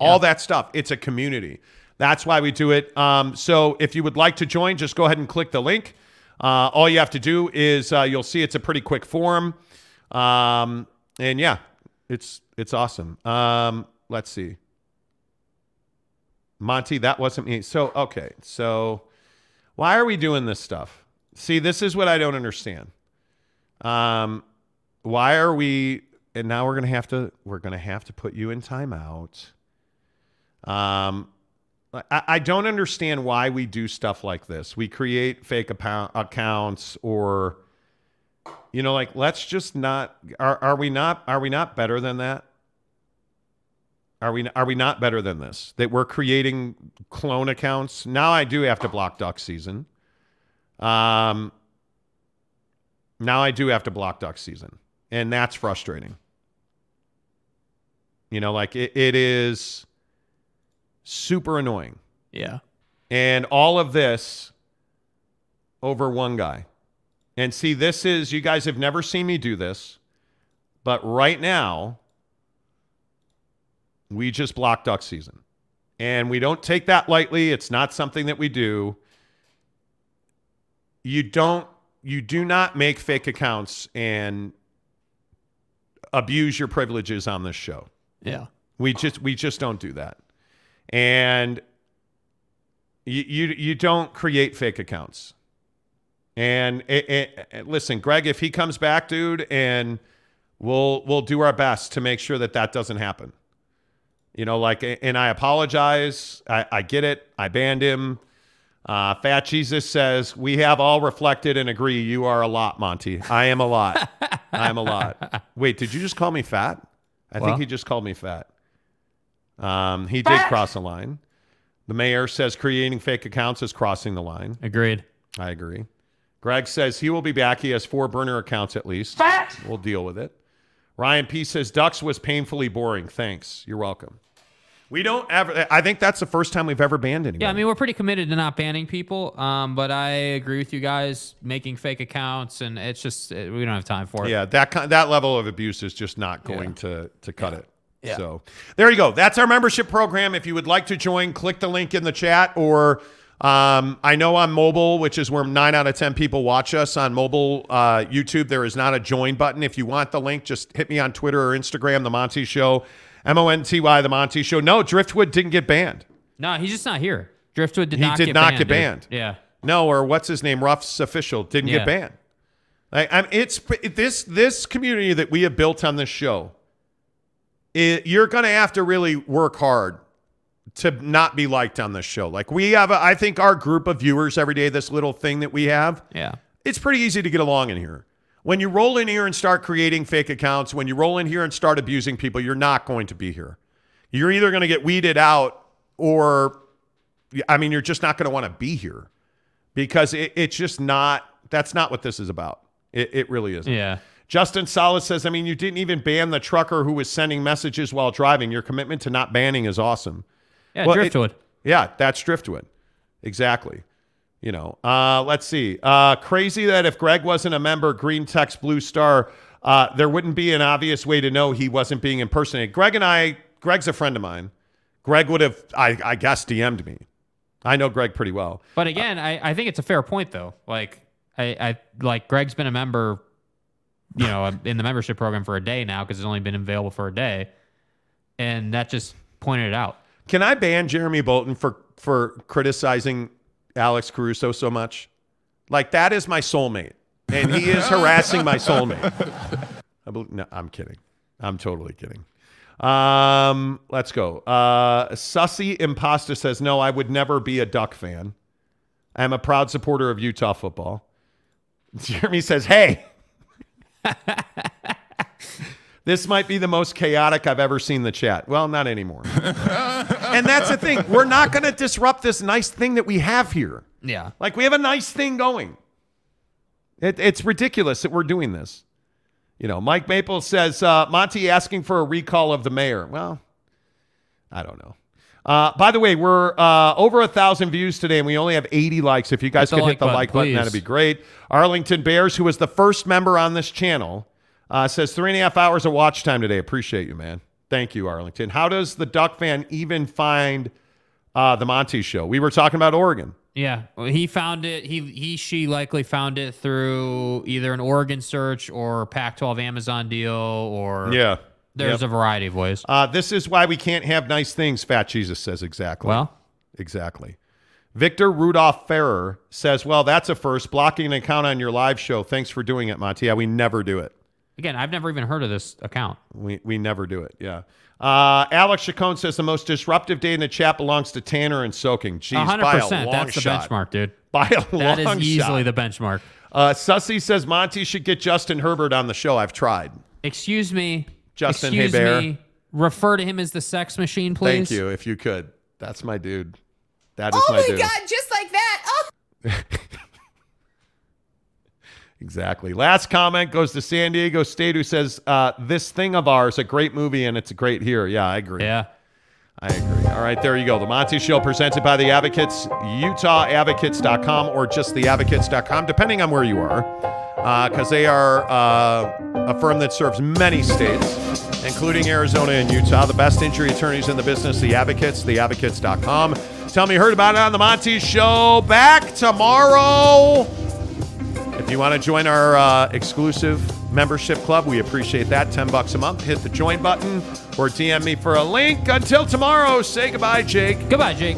all that stuff. It's a community. That's why we do it. Um, so if you would like to join, just go ahead and click the link. Uh, all you have to do is uh, you'll see it's a pretty quick form, um, and yeah, it's it's awesome. Um, let's see, Monty, that wasn't me. So okay, so why are we doing this stuff? See, this is what I don't understand. Um, why are we? And now we're gonna have to we're gonna have to put you in timeout. Um, I, don't understand why we do stuff like this. We create fake account, accounts or you know like let's just not are, are we not are we not better than that? Are we are we not better than this? That we're creating clone accounts. Now I do have to block duck season. Um now I do have to block duck season. And that's frustrating. You know, like it, it is super annoying. Yeah. And all of this over one guy. And see, this is, you guys have never seen me do this, but right now, we just block duck season. And we don't take that lightly. It's not something that we do. You don't, you do not make fake accounts and abuse your privileges on this show. Yeah. We just we just don't do that. And you you, you don't create fake accounts. And it, it, it- listen, Greg, if he comes back, dude, and we'll we'll do our best to make sure that that doesn't happen. You know, like, and I apologize. I, I get it. I banned him. Uh, Fat Jesus says, We have all reflected and agree you are a lot, Monty. I am a lot. I am a lot. Wait, did you just call me fat? I Well. think he just called me fat. Um, he did cross the line. The mayor says creating fake accounts is crossing the line. Agreed. I agree. Greg says he will be back. He has four burner accounts at least. We'll deal with it. Ryan P says Ducks was painfully boring. Thanks. You're welcome. We don't ever. I think that's the first time we've ever banned anybody. Yeah, I mean, we're pretty committed to not banning people, um, but I agree with you guys making fake accounts, and it's just uh, we don't have time for it. Yeah, that ki- that level of abuse is just not going to to cut it. Yeah. So there you go. That's our membership program. If you would like to join, click the link in the chat, or um, I know on mobile, which is where nine out of ten people watch us on mobile uh, YouTube. There is not a join button. If you want the link, just hit me on Twitter or Instagram. The Monty Show, M O N T Y, the Monty Show. No, Driftwood didn't get banned. No, he's just not here. Driftwood did he not did get not banned, get dude. banned. Yeah. No, or what's his name? Ruff's official didn't Yeah. get banned. Like, I mean, it's this this community that we have built on this show. It, you're going to have to really work hard to not be liked on this show. Like we have, a, I think our group of viewers every day, this little thing that we have, Yeah. it's pretty easy to get along in here. When you roll in here and start creating fake accounts, when you roll in here and start abusing people, you're not going to be here. You're either going to get weeded out or, I mean, you're just not going to want to be here because it, it's just not, that's not what this is about. It, it really isn't. Yeah. Justin Salas says, I mean, you didn't even ban the trucker who was sending messages while driving. Your commitment to not banning is awesome. Yeah, Well, it- Driftwood. yeah, that's Driftwood. Exactly. You know, uh, let's see. Uh, crazy that if Greg wasn't a member, Green Text Blue Star, uh, there wouldn't be an obvious way to know he wasn't being impersonated. Greg and I, Greg's a friend of mine. Greg would have, I, I guess, DM'd me. I know Greg pretty well. But again, I, I think it's a fair point though. Like I, I like Greg's been a member, you know, in the membership program for a day now because it's only been available for a day, and that just pointed it out. Can I ban Jeremy Bolton for for criticizing Alex Caruso so much? Like that is my soulmate, and he is harassing my soulmate. I believe, no, I'm kidding. I'm totally kidding. Um, let's go. Uh, Sussy Impasta says, "No, I would never be a Duck fan. I'm a proud supporter of Utah football." Jeremy says, "Hey." This might be the most chaotic I've ever seen the chat. Well, not anymore. And that's the thing. We're not going to disrupt this nice thing that we have here. Yeah. Like we have a nice thing going. It, it's ridiculous that we're doing this. You know, Mike Maple says uh, Monty asking for a recall of the mayor. Well, I don't know. Uh, by the way, we're uh, over a thousand views today, and we only have 80 likes. If you guys Hit could hit the like button, please. that'd be great. Arlington Bears, who was the first member on this channel, uh, says three and a half hours of watch time today. Appreciate you, man. Thank you, Arlington. How does the Duck fan even find uh, the Monty Show? We were talking about Oregon. Yeah, well, he found it. He he she likely found it through either an Oregon search or Pac-12 Amazon deal or Yeah. There's Yep. a variety of ways. Uh, this is why we can't have nice things, Fat Jesus says exactly. Well. exactly. Victor Rudolph Ferrer says, Well, that's a first. Blocking an account on your live show. Thanks for doing it, Monty. Yeah, we never do it. Again, I've never even heard of this account. We we never do it. Yeah. Uh, Alex Chacon says the most disruptive day in the chat belongs to Tanner and soaking. Jeez, hundred by a percent. long That's the benchmark, dude. By a That is long easily shot. the benchmark. Uh, Sussy says Monty should get Justin Herbert on the show. I've tried. Excuse me, Justin Excuse Hebert. me. Refer to him as the sex machine, please. Thank you. If you could, that's my dude. That is Oh my, my dude. god, just like that. Oh. Exactly. Last comment goes to San Diego State, who says, uh, "This thing of ours, a great movie, and it's a great here." Yeah, I agree. Yeah. I agree. All right, there you go. The Monty Show presented by the Advocates, UtahAdvocates.com or just theadvocates.com, depending on where you are, because they are uh, a firm that serves many states, including Arizona and Utah. The best injury attorneys in the business, the Advocates, theadvocates.com. Tell me you heard about it on the Monty Show. Back tomorrow. If you want to join our uh, exclusive membership club, we appreciate that. 10 bucks a month. Hit the join button or DM me for a link. Until tomorrow, say goodbye, Jake. Goodbye, Jake.